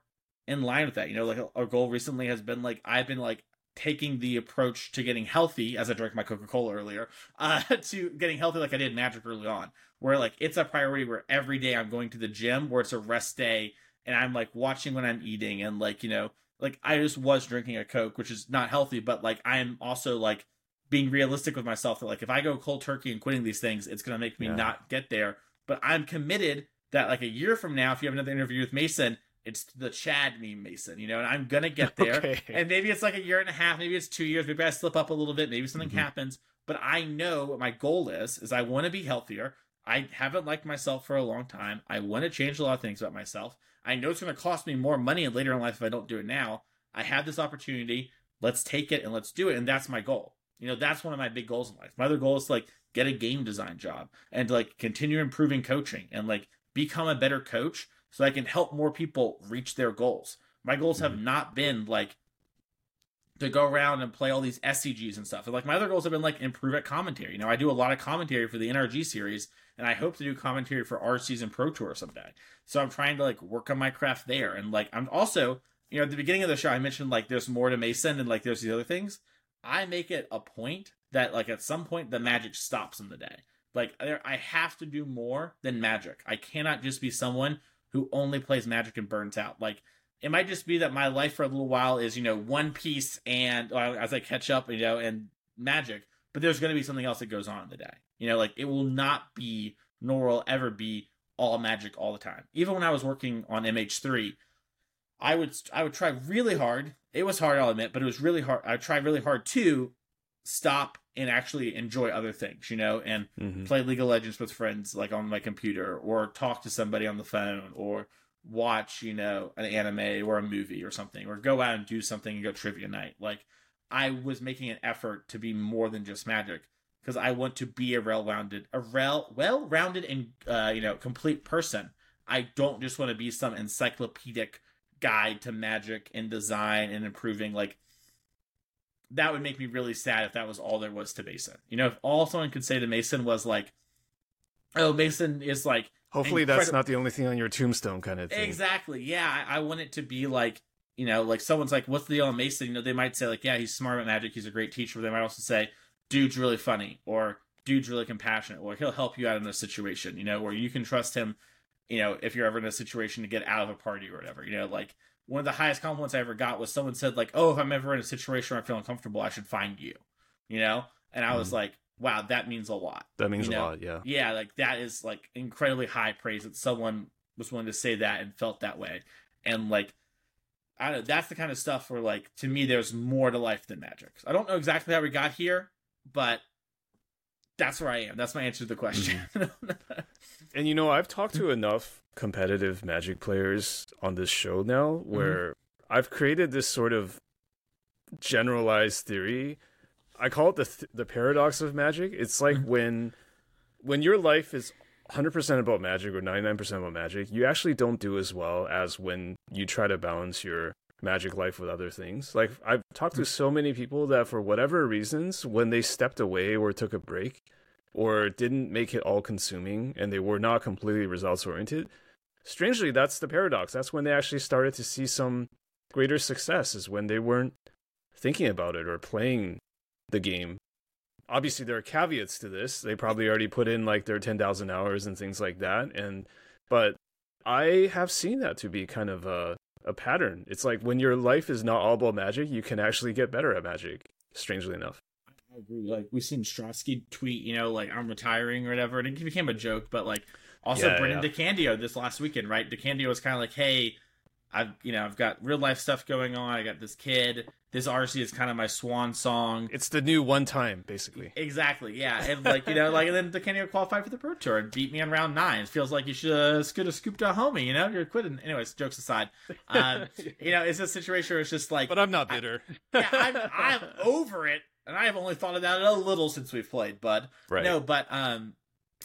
in line with that. You know, like our goal recently has been like I've been like taking the approach to getting healthy as I drank my Coca Cola earlier, uh, (laughs) to getting healthy like I did Magic early on, where like it's a priority where every day I'm going to the gym, where it's a rest day, and I'm like watching when I'm eating, and like you know, like I just was drinking a Coke, which is not healthy, but like I'm also like being realistic with myself that like if I go cold turkey and quitting these things, it's gonna make me Yeah. not get there. But I'm committed that like a year from now, if you have another interview with Mason, it's the Chad meme Mason, you know, and I'm gonna get (laughs) there. Okay. And maybe it's like a year and a half, maybe it's two years, maybe I slip up a little bit, maybe something Mhm. happens. But I know what my goal is, is I want to be healthier. I haven't liked myself for a long time. I want to change a lot of things about myself. I know it's going to cost me more money later in life if I don't do it now. I have this opportunity. Let's take it and let's do it. And that's my goal. You know, that's one of my big goals in life. My other goal is to like get a game design job and like continue improving coaching and like become a better coach so I can help more people reach their goals. My goals have mm-hmm. not been like to go around and play all these SCGs and stuff. And like my other goals have been like improve at commentary. You know, I do a lot of commentary for the NRG series, and I hope to do commentary for our season pro tour someday. So I'm trying to like work on my craft there. And like I'm also, you know, at the beginning of the show I mentioned like there's more to Mason and like there's these other things. I make it a point that like at some point the magic stops in the day. Like I have to do more than magic. I cannot just be someone who only plays magic and burns out. Like it might just be that my life for a little while is you know one piece and uh, as I catch up, you know, and magic. But there's going to be something else that goes on in the day. You know, like it will not be nor will ever be all magic all the time. Even when I was working on MH3, I would I would try really hard. It was hard, I'll admit, but it was really hard. I tried really hard to stop and actually enjoy other things, you know, and mm-hmm. play League of Legends with friends like on my computer or talk to somebody on the phone or watch, you know, an anime or a movie or something or go out and do something and go trivia night. Like I was making an effort to be more than just magic because I want to be a well-rounded, a rel- well-rounded and uh, you know complete person. I don't just want to be some encyclopedic guide to magic and design and improving. Like that would make me really sad if that was all there was to Mason. You know, if all someone could say to Mason was like, "Oh, Mason is like." Hopefully, that's not the only thing on your tombstone, kind of thing. Exactly. Yeah, I, I want it to be like you know, like someone's like, "What's the deal on Mason?" You know, they might say like, "Yeah, he's smart at magic. He's a great teacher." But they might also say, dude's really funny or dude's really compassionate or he'll help you out in a situation, you know, where you can trust him, you know, if you're ever in a situation to get out of a party or whatever. You know, like one of the highest compliments I ever got was someone said, like, Oh, if I'm ever in a situation where I feel uncomfortable, I should find you. You know? And I was mm like, Wow, that means a lot. That means you know? a lot, yeah. Yeah, like that is like incredibly high praise that someone was willing to say that and felt that way. And like I don't know, that's the kind of stuff where like to me there's more to life than magic. I don't know exactly how we got here, but that's where I am. That's my answer to the question. Mm-hmm. and you know, I've talked to (laughs) enough competitive Magic players on this show now mm-hmm. where mm-hmm. I've created this sort of generalized theory. I call it the th- the paradox of Magic. It's like mm-hmm. when when your life is 100% about Magic or 99% about Magic, you actually don't do as well as when you try to balance your magic life with other things. Like I've talked to so many people that for whatever reasons, when they stepped away or took a break or didn't make it all consuming and they were not completely results oriented, strangely that's the paradox. That's when they actually started to see some greater success is when they weren't thinking about it or playing the game. Obviously there are caveats to this. They probably already put in like their 10,000 hours and things like that and but I have seen that to be kind of a a pattern. It's like when your life is not all about magic, you can actually get better at magic. Strangely enough. I agree. Like we've seen Strasky tweet, you know, like I'm retiring or whatever, and it became a joke. But like also yeah, Brendan yeah. DeCandio this last weekend, right? DeCandio was kind of like, hey, I've you know I've got real life stuff going on. I got this kid. This RC is kind of my swan song. It's the new one time, basically. Exactly, yeah, and like you know, like and then DeCandio qualified for the Pro Tour and beat me in round nine. It feels like you should have could have scooped a homie. You know, you're quitting. Anyways, jokes aside, um, (laughs) you know, it's a situation where it's just like. But I'm not bitter. I, yeah, I'm, (laughs) I'm over it, and I have only thought about it a little since we've played, bud. Right. No, but um,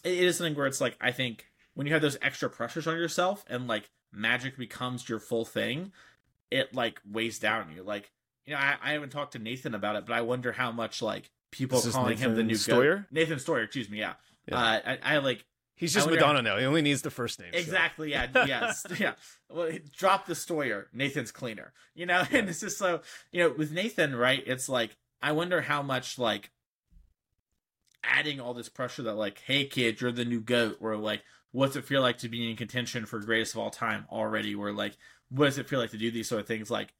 it, it is something where it's like I think when you have those extra pressures on yourself and like magic becomes your full thing, it like weighs down you. Like, you know, I, I haven't talked to Nathan about it, but I wonder how much like people calling him the new Steuer. Goat. Nathan Steuer, excuse me, yeah. yeah. Uh, I, I like He's just Madonna how... now. He only needs the first name. Exactly. So. Yeah. (laughs) yes. Yeah. Well, drop the Steuer. Nathan's cleaner. You know, yeah. and it's just so you know with Nathan, right? It's like I wonder how much like adding all this pressure that like, hey kid, you're the new goat, or like, what's it feel like to be in contention for greatest of all time already? Where like, what does it feel like to do these sort of things? Like,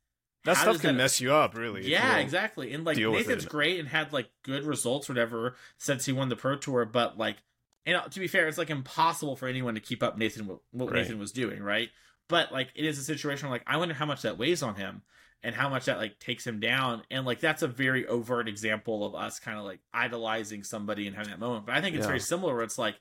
that stuff can that... mess you up, really. Yeah, exactly. And like Nathan's great and had like good results, whatever, since he won the Pro Tour. But like, and uh, to be fair, it's like impossible for anyone to keep up Nathan what right. Nathan was doing, right? But like, it is a situation where like I wonder how much that weighs on him and how much that like takes him down. And like, that's a very overt example of us kind of like idolizing somebody and having that moment. But I think it's yeah. very similar where it's like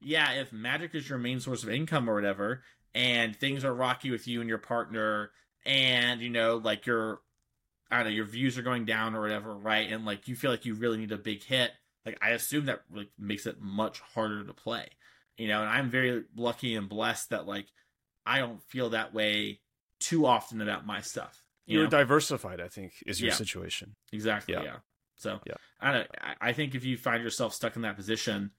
yeah, if magic is your main source of income or whatever, and things are rocky with you and your partner, and you know, like your I don't know, your views are going down or whatever, right? And like you feel like you really need a big hit. Like I assume that like makes it much harder to play. You know, and I'm very lucky and blessed that like I don't feel that way too often about my stuff. You are diversified, I think, is your yeah. situation. Exactly. Yeah. yeah. So yeah. I don't. I think if you find yourself stuck in that position,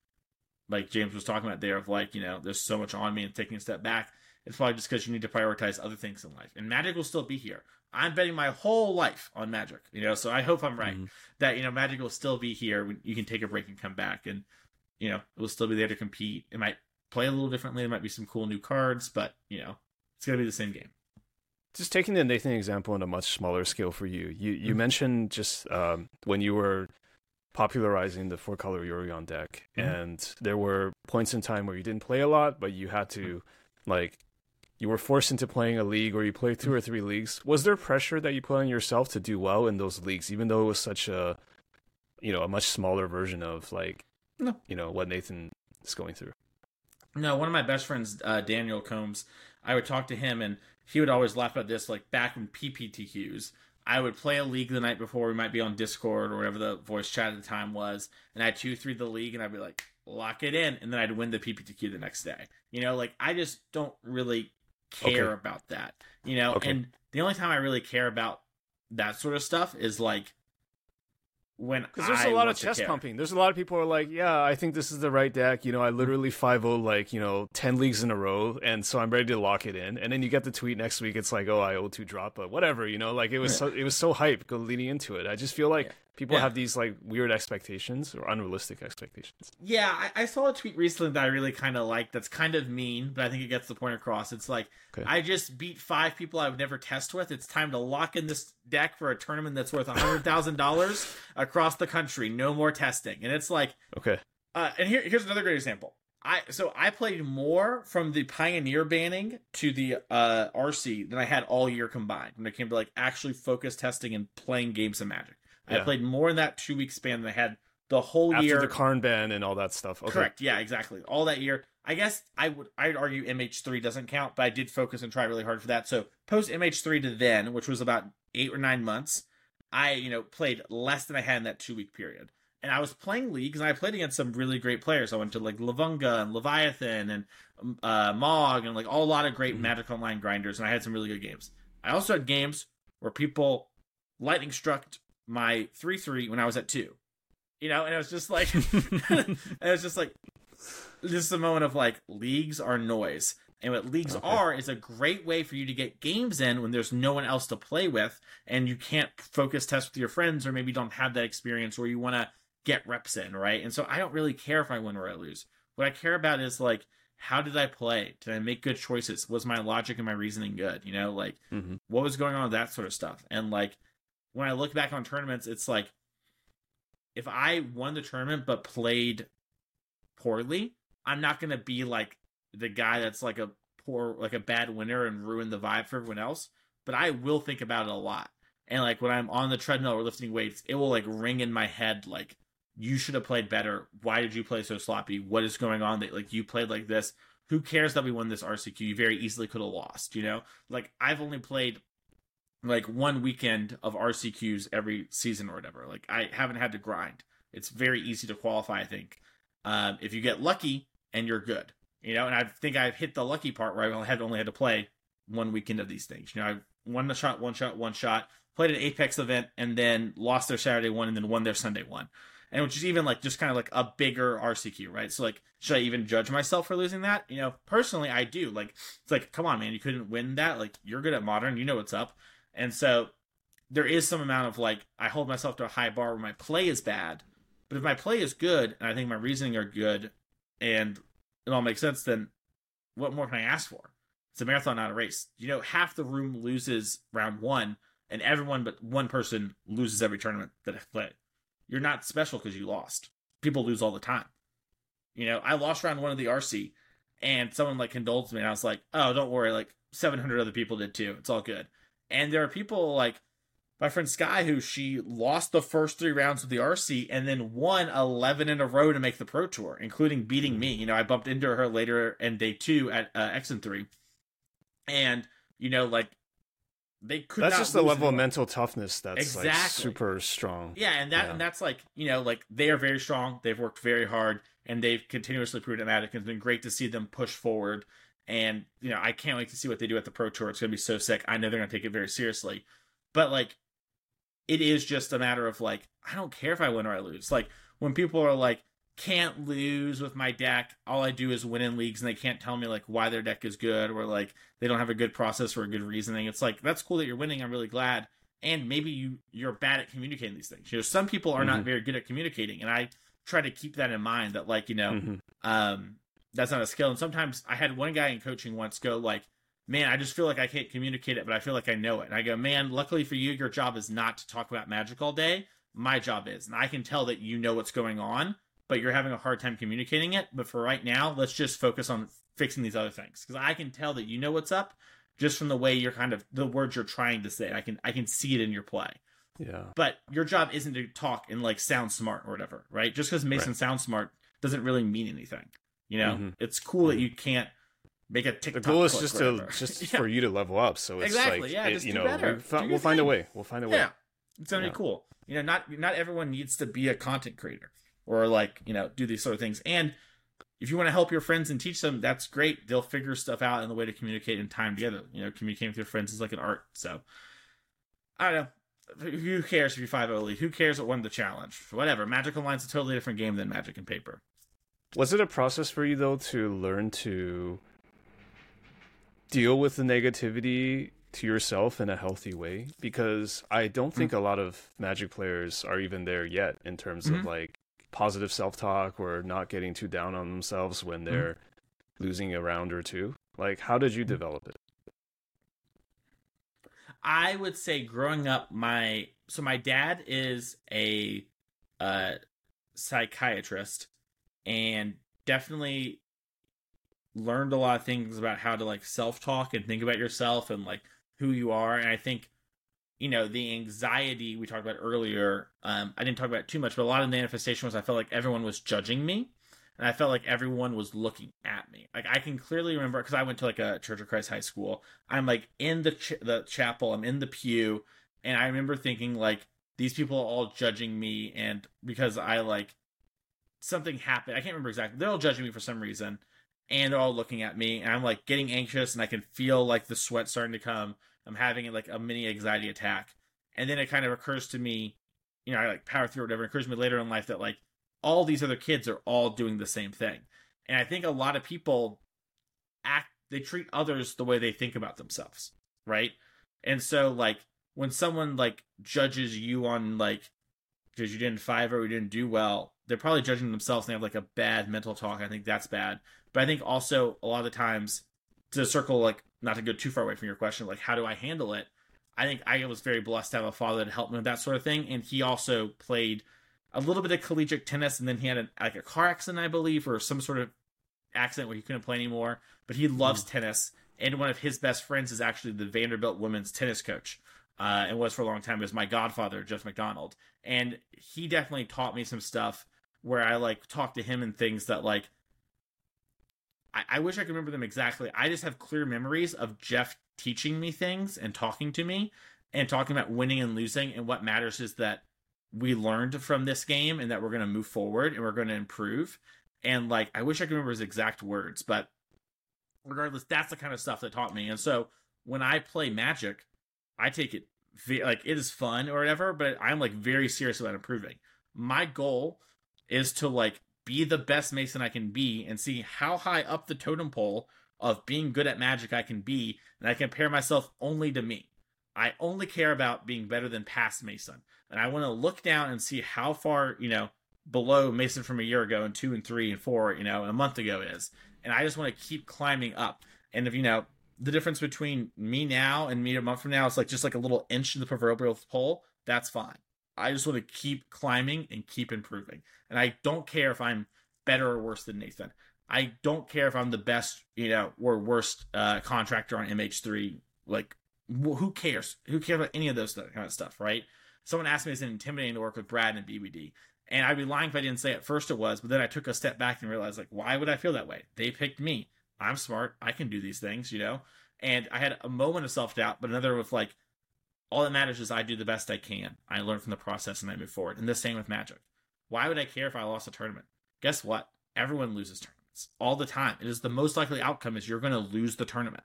like James was talking about there of like, you know, there's so much on me and taking a step back. it's probably just because you need to prioritize other things in life. And Magic will still be here. I'm betting my whole life on Magic, you know, so I hope I'm right Mhm. that, you know, Magic will still be here when you can take a break and come back and, you know, it will still be there to compete. It might play a little differently. There might be some cool new cards, but, you know, it's going to be the same game. Just taking the Nathan example on a much smaller scale for you. You you Mhm. mentioned just um, when you were popularizing the four color Yorion deck, Mhm. and there were points in time where you didn't play a lot, but you had to like you were forced into playing a league or you played two or three leagues. Was there pressure that you put on yourself to do well in those leagues, even though it was such a you know a much smaller version of like No. you know what Nathan is going through? No, one of my best friends, uh, Daniel Combs, I would talk to him and he would always laugh about this. Like back in PPTQs, I would play a league the night before. We might be on Discord or whatever the voice chat at the time was, and I'd two three the league, and I'd be like, lock it in, and then I'd win the PPTQ the next day. You know, like I just don't really care Okay. about that. You know, Okay. and the only time I really care about that sort of stuff is like when Because there's a a lot of chest pumping. There's a lot of people who are like, yeah, I think this is the right deck. You know, I literally 5 like, you know, 10 leagues in a row. And so I'm ready to lock it in. And then you get the tweet next week. It's like, oh, I owe two drop, but whatever, you know, like it was so, it was so hype go leading into it. I just feel like Yeah. People Yeah. have these like weird expectations or unrealistic expectations. Yeah, I, I saw a tweet recently that I really kind of like. That's kind of mean, but I think it gets the point across. It's like Okay. I just beat five people I would never test with. It's time to lock in this deck for a tournament that's worth a hundred thousand dollars (laughs) across the country. No more testing, and it's like, Okay. uh, and here, here's another great example. I so I played more from the Pioneer banning to the uh, RC than I had all year combined when it came to like actually focus testing and playing games of Magic. I played more in that two week span than I had the whole After year. the Karn ban and all that stuff. Okay. Correct. Yeah, exactly. All that year. I guess I would I'd argue MH3 doesn't count, but I did focus and try really hard for that. So post MH3 to then, which was about eight or nine months, I, you know, played less than I had in that two week period. And I was playing leagues and I played against some really great players. I went to like Lavunga and Leviathan and um, uh, Mog and like all a lot of great Mhm. Magic Online grinders, and I had some really good games. I also had games where people lightning struck my three three when I was at two. You know, and it was just like (laughs) (laughs) it was just like this is a moment of like leagues are noise. And what leagues Okay. are is a great way for you to get games in when there's no one else to play with and you can't focus test with your friends or maybe don't have that experience where you want to get reps in, right? And so I don't really care if I win or I lose. What I care about is like how did I play? Did I make good choices? Was my logic and my reasoning good? You know, like Mhm. what was going on with that sort of stuff. And like when I look back on tournaments, it's like if I won the tournament but played poorly, I'm not gonna be like the guy that's like a poor like a bad winner and ruin the vibe for everyone else. But I will think about it a lot. And like when I'm on the treadmill or lifting weights, it will like ring in my head like you should have played better. Why did you play so sloppy? What is going on that like you played like this? Who cares that we won this RCQ? You very easily could have lost, you know? Like I've only played like one weekend of RCQs every season or whatever. Like I haven't had to grind. It's very easy to qualify, I think. Um, if you get lucky and you're good, you know, and I think I've hit the lucky part where I had only had to play one weekend of these things. You know, I've won the shot, one shot, one shot, played an Apex event, and then lost their Saturday one, and then won their Sunday one, and which is even like just kind of like a bigger RCQ, right? So like, should I even judge myself for losing that? You know, personally, I do. Like, it's like, come on, man, you couldn't win that. Like, you're good at modern, you know what's up, and so there is some amount of like, I hold myself to a high bar where my play is bad, but if my play is good and I think my reasoning are good, and it all makes sense, then what more can I ask for? It's a marathon, not a race. You know, half the room loses round one, and everyone but one person loses every tournament that I play. You're not special because you lost. People lose all the time. You know, I lost round one of the RC, and someone like condoled me, and I was like, "Oh, don't worry. Like 700 other people did too. It's all good." And there are people like my friend Sky, who she lost the first three rounds of the RC and then won 11 in a row to make the Pro Tour, including beating me. You know, I bumped into her later in day two at uh, X and three, and you know, like they could. That's just the level of mental toughness that's like Exactly. super strong. Yeah, and that Yeah. and that's like you know, like they are very strong. They've worked very hard, and they've continuously proved it. Magic. It's been great to see them push forward. And you know, I can't wait to see what they do at the Pro Tour. It's gonna be so sick. I know they're gonna take it very seriously, but like, it is just a matter of like, I don't care if I win or I lose. Like when people are like, can't lose with my deck. All I do is win in leagues, and they can't tell me like why their deck is good or like they don't have a good process or a good reasoning. It's like that's cool that you're winning. I'm really glad. And maybe you you're bad at communicating these things. You know, some people are not Mhm. very good at communicating, and I try to keep that in mind. That like you know, Mhm. um, that's not a skill. And sometimes I had one guy in coaching once go like, "Man, I just feel like I can't communicate it, but I feel like I know it." And I go, "Man, luckily for you, your job is not to talk about magic all day. My job is, and I can tell that you know what's going on, but you're having a hard time communicating it. But for right now, let's just focus on fixing these other things because I can tell that you know what's up." Just from the way you're kind of the words you're trying to say, I can I can see it in your play Yeah. but your job isn't to talk and like sound smart or whatever, right? Just because Mason sounds smart doesn't really mean anything. You know, Mhm. it's cool that you can't make a TikTok. The goal is just to just (laughs) Yeah. for you to level up. So it's Exactly, like yeah, it- you know better. we fi- Do your we'll find a way. We'll find a way. yeah, it's gonna Yeah. be cool. You know, not not everyone needs to be a content creator or like you know do these sort of things. And if you want to help your friends and teach them, that's great. They'll figure stuff out and the way to communicate in time together. You know, communicating with your friends is like an art. So I don't know. Who cares if you're five early? Who cares what won the challenge? Whatever. Magic Online's a totally different game than Magic and Paper. Was it a process for you though to learn to deal with the negativity to yourself in a healthy way? Because I don't think a lot of Magic players are even there yet in terms Mhm. of like positive self-talk or not getting too down on themselves when they're losing a round or two. Like, how did you develop it? I would say growing up, my so my dad is a uh, psychiatrist, and definitely learned a lot of things about how to like self talk and think about yourself and like who you are. And I think you know the anxiety we talked about earlier. Um, I didn't talk about too much, but a lot of the manifestation was I felt like everyone was judging me. And I felt like everyone was looking at me. Like I can clearly remember because I went to like a Church of Christ high school. I'm like in the ch- the chapel. I'm in the pew, and I remember thinking like these people are all judging me, and because I like something happened. I can't remember exactly. They're all judging me for some reason, and they're all looking at me, and I'm like getting anxious, and I can feel like the sweat starting to come. I'm having like a mini anxiety attack, and then it kind of occurs to me, you know, I like power through or whatever. It occurs to me later in life that like all these other kids are all doing the same thing. And I think a lot of people act they treat others the way they think about themselves, right? And so like when someone like judges you on like because you didn't five or you didn't do well, they're probably judging themselves and they have like a bad mental talk. I think that's bad. But I think also a lot of the times to circle like not to go too far away from your question, like how do I handle it? I think I was very blessed to have a father that helped me with that sort of thing, and he also played a little bit of collegiate tennis, and then he had a, like a car accident, I believe, or some sort of accident where he couldn't play anymore. But he loves tennis, and one of his best friends is actually the Vanderbilt women's tennis coach, uh, and was for a long time. It was my godfather, Jeff McDonald, and he definitely taught me some stuff where I like talk to him and things that like. I, I wish I could remember them exactly. I just have clear memories of Jeff teaching me things and talking to me and talking about winning and losing and what matters is that we learned from this game and that we're going to move forward and we're going to improve. And like, I wish I could remember his exact words, but regardless, that's the kind of stuff that taught me. And so when I play Magic, I take it like it is fun or whatever, but I'm like very serious about improving. My goal is to like be the best Mason I can be and see how high up the totem pole of being good at Magic I can be, and I compare myself only to me. I only care about being better than past Mason. And I want to look down and see how far, you know, below Mason from a year ago and two and three and four, you know, a month ago is. And I just want to keep climbing up. And if, you know, the difference between me now and me a month from now is like just like a little inch in the proverbial pole, that's fine. I just want to keep climbing and keep improving. And I don't care if I'm better or worse than Nathan. I don't care if I'm the best, you know, or worst uh, contractor on MH3. Like, wh- who cares? Who cares about any of those kind of stuff, right? Someone asked me, is it intimidating to work with Brad and BBD? And I'd be lying if I didn't say at first it was, but then I took a step back and realized, like, why would I feel that way? They picked me. I'm smart. I can do these things, you know? And I had a moment of self doubt, but another with like, all that matters is I do the best I can. I learn from the process and I move forward. And the same with Magic. Why would I care if I lost a tournament? Guess what? Everyone loses tournaments all the time. It is the most likely outcome is you're going to lose the tournament.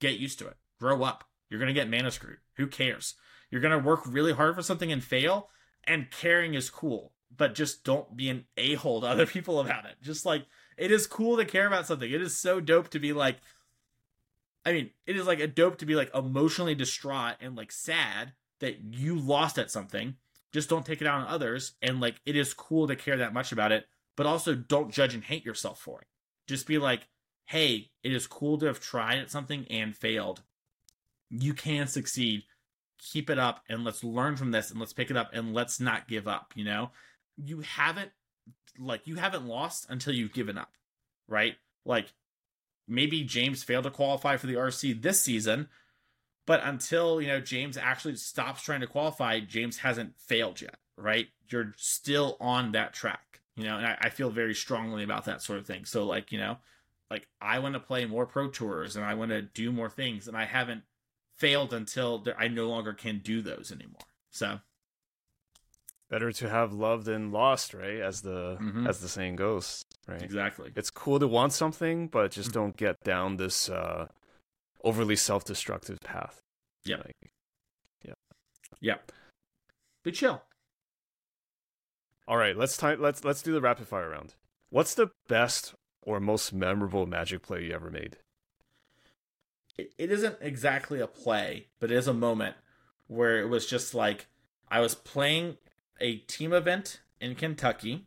Get used to it. Grow up. You're going to get mana screwed. Who cares? You're going to work really hard for something and fail, and caring is cool. but just don't be an a hole to other (laughs) people about it. Just like it is cool to care about something. It is so dope to be like. I mean, it is like a dope to be like emotionally distraught and like sad that you lost at something. Just don't take it out on others. And like, it is cool to care that much about it, but also don't judge and hate yourself for it. Just be like, hey, it is cool to have tried at something and failed. You can succeed. Keep it up and let's learn from this and let's pick it up and let's not give up, you know? You haven't like you haven't lost until you've given up, right? Like maybe James failed to qualify for the RC this season, but until, you know, James actually stops trying to qualify, James hasn't failed yet, right? You're still on that track, you know, and I, I feel very strongly about that sort of thing. So, like, you know, like I want to play more pro tours and I want to do more things, and I haven't failed until I no longer can do those anymore. So, better to have loved than lost, right? As the mm-hmm. as the saying goes, right? Exactly. It's cool to want something, but just mm-hmm. don't get down this uh, overly self-destructive path. Yeah. Like, yeah. Yeah. Be chill. All right, let's t- let's let's do the rapid fire round. What's the best or most memorable Magic play you ever made? It, it isn't exactly a play, but it is a moment where it was just like I was playing a team event in Kentucky,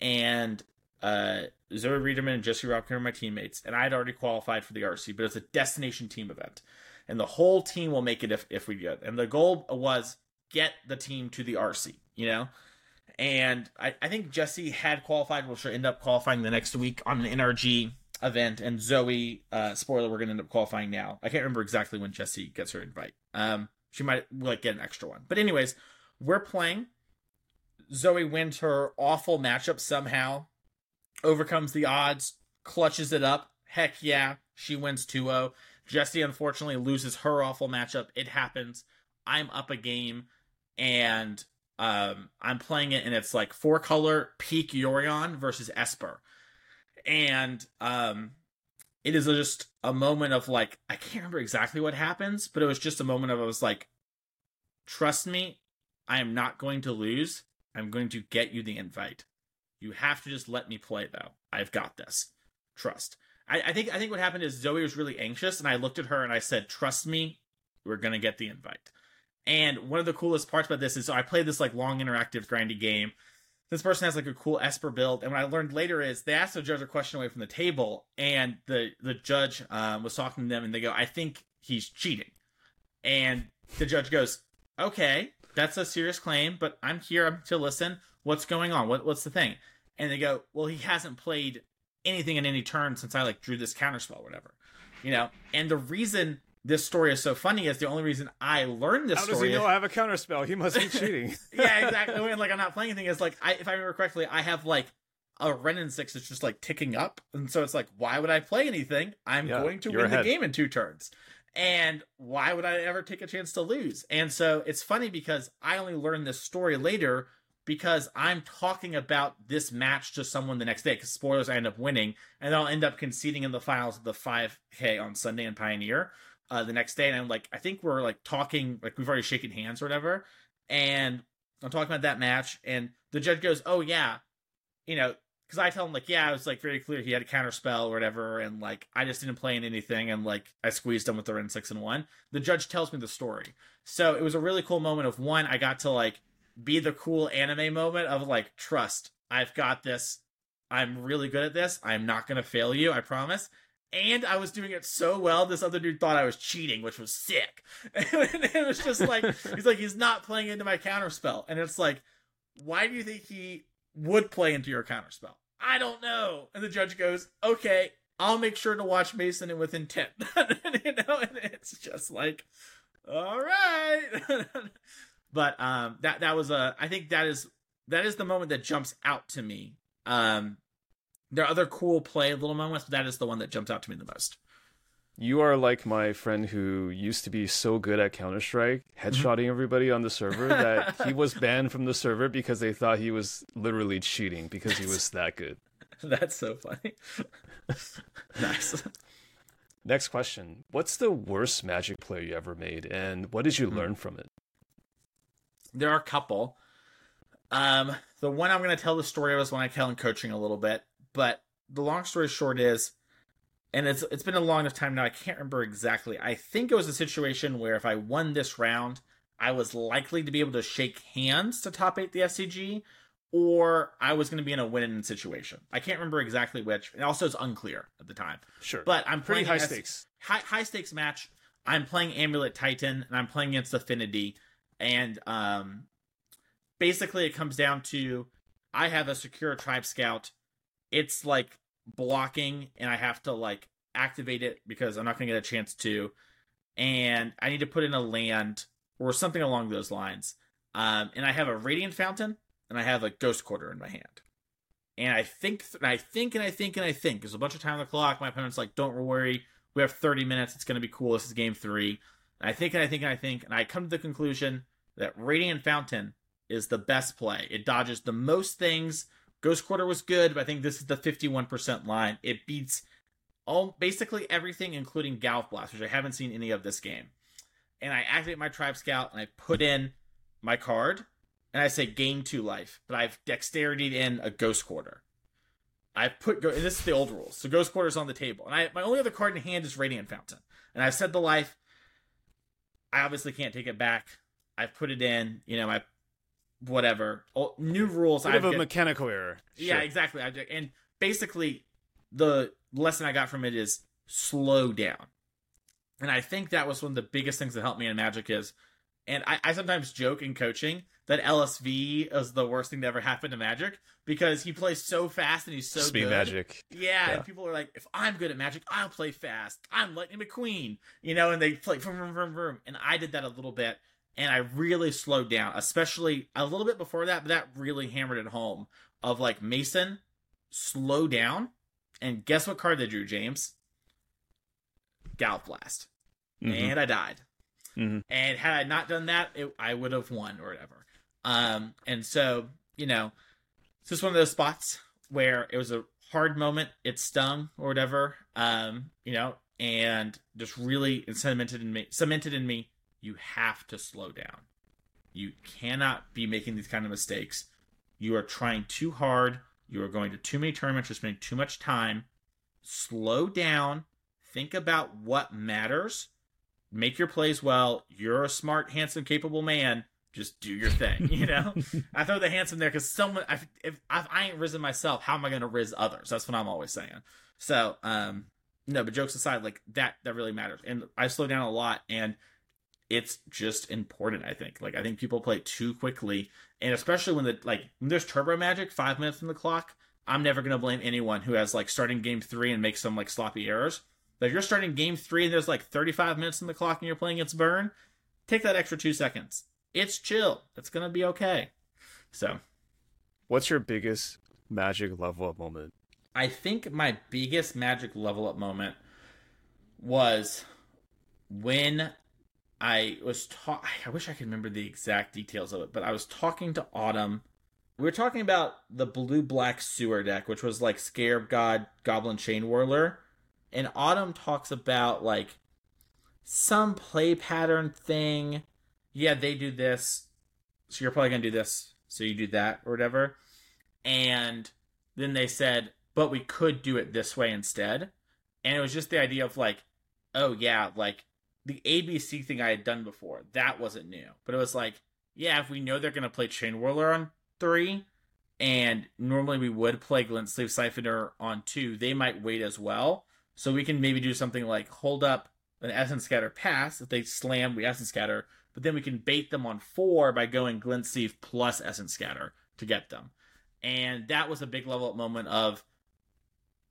and uh, Zoe Riederman and Jesse Robkin are my teammates, and I had already qualified for the RC, but it's a destination team event, and the whole team will make it if if we get. And the goal was get the team to the RC, you know. And I, I think Jesse had qualified, will sure end up qualifying the next week on an NRG event, and Zoe, uh, spoiler, we're gonna end up qualifying now. I can't remember exactly when Jesse gets her invite. Um, she might like get an extra one, but anyways, we're playing. Zoe wins her awful matchup somehow, overcomes the odds, clutches it up. Heck yeah, she wins 2 0. Jesse unfortunately loses her awful matchup. It happens. I'm up a game and um, I'm playing it, and it's like four color Peak Yorion versus Esper. And um, it is just a moment of like, I can't remember exactly what happens, but it was just a moment of I was like, trust me, I am not going to lose. I'm going to get you the invite. You have to just let me play though. I've got this. Trust. I, I think I think what happened is Zoe was really anxious, and I looked at her and I said, "Trust me, we're gonna get the invite." And one of the coolest parts about this is so I played this like long interactive grindy game. This person has like a cool Esper build, and what I learned later is they asked the judge a question away from the table, and the the judge um, was talking to them, and they go, "I think he's cheating," and the judge goes, "Okay, that's a serious claim, but I'm here to listen. What's going on? What what's the thing?" And they go, "Well, he hasn't played anything in any turn since I like drew this counterspell, or whatever." You know, and the reason this story is so funny is the only reason I learned this How story. How does he know I have a counterspell? He must be (laughs) cheating. yeah, (laughs) exactly. And like I'm not playing anything. Is like I, if I remember correctly, I have like a Wrenn and six that's just like ticking up, and so it's like, why would I play anything? I'm yeah, going to win ahead. the game in two turns. And why would I ever take a chance to lose? And so it's funny because I only learned this story later because I'm talking about this match to someone the next day. Because spoilers, I end up winning, and I'll end up conceding in the finals of the 5K on Sunday in Pioneer uh, the next day. And I'm like, I think we're like talking, like we've already shaken hands or whatever. And I'm talking about that match, and the judge goes, "Oh yeah, you know, because I tell him like, yeah, it was like very clear he had a counter spell or whatever, and like I just didn't play in anything, and like I squeezed him with the Wrenn six and one. The judge tells me the story, so it was a really cool moment of one, I got to like be the cool anime moment of like trust, I've got this, I'm really good at this, I'm not gonna fail you, I promise. And I was doing it so well, this other dude thought I was cheating, which was sick. (laughs) and it was just like he's like he's not playing into my counter spell, and it's like, why do you think he would play into your counter spell? I don't know. And the judge goes, okay, I'll make sure to watch Mason and with intent. (laughs) you know, and it's just like, all right. (laughs) but um, that that was a. I think that is that is the moment that jumps out to me. Um, there are other cool play little moments, but that is the one that jumps out to me the most. You are like my friend who used to be so good at Counter Strike, headshotting everybody on the server (laughs) that he was banned from the server because they thought he was literally cheating because he was that good. (laughs) That's so funny. (laughs) nice. Next question. What's the worst magic play you ever made and what did you mm. learn from it? There are a couple. Um, the one I'm going to tell the story of is when I tell in coaching a little bit, but the long story short is, and it's it's been a long enough time now. I can't remember exactly. I think it was a situation where if I won this round, I was likely to be able to shake hands to top eight the SCG, or I was going to be in a win-in situation. I can't remember exactly which. And also, it's unclear at the time. Sure. But I'm Pretty high S- stakes. high high stakes match. I'm playing Amulet Titan and I'm playing against Affinity, and um, basically it comes down to I have a Sakura-Tribe Scout. It's like blocking, and I have to like activate it because I'm not going to get a chance to, and I need to put in a land or something along those lines. Um, and I have a Radiant Fountain and I have a Ghost Quarter in my hand. And I think, and I think, and I think, and I think. There's a bunch of time on the clock. My opponent's like, "Don't worry, we have 30 minutes. It's going to be cool. This is game three. And I think, and I think, and I think, and I come to the conclusion that Radiant Fountain is the best play. It dodges the most things. Ghost Quarter was good, but I think this is the 51% line. It beats all basically everything, including Galv Blast, which I haven't seen any of this game. And I activate my Tribe Scout and I put in my card and I say gain two life, but I've dexterity in a Ghost Quarter. I put go- and this is the old rules, so Ghost Quarter is on the table, and I my only other card in hand is Radiant Fountain, and I've said the life. I obviously can't take it back. I've put it in, you know, my whatever oh, new rules. Bit I've a get- mechanical error. yeah, Sure. exactly. And basically, the lesson I got from it is slow down. And I think that was one of the biggest things that helped me in Magic is, and I, I sometimes joke in coaching that LSV is the worst thing that ever happened to Magic because he plays so fast and he's so Speed good. magic. Yeah, Yeah. and people are like, if I'm good at Magic, I'll play fast. I'm Lightning McQueen, you know, and they play vroom, vroom, vroom, vroom. And I did that a little bit, and I really slowed down, especially a little bit before that, but that really hammered it home of like Mason, slow down. And guess what card they drew, James? Galv Blast. Mhm. And I died. Mhm. And had I not done that, it, I would have won or whatever. Um, and so, you know, it's just one of those spots where it was a hard moment, it stung or whatever. Um, you know, and just really cemented in me cemented in me, you have to slow down. You cannot be making these kind of mistakes. You are trying too hard. You are going to too many tournaments. You're spending too much time. Slow down. Think about what matters. Make your plays well. You're a smart, handsome, capable man. Just do your thing. (laughs) You know. (laughs) I throw the handsome there because someone. I, if, if I ain't risen myself, how am I going to riz others? That's what I'm always saying. So, um, no, but jokes aside, like that, that really matters. And I slow down a lot, and it's just important. I think. Like I think people play too quickly, and especially when the like when there's turbo magic, five minutes on the clock. I'm never gonna blame anyone who has like starting game three and makes some like sloppy errors. But if you're starting game three and there's like 35 minutes on the clock and you're playing against Burn, take that extra two seconds. It's chill. It's gonna be okay. So What's your biggest magic level up moment? I think my biggest magic level up moment was when I was ta- I wish I could remember the exact details of it, but I was talking to Autumn. We were talking about the blue black sewer deck, which was like Scarab God, Goblin Chainwhirler. And Autumn talks about like some play pattern thing. Yeah, they do this. So you're probably gonna do this. So you do that or whatever. And then they said, but we could do it this way instead. And it was just the idea of like, oh yeah, like the ABC thing I had done before, that wasn't new. But it was like, yeah, if we know they're gonna play Chainwhirler on three, and normally we would play Glint Sleeve Siphoner on two, they might wait as well. So we can maybe do something like hold up an Essence Scatter pass. If they slam, we Essence Scatter. But then we can bait them on four by going Glint Sleeve plus Essence Scatter to get them. And that was a big level up moment of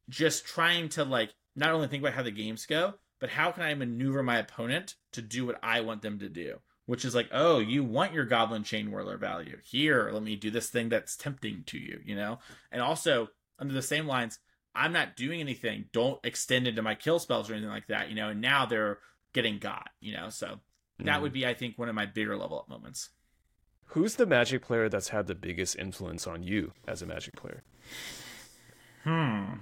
just trying to like not only think about how the games go, but how can I maneuver my opponent to do what I want them to do? Which is like, oh, you want your Goblin Chainwhirler value. Here, let me do this thing that's tempting to you, you know? And also, under the same lines, I'm not doing anything. Don't extend into my kill spells or anything like that, you know? And now they're getting got, you know? So that Mhm. would be, I think, one of my bigger level up moments. Who's the magic player that's had the biggest influence on you as a magic player? Hmm.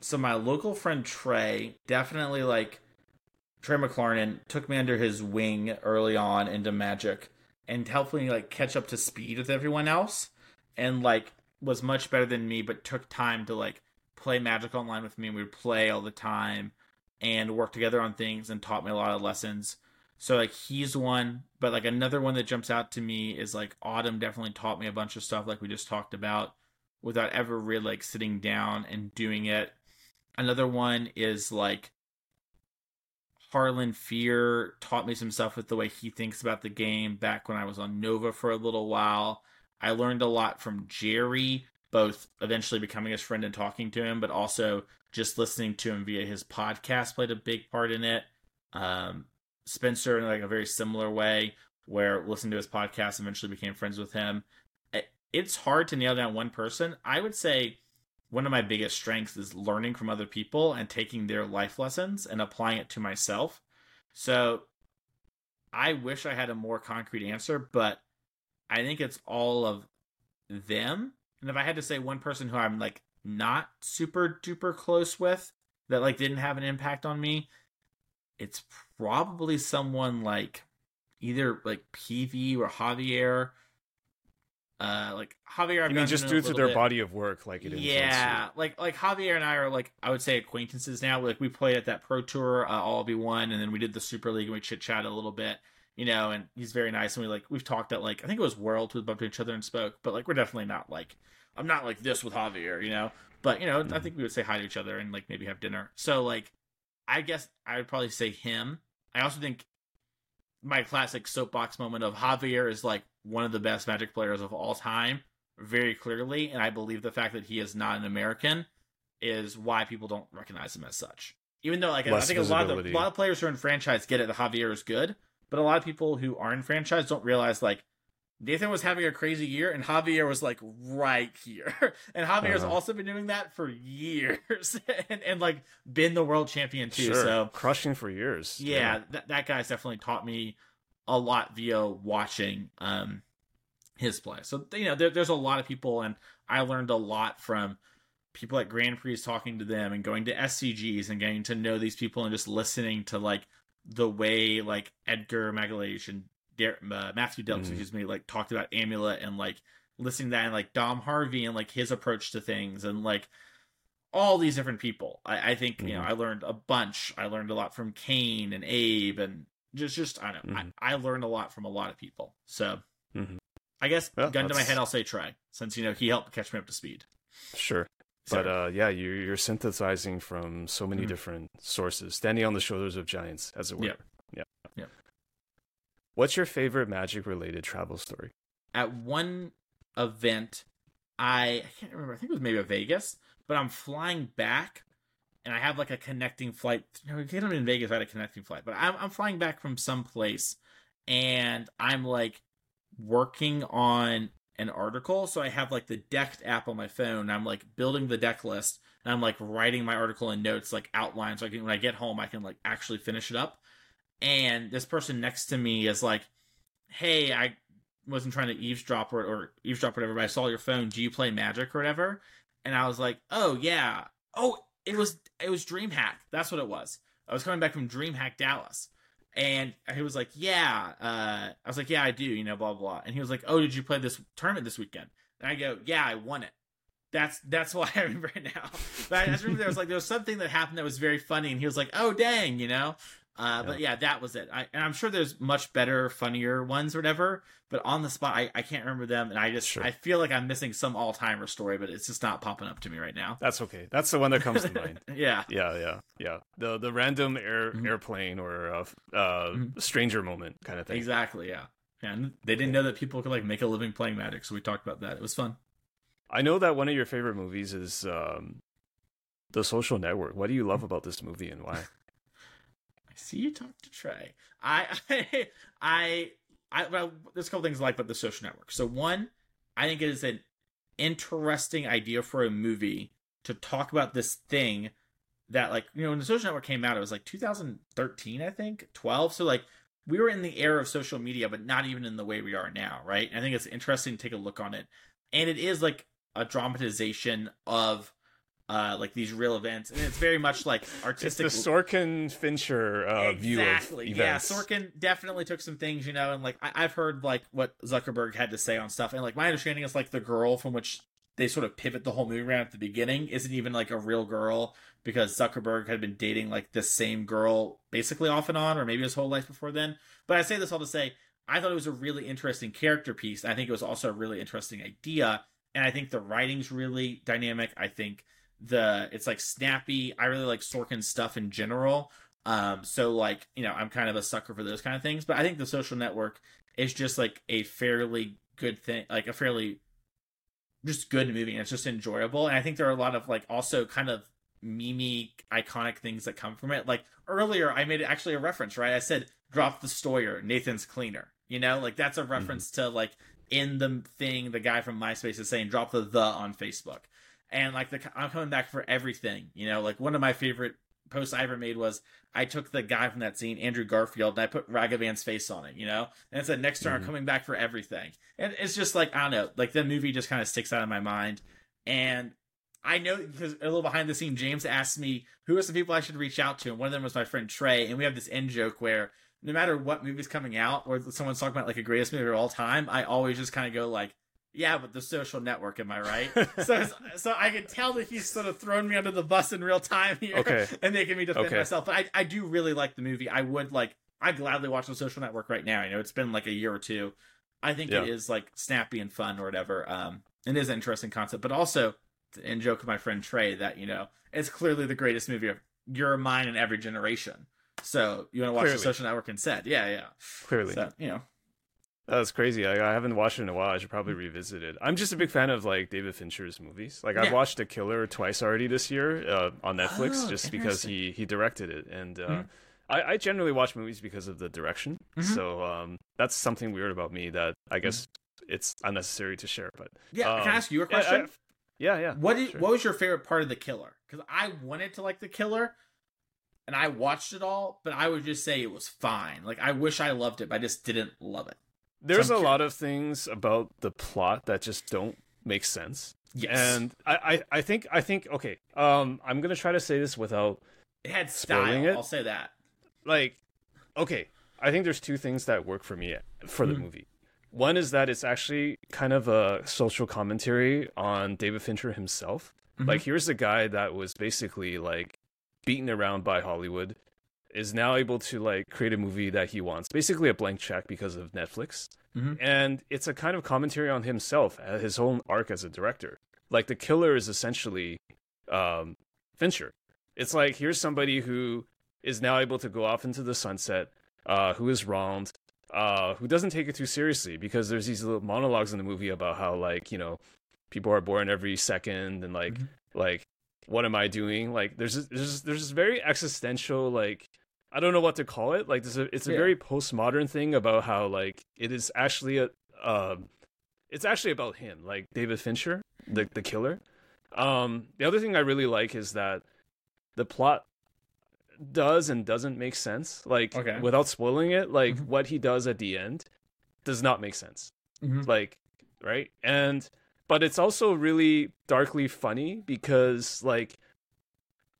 So my local friend Trey definitely like Trey McLarnon took me under his wing early on into Magic, and helped me like catch up to speed with everyone else and like was much better than me but took time to like play magic online with me. And we would play all the time and work together on things and taught me a lot of lessons. So like he's one but like another one that jumps out to me is like autumn definitely taught me a bunch of stuff like we just talked about without ever really like sitting down and doing it another one is like Harlan Fear taught me some stuff with the way he thinks about the game back when I was on Nova for a little while. I learned a lot from Jerry, both eventually becoming his friend and talking to him, but also just listening to him via his podcast played a big part in it. Um, Spencer, in like a very similar way, where listening to his podcast eventually became friends with him. It's hard to nail down one person. I would say one of my biggest strengths is learning from other people and taking their life lessons and applying it to myself. So I wish I had a more concrete answer, but I think it's all of them. And if I had to say one person who I'm like not super duper close with that like didn't have an impact on me, it's probably someone like either like PV or Javier uh like Javier I've I mean just due to their bit. body of work like it yeah like like Javier and I are like I would say acquaintances now like we played at that pro tour uh, all be one and then we did the super league and we chit chatted a little bit you know and he's very nice and we like we've talked at like I think it was World we bumped into each other and spoke but like we're definitely not like I'm not like this with Javier you know but you know mm-hmm. I think we would say hi to each other and like maybe have dinner so like I guess I would probably say him I also think my classic soapbox moment of Javier is like one of the best Magic players of all time, very clearly, and I believe the fact that he is not an American is why people don't recognize him as such. Even though, like, Less I think a lot of the, a lot of players who are in franchise get it that Javier is good, but a lot of people who are in franchise don't realize like Nathan was having a crazy year, and Javier was like right here, (laughs) and Javier's uh-huh. also been doing that for years, (laughs) and, and like been the world champion too. Sure. So crushing for years. Yeah, yeah. That, that guy's definitely taught me a lot via watching um his play. So you know, there, there's a lot of people, and I learned a lot from people at Grand Prix talking to them and going to SCGs and getting to know these people and just listening to like the way like Edgar Magalhaes and Der- uh, Matthew Delk, mm-hmm. excuse me, like talked about Amulet and like listening to that and like Dom Harvey and like his approach to things and like all these different people. I, I think mm-hmm. you know mm-hmm. I learned a bunch. I learned a lot from Kane and Abe and just just I don't know. Mm-hmm. I, I, learned a lot from a lot of people. So mm-hmm. I guess well, gun that's... to my head, I'll say Trey since you know he helped catch me up to speed. Sure. Sorry. But uh, yeah, you're, you're synthesizing from so many mm-hmm. different sources, standing on the shoulders of giants, as it were. Yeah. What's your favorite magic related travel story? At one event, I, I can't remember. I think it was maybe Vegas, but I'm flying back and I have like a connecting flight. Know, get them in Vegas. I had a connecting flight, but I'm I'm flying back from some place, and I'm like working on an article. So I have like the decked app on my phone. I'm like building the deck list, and I'm like writing my article in notes, like outline, so I can when I get home, I can like actually finish it up. And this person next to me is like, "Hey, I wasn't trying to eavesdrop or, or eavesdrop or whatever, but I saw your phone. Do you play Magic or whatever?" And I was like, "Oh yeah." Oh, it was it was DreamHack. That's what it was. I was coming back from DreamHack Dallas, and he was like, "Yeah." Uh, I was like, "Yeah, I do." You know, blah blah. And he was like, "Oh, did you play this tournament this weekend?" And I go, "Yeah, I won it." That's that's why (laughs) I remember it now. But I just remember there was like there was something that happened that was very funny, and he was like, "Oh, dang," you know. Uh, yeah. But yeah, that was it. I, and I'm sure there's much better, funnier ones or whatever. But on the spot, I, I can't remember them, and I just sure. I feel like I'm missing some all timer story, but it's just not popping up to me right now. That's okay. That's the one that comes to mind. (laughs) yeah, yeah, yeah, yeah. The the random air mm-hmm. airplane or uh, uh mm-hmm. stranger moment kind of thing. Exactly. Yeah. And they didn't know that people could like make a living playing Magic, so we talked about that. It was fun. I know that one of your favorite movies is um, The Social Network. What do you love about this movie and why? See you talk to Trey. I, I, (laughs) I, I well, there's a couple things I like about the social network. So one, I think it is an interesting idea for a movie to talk about this thing that like you know when the social network came out it was like 2013 i think 12 so like we were in the era of social media but not even in the way we are now right i think it's interesting to take a look on it and it is like a dramatization of uh, like these real events, and it's very much like It's artistic. the Sorkin Fincher uh, view of exactly. Yeah, Sorkin definitely took some things, you know, and like I- I've heard like what Zuckerberg had to say on stuff, and like my understanding is like the girl from which they sort of pivot the whole movie around at the beginning isn't even like a real girl because Zuckerberg had been dating like this same girl basically off and on, or maybe his whole life before then. But I say this all to say I thought it was a really interesting character piece. I think it was also a really interesting idea, and I think the writing's really dynamic. I think the it's like snappy. I really like Sorkin stuff in general. Um, so like you know, I'm kind of a sucker for those kind of things. But I think the Social Network is just like a fairly good thing, like a fairly just good movie, and it's just enjoyable. And I think there are a lot of like also kind of memey iconic things that come from it. Like earlier, I made actually a reference, right? I said drop the Steuer, Nathan's cleaner. You know, like that's a reference to like in the thing the guy from MySpace is saying drop the the on Facebook. And like the I'm coming back for everything. You know, like one of my favorite posts I ever made was I took the guy from that scene, Andrew Garfield, and I put Ragavan's face on it, you know? And it said next turn I'm Mhm. coming back for everything. And it's just like I don't know, like the movie just kind of sticks out of my mind. And I know because a little behind the scene, James asked me who are some people I should reach out to, and one of them was my friend Trey. And we have this end joke where no matter what movie's coming out or someone's talking about like a greatest movie of all time, I always just kind of go like, "Yeah, but the Social Network, am I right?" (laughs) so, so I can tell that he's sort of thrown me under the bus in real time here, Okay. and making me defend Okay. myself. But I, I do really like the movie. I would like, I gladly watch the Social Network right now. You know, it's been like a year or two. I think it Yeah. is like snappy and fun or whatever. Um, it is an interesting concept, but also and joke of my friend Trey that you know it's clearly the greatest movie of your mine and every generation. So you want to watch Clearly. the Social Network instead? Yeah, yeah. Clearly, So you know, that's crazy. I, I haven't watched it in a while. I should probably revisit it. I'm just a big fan of like David Fincher's movies. Like Yeah. I've watched The Killer twice already this year uh, on Netflix, Oh, just because he he directed it, and uh, Mhm. I, I generally watch movies because of the direction. Mhm. So um, that's something weird about me that I guess it's unnecessary to share. But yeah. can Um, I ask you a yeah, I- question? yeah, yeah. what did, sure. what was your favorite part of the Killer? Because I wanted to like the Killer, and I watched it all, but I would just say it was fine. Like I wish I loved it, but I just didn't love it. There's a lot of things about the plot that just don't make sense. Yes, And I, I, I think I think okay. Um, I'm gonna try to say this without it had style. it? I'll say that. like okay. I think there's two things that work for me for the Mhm. movie. One is that it's actually kind of a social commentary on David Fincher himself. Mhm. Like here's a guy that was basically like beaten around by Hollywood is now able to like create a movie that he wants. Basically a blank check because of Netflix. Mhm. And it's a kind of commentary on himself, uh, his own arc as a director. Like the killer is essentially um Fincher. It's like here's somebody who is now able to go off into the sunset, uh, who is wronged, uh, who doesn't take it too seriously because there's these little monologues in the movie about how like you know people are born every second and like Mhm. like what am I doing? Like there's this, there's this- there's this very existential like I don't know what to call it. Like there's a, it's a Yeah. very postmodern thing about how like it is actually a um it's actually about him, like David Fincher, the the killer. Um the other thing I really like is that the plot does and doesn't make sense. Like Okay. without spoiling it, like Mhm. what he does at the end does not make sense. Mhm. Like right? And but it's also really darkly funny because like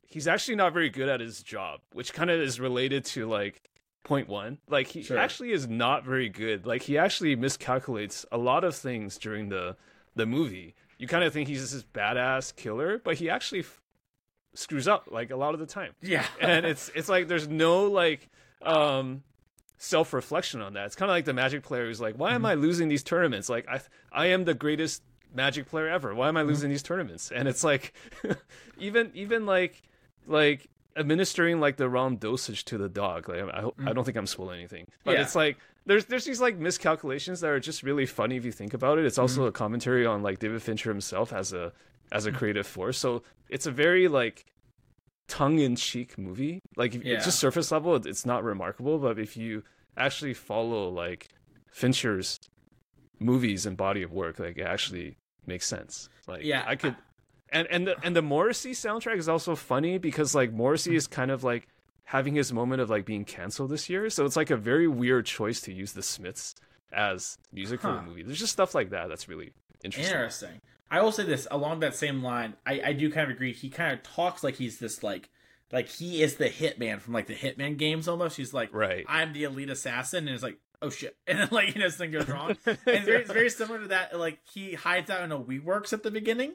he's actually not very good at his job, which kind of is related to like point 1. Like he Sure. actually is not very good. Like he actually miscalculates a lot of things during the the movie. You kind of think he's this badass killer, but he actually f- screws up like a lot of the time Yeah, (laughs) and it's it's like there's no like um self reflection on that. It's kind of like the Magic player who's like, why am I losing these tournaments? Like I I am the greatest Magic player ever. Why am I losing these tournaments? And it's like (laughs) even even like like administering like the wrong dosage to the dog. Like I I mm. don't think I'm spoiling anything, but Yeah. it's like there's there's these like miscalculations that are just really funny if you think about it. It's also mm-hmm. a commentary on like David Fincher himself as a as a mm. creative force. So it's a very like tongue in cheek movie. Like if, Yeah. it's just surface level, it's not remarkable. But if you actually follow like Fincher's movies and body of work, like it actually makes sense. Like Yeah, I could. And and the and the Morrissey soundtrack is also funny because like Morrissey is kind of like having his moment of like being canceled this year. So it's like a very weird choice to use the Smiths as music for Huh. the movie. There's just stuff like that that's really interesting. Interesting. I will say this along that same line. I, I do kind of agree. He kind of talks like he's this like like he is the hitman from like the hitman games almost. He's like, right. I'm the elite assassin, and it's like, oh shit, (laughs) and then like you know something goes wrong. (laughs) and it's very, it's very similar to that. Like he hides out in a WeWorks at the beginning.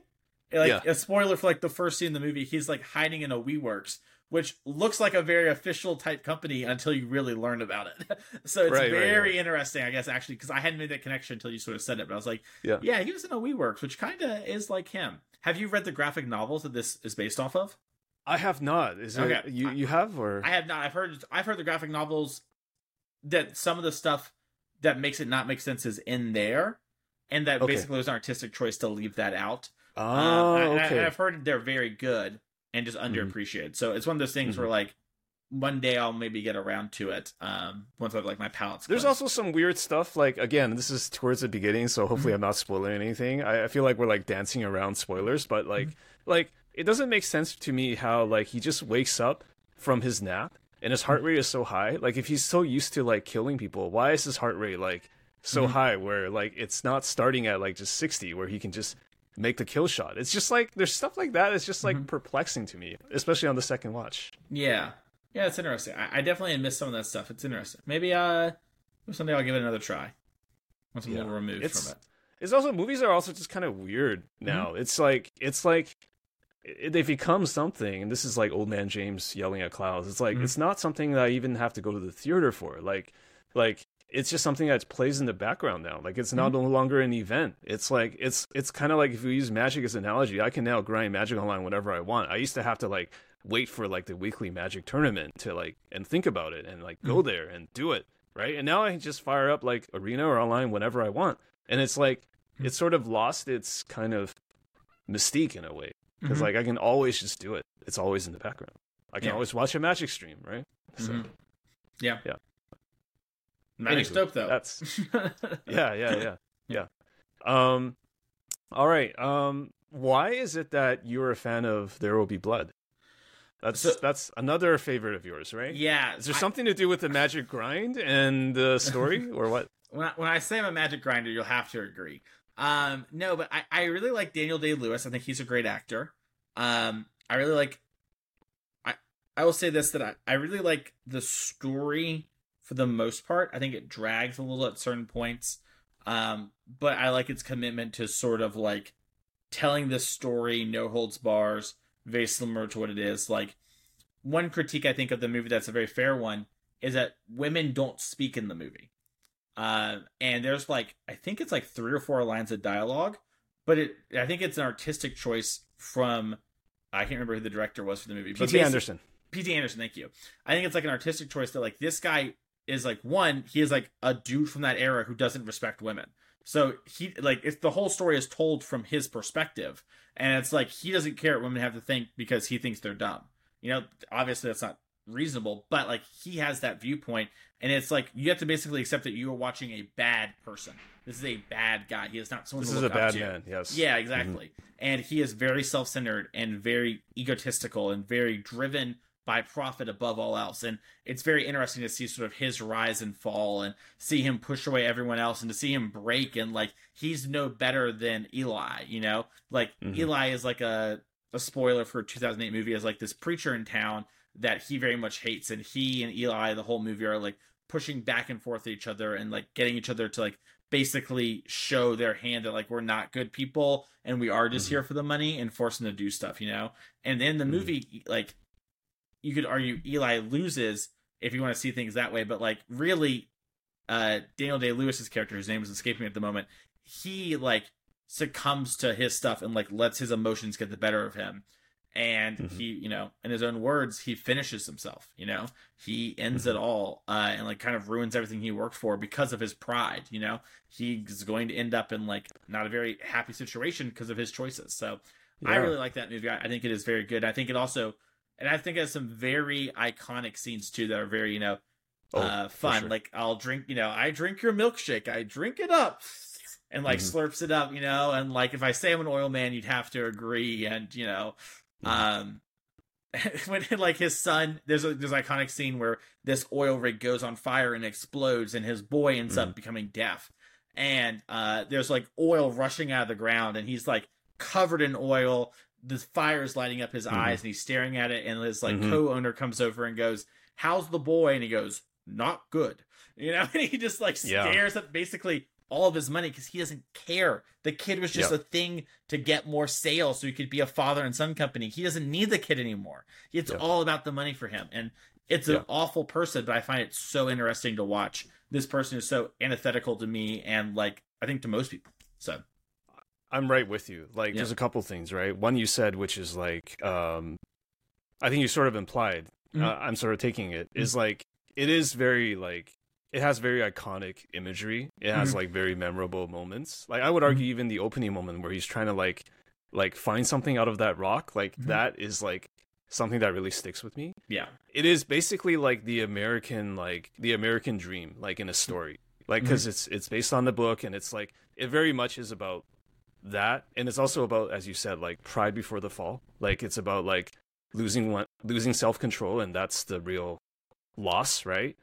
Like Yeah. a spoiler for like the first scene in the movie, he's like hiding in a WeWorks, which looks like a very official type company until you really learn about it. (laughs) so it's Right, right, very right. interesting, I guess, actually, because I hadn't made that connection until you sort of said it. But I was like, Yeah. yeah, he was in a WeWorks, which kind of is like him. Have you read the graphic novels that this is based off of? I have not. Is it Okay. you? You have or I have not. I've heard. I've heard the graphic novels that some of the stuff that makes it not make sense is in there, and that Okay. basically was an artistic choice to leave that out. Oh Um, I- oh, okay. and I've heard they're very good and just mm-hmm. underappreciated. So it's one of those things where mm-hmm. like one day I'll maybe get around to it. Um, once I've like my palate's. There's also some weird stuff. Like again, this is towards the beginning, so hopefully mm-hmm. I'm not spoiling anything. I, I feel like we're like dancing around spoilers, but like like it doesn't make sense to me how like he just wakes up from his nap and his heart rate is so high. Like if he's so used to like killing people, why is his heart rate like so high where like it's not starting at like just 60 where he can just make the kill shot. It's just like there's stuff like that. It's just like perplexing to me, especially on the second watch. Yeah, yeah, it's interesting. I, I definitely miss some of that stuff. It's interesting. Maybe uh, someday I'll give it another try. Once I'm a little removed It's- from it. It's also movies are also just kind of weird now. It's like it's like i- they've become something, and this is like old man James yelling at clouds. It's like Mhm. it's not something that I even have to go to the theater for. Like, like it's just something that plays in the background now. Like it's not no longer an event. It's like it's it's kind of like if we use magic as an analogy, I can now grind magic online whenever I want. I used to have to like wait for like the weekly magic tournament to like and think about it and like go there and do it right. And now I can just fire up like arena or online whenever I want, and it's like it's sort of lost its kind of mystique in a way because Mhm. like I can always just do it. It's always in the background. I can Yeah. always watch a magic stream, right? So Mhm. Yeah. Yeah. Anywho, dope though. that's (laughs) yeah, yeah, yeah, yeah. Um, all right. Um, why is it that you're a fan of There Will Be Blood? That's So- that's another favorite of yours, right? yeah. Is there I- something to do with the magic grind and the story, (laughs) or what? when I, when I say I'm a magic grinder, you'll have to agree. Um, no, but I, I really like Daniel Day Lewis. I think he's a great actor. Um, I really like. I I will say this that I, I really like the story for the most part. I think it drags a little at certain points. Um, but I like its commitment to sort of like telling this story, no holds bars, very similar to what it is. Like one critique I think of the movie that's a very fair one is that women don't speak in the movie. Uh, and there's like I think it's like three or four lines of dialogue, but it I think it's an artistic choice from I can't remember who the director was for the movie. P.T. Anderson. P.T. Anderson, thank you. I think it's like an artistic choice that like this guy is like one, he is like a dude from that era who doesn't respect women. So he like it's the whole story is told from his perspective, and it's like he doesn't care what women have to think because he thinks they're dumb. You know, obviously that's not reasonable, but like he has that viewpoint, and it's like you have to basically accept that you are watching a bad person. This is a bad guy. He is not someone This is a bad to. man. Yes. Yeah, mm-hmm. exactly. And he is very self centered and very egotistical and very driven by profit above all else. And it's very interesting to see sort of his rise and fall and see him push away everyone else and to see him break and like he's no better than Eli, you know? Like Mhm. Eli is like a a spoiler for a 2008 movie is like this preacher in town that he very much hates and he and Eli the whole movie are like pushing back and forth at each other and like getting each other to like basically show their hand that like we're not good people and we are just Mhm. here for the money and forcing to do stuff, you know? And in the Mhm. movie, like you could argue Eli loses if you want to see things that way, but like really, uh Daniel Day Lewis's character, whose name is escaping me at the moment, he like succumbs to his stuff and like lets his emotions get the better of him. And Mhm. he, you know, in his own words, he finishes himself, you know, he ends it all, uh, and like kind of ruins everything he worked for because of his pride, you know, he's going to end up in like not a very happy situation because of his choices. So I really like that movie. I I think it is very good. I think it also, and I think it has some very iconic scenes too that are very, you know, Oh, uh, fun. sure. Like I'll drink, you know, I drink your milkshake, I drink it up, and like Mhm. slurps it up, you know, and like if I say I'm an oil man, you'd have to agree, and you know, um, (laughs) when like his son, there's a there's an iconic scene where this oil rig goes on fire and explodes, and his boy ends up becoming deaf, and uh, there's like oil rushing out of the ground, and he's like covered in oil. The fire is lighting up his Mhm. eyes, and he's staring at it. And his like Mhm. co-owner comes over and goes, "How's the boy?" And he goes, "Not good." You know, (laughs) and he just like Yeah. stares at basically all of his money because he doesn't care. The kid was just Yeah. a thing to get more sales so he could be a father and son company. He doesn't need the kid anymore. It's Yeah. all about the money for him. And it's Yeah. an awful person, but I find it so interesting to watch. This person is so antithetical to me and like I think to most people. So I'm right with you. Like, Yeah. there's a couple things, right? One you said, which is like, um, I think you sort of implied. Mhm. Uh, I'm sort of taking it is like it is very like it has very iconic imagery. It has Mhm. like very memorable moments. Like I would argue, even the opening moment where he's trying to like like find something out of that rock, like Mhm. that is like something that really sticks with me. yeah. It is basically like the American like the American dream, like in a story, like because it's it's based on the book and it's like it very much is about that and it's also about as you said like pride before the fall. Like it's about like losing one losing self-control and that's the real loss right?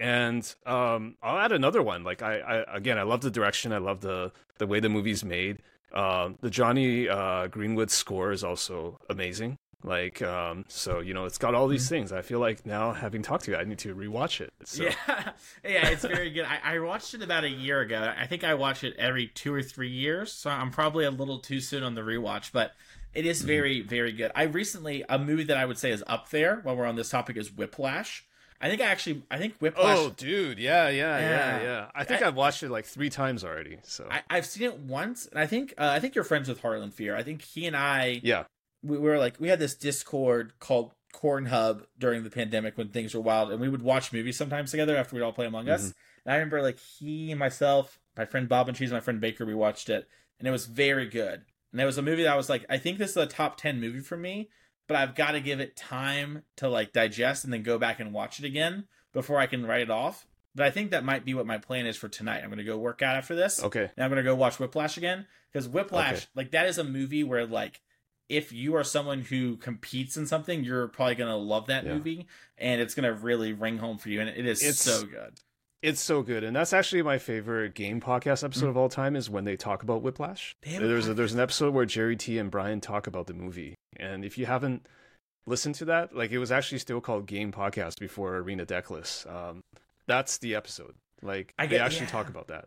And um i'll add another one. Like i, I again i love the direction. I love the the way the movie's made. Um the Jonny uh greenwood score is also amazing like um so you know it's got all these things i feel like now having talked to you i need to rewatch it so Yeah, (laughs) yeah, it's very good. I, I watched it about a year ago. I think I watch it every two or three years, so I'm probably a little too soon on the rewatch, but it is very, very good. I recently a movie that I would say is up there while we're on this topic is Whiplash. I think I actually I think Whiplash. Oh, dude, yeah, yeah, yeah, Yeah. yeah. I think I- have watched it like three times already. So I, I've seen it once, and I think uh, I think you're friends with Harlan Fear. I think he and I yeah, we were like we had this Discord called Corn Hub during the pandemic when things were wild, and we would watch movies sometimes together after we'd all play Among Us. Mm-hmm. And I remember like he, and myself, my friend Bob and Cheese, my friend Baker, we watched it, and it was very good. And it was a movie that I was like, I think this is a top ten movie for me, but I've got to give it time to like digest and then go back and watch it again before I can write it off. But I think that might be what my plan is for tonight. I'm going to go work out after this. okay, And I'm gonna go watch Whiplash again because Whiplash, Okay. like that is a movie where like if you are someone who competes in something, you're probably gonna love that Yeah. movie, and it's gonna really ring home for you, and it is It's- so good. it's so good, and that's actually my favorite game podcast episode Mm. of all time. Is when they talk about Whiplash. There's a, there's an episode where Jerry T and Brian talk about the movie, and if you haven't listened to that, like it was actually still called Game Podcast before Arena Decklists. Um, that's the episode. Like I they actually yeah. talk about that.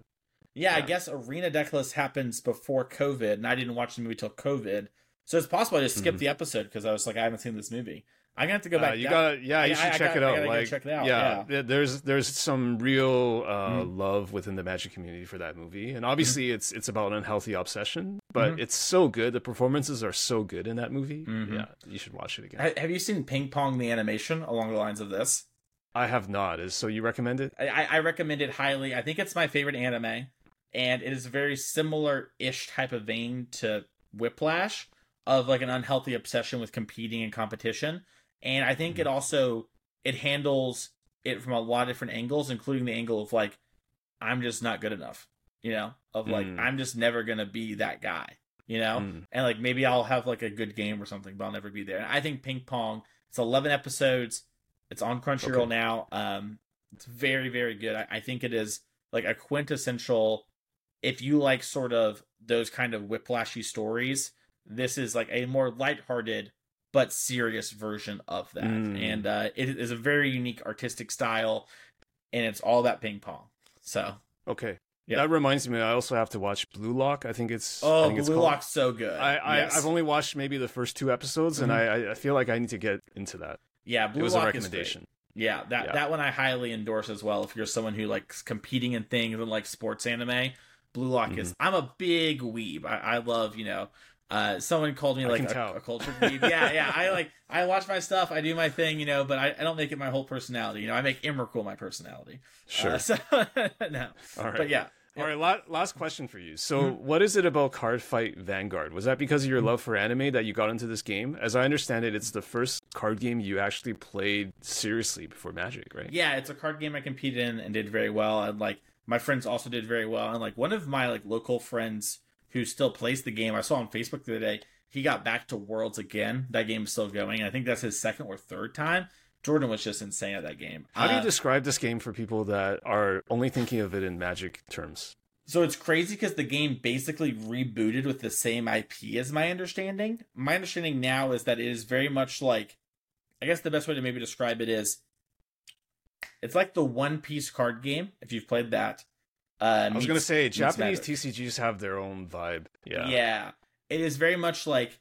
Yeah, I guess Arena Decklists happens before COVID, and I didn't watch the movie till COVID, so it's possible I just skipped Mhm. the episode because I was like, I haven't seen this movie. I'm gonna have to go Uh, back. you down- gotta, yeah, I- you I- should I check gotta- it out. like, check it out, Yeah, yeah. there's there's some real uh, Mhm. love within the Magic community for that movie, and obviously it's it's about an unhealthy obsession, but Mhm. it's so good. The performances are so good in that movie. Mhm. Yeah, you should watch it again. Have you seen Ping Pong the animation along the lines of this? I have not. Is so you recommend it? I, I recommend it highly. I think it's my favorite anime, and it is a very similar-ish type of vein to Whiplash, of like an unhealthy obsession with competing and competition. And I think it also it handles it from a lot of different angles, including the angle of like I'm just not good enough, you know, of like Mm. I'm just never gonna be that guy, you know, Mm. and like maybe I'll have like a good game or something, but I'll never be there. And I think Ping Pong. It's 11 episodes. It's on Crunchyroll Okay. now. Um, it's very very good. I, I think it is like a quintessential. If you like sort of those kind of whiplashy stories, this is like a more lighthearted but serious version of that. Mm. And uh, it is a very unique artistic style, and it's all about ping pong. So Okay. Yeah. That reminds me, I also have to watch Blue Lock. I think it's. I oh, think it's Blue called. Lock's so good. I, I Yes. I've only watched maybe the first two episodes, and I I feel like I need to get into that. yeah, Blue it was Lock a is recommendation. Yeah, that Yeah. that one I highly endorse as well. If you're someone who likes competing in things and like sports anime, Blue Lock is. Mm-hmm. I'm a big weeb. I, I love you know. Uh, someone called me like a, a cultured weeb. Yeah, yeah. I like I watch my stuff. I do my thing, you know, but I, I don't make it my whole personality. You know, I make Emrakul my personality. Sure. Uh, so (laughs) no, All right. but yeah. All right, la- last question for you. So, Mhm. what is it about Cardfight Vanguard? Was that because of your love for anime that you got into this game? As I understand it, it's the first card game you actually played seriously before Magic, right? Yeah, it's a card game I competed in and did very well. And like my friends also did very well. And like one of my like local friends who still plays the game, I saw on Facebook the other day, he got back to Worlds again. That game is still going. I think that's his second or third time. Jordan was just insane at that game. How do you Uh, describe this game for people that are only thinking of it in Magic terms? So it's crazy because the game basically rebooted with the same IP as my understanding. My understanding now is that it is very much like, I guess the best way to maybe describe it is, it's like the One Piece card game. If you've played that, uh, I was gonna say Japanese TCGs have their own vibe. Yeah, yeah. It is very much like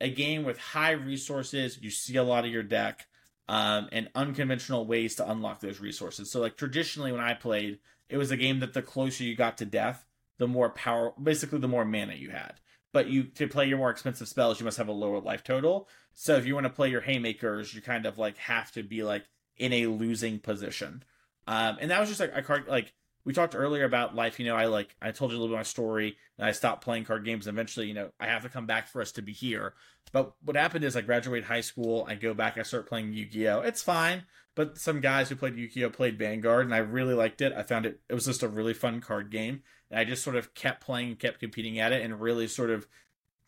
a game with high resources. You see a lot of your deck, um, and unconventional ways to unlock those resources. So, like traditionally, when I played, it was a game that the closer you got to death, the more power, basically, the more mana you had. But you to play your more expensive spells, you must have a lower life total. So if you want to play your haymakers, you kind of like have to be like in a losing position. Um, and that was just like a card like we talked earlier about life. You know, I like I told you a little bit of my story, and I stopped playing card games. And eventually, you know, I have to come back for us to be here. But what happened is I graduated high school, I go back, I start playing Yu Gi Oh. It's fine, but some guys who played Yu Gi Oh played Vanguard, and I really liked it. I found it it was just a really fun card game, and I just sort of kept playing, kept competing at it, and really sort of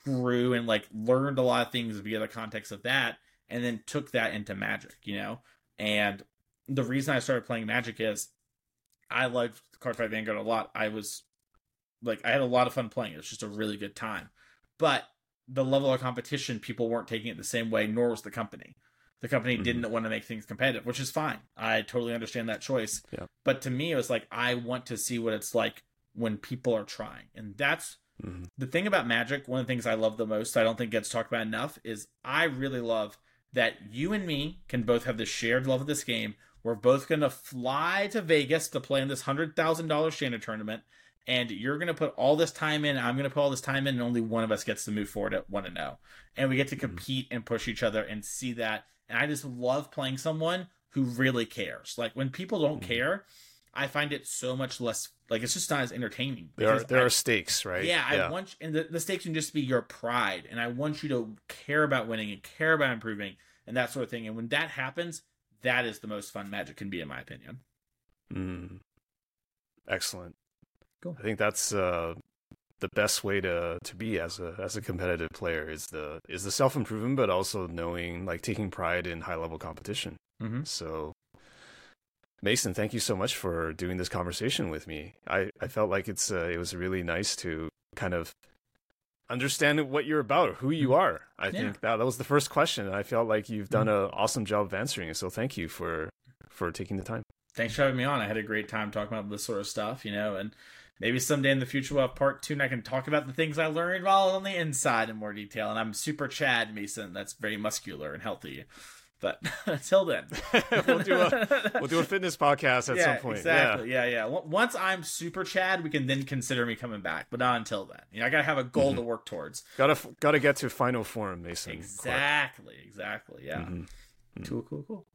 grew and like learned a lot of things via the context of that, and then took that into Magic. You know, and the reason I started playing Magic is I Cardfight Vanguard a lot. I was like, I had a lot of fun playing. It was just a really good time. But the level of competition, people weren't taking it the same way, nor was the company. The company mm-hmm. didn't want to make things competitive, which is fine. I totally understand that choice. Yeah. But to me, it was like, I want to see what it's like when people are trying. And that's mm-hmm. the thing about Magic. One of the things I love the most, I don't think gets talked about enough, is I really love that you and me can both have the shared love of this game. We're both going to fly to Vegas to play in this $100,000 Standard tournament. And you're going to put all this time in. I'm going to put all this time in, and only one of us gets to move forward at 1 to 0. And we get to mm-hmm. compete and push each other and see that. And I just love playing someone who really cares. Like when people don't mm-hmm. care, I find it so much less like it's just not as entertaining. There are there I, are stakes, right? Yeah, yeah, I want and the, the stakes can just be your pride, and I want you to care about winning and care about improving and that sort of thing. And when that happens, that is the most fun Magic can be, in my opinion. Mm. Excellent. Cool. I think that's uh, the best way to to be as a as a competitive player is the is the self improvement, but also knowing like taking pride in high level competition. Mm-hmm. So Mason, thank you so much for doing this conversation with me. I, I felt like it's uh, it was really nice to kind of understand what you're about, who you mm-hmm. are. I yeah. think that that was the first question, and I felt like you've done mm-hmm. an awesome job of answering it. So thank you for for taking the time. Thanks for having me on. I had a great time talking about this sort of stuff, you know, and maybe someday in the future we'll have part two and I can talk about the things I learned while on the inside in more detail. And I'm super Chad Mason. That's very muscular and healthy. But (laughs) until then, (laughs) we'll do a we'll do a (laughs) fitness podcast at yeah, some point. Exactly. Yeah. yeah, yeah. Once I'm super Chad, we can then consider me coming back. But not until then. You know, I gotta have a goal mm-hmm. to work towards. Gotta gotta get to final form, Mason. Exactly. Clark. Exactly. Yeah. Mm-hmm. mm-hmm. Cool. Cool. Cool.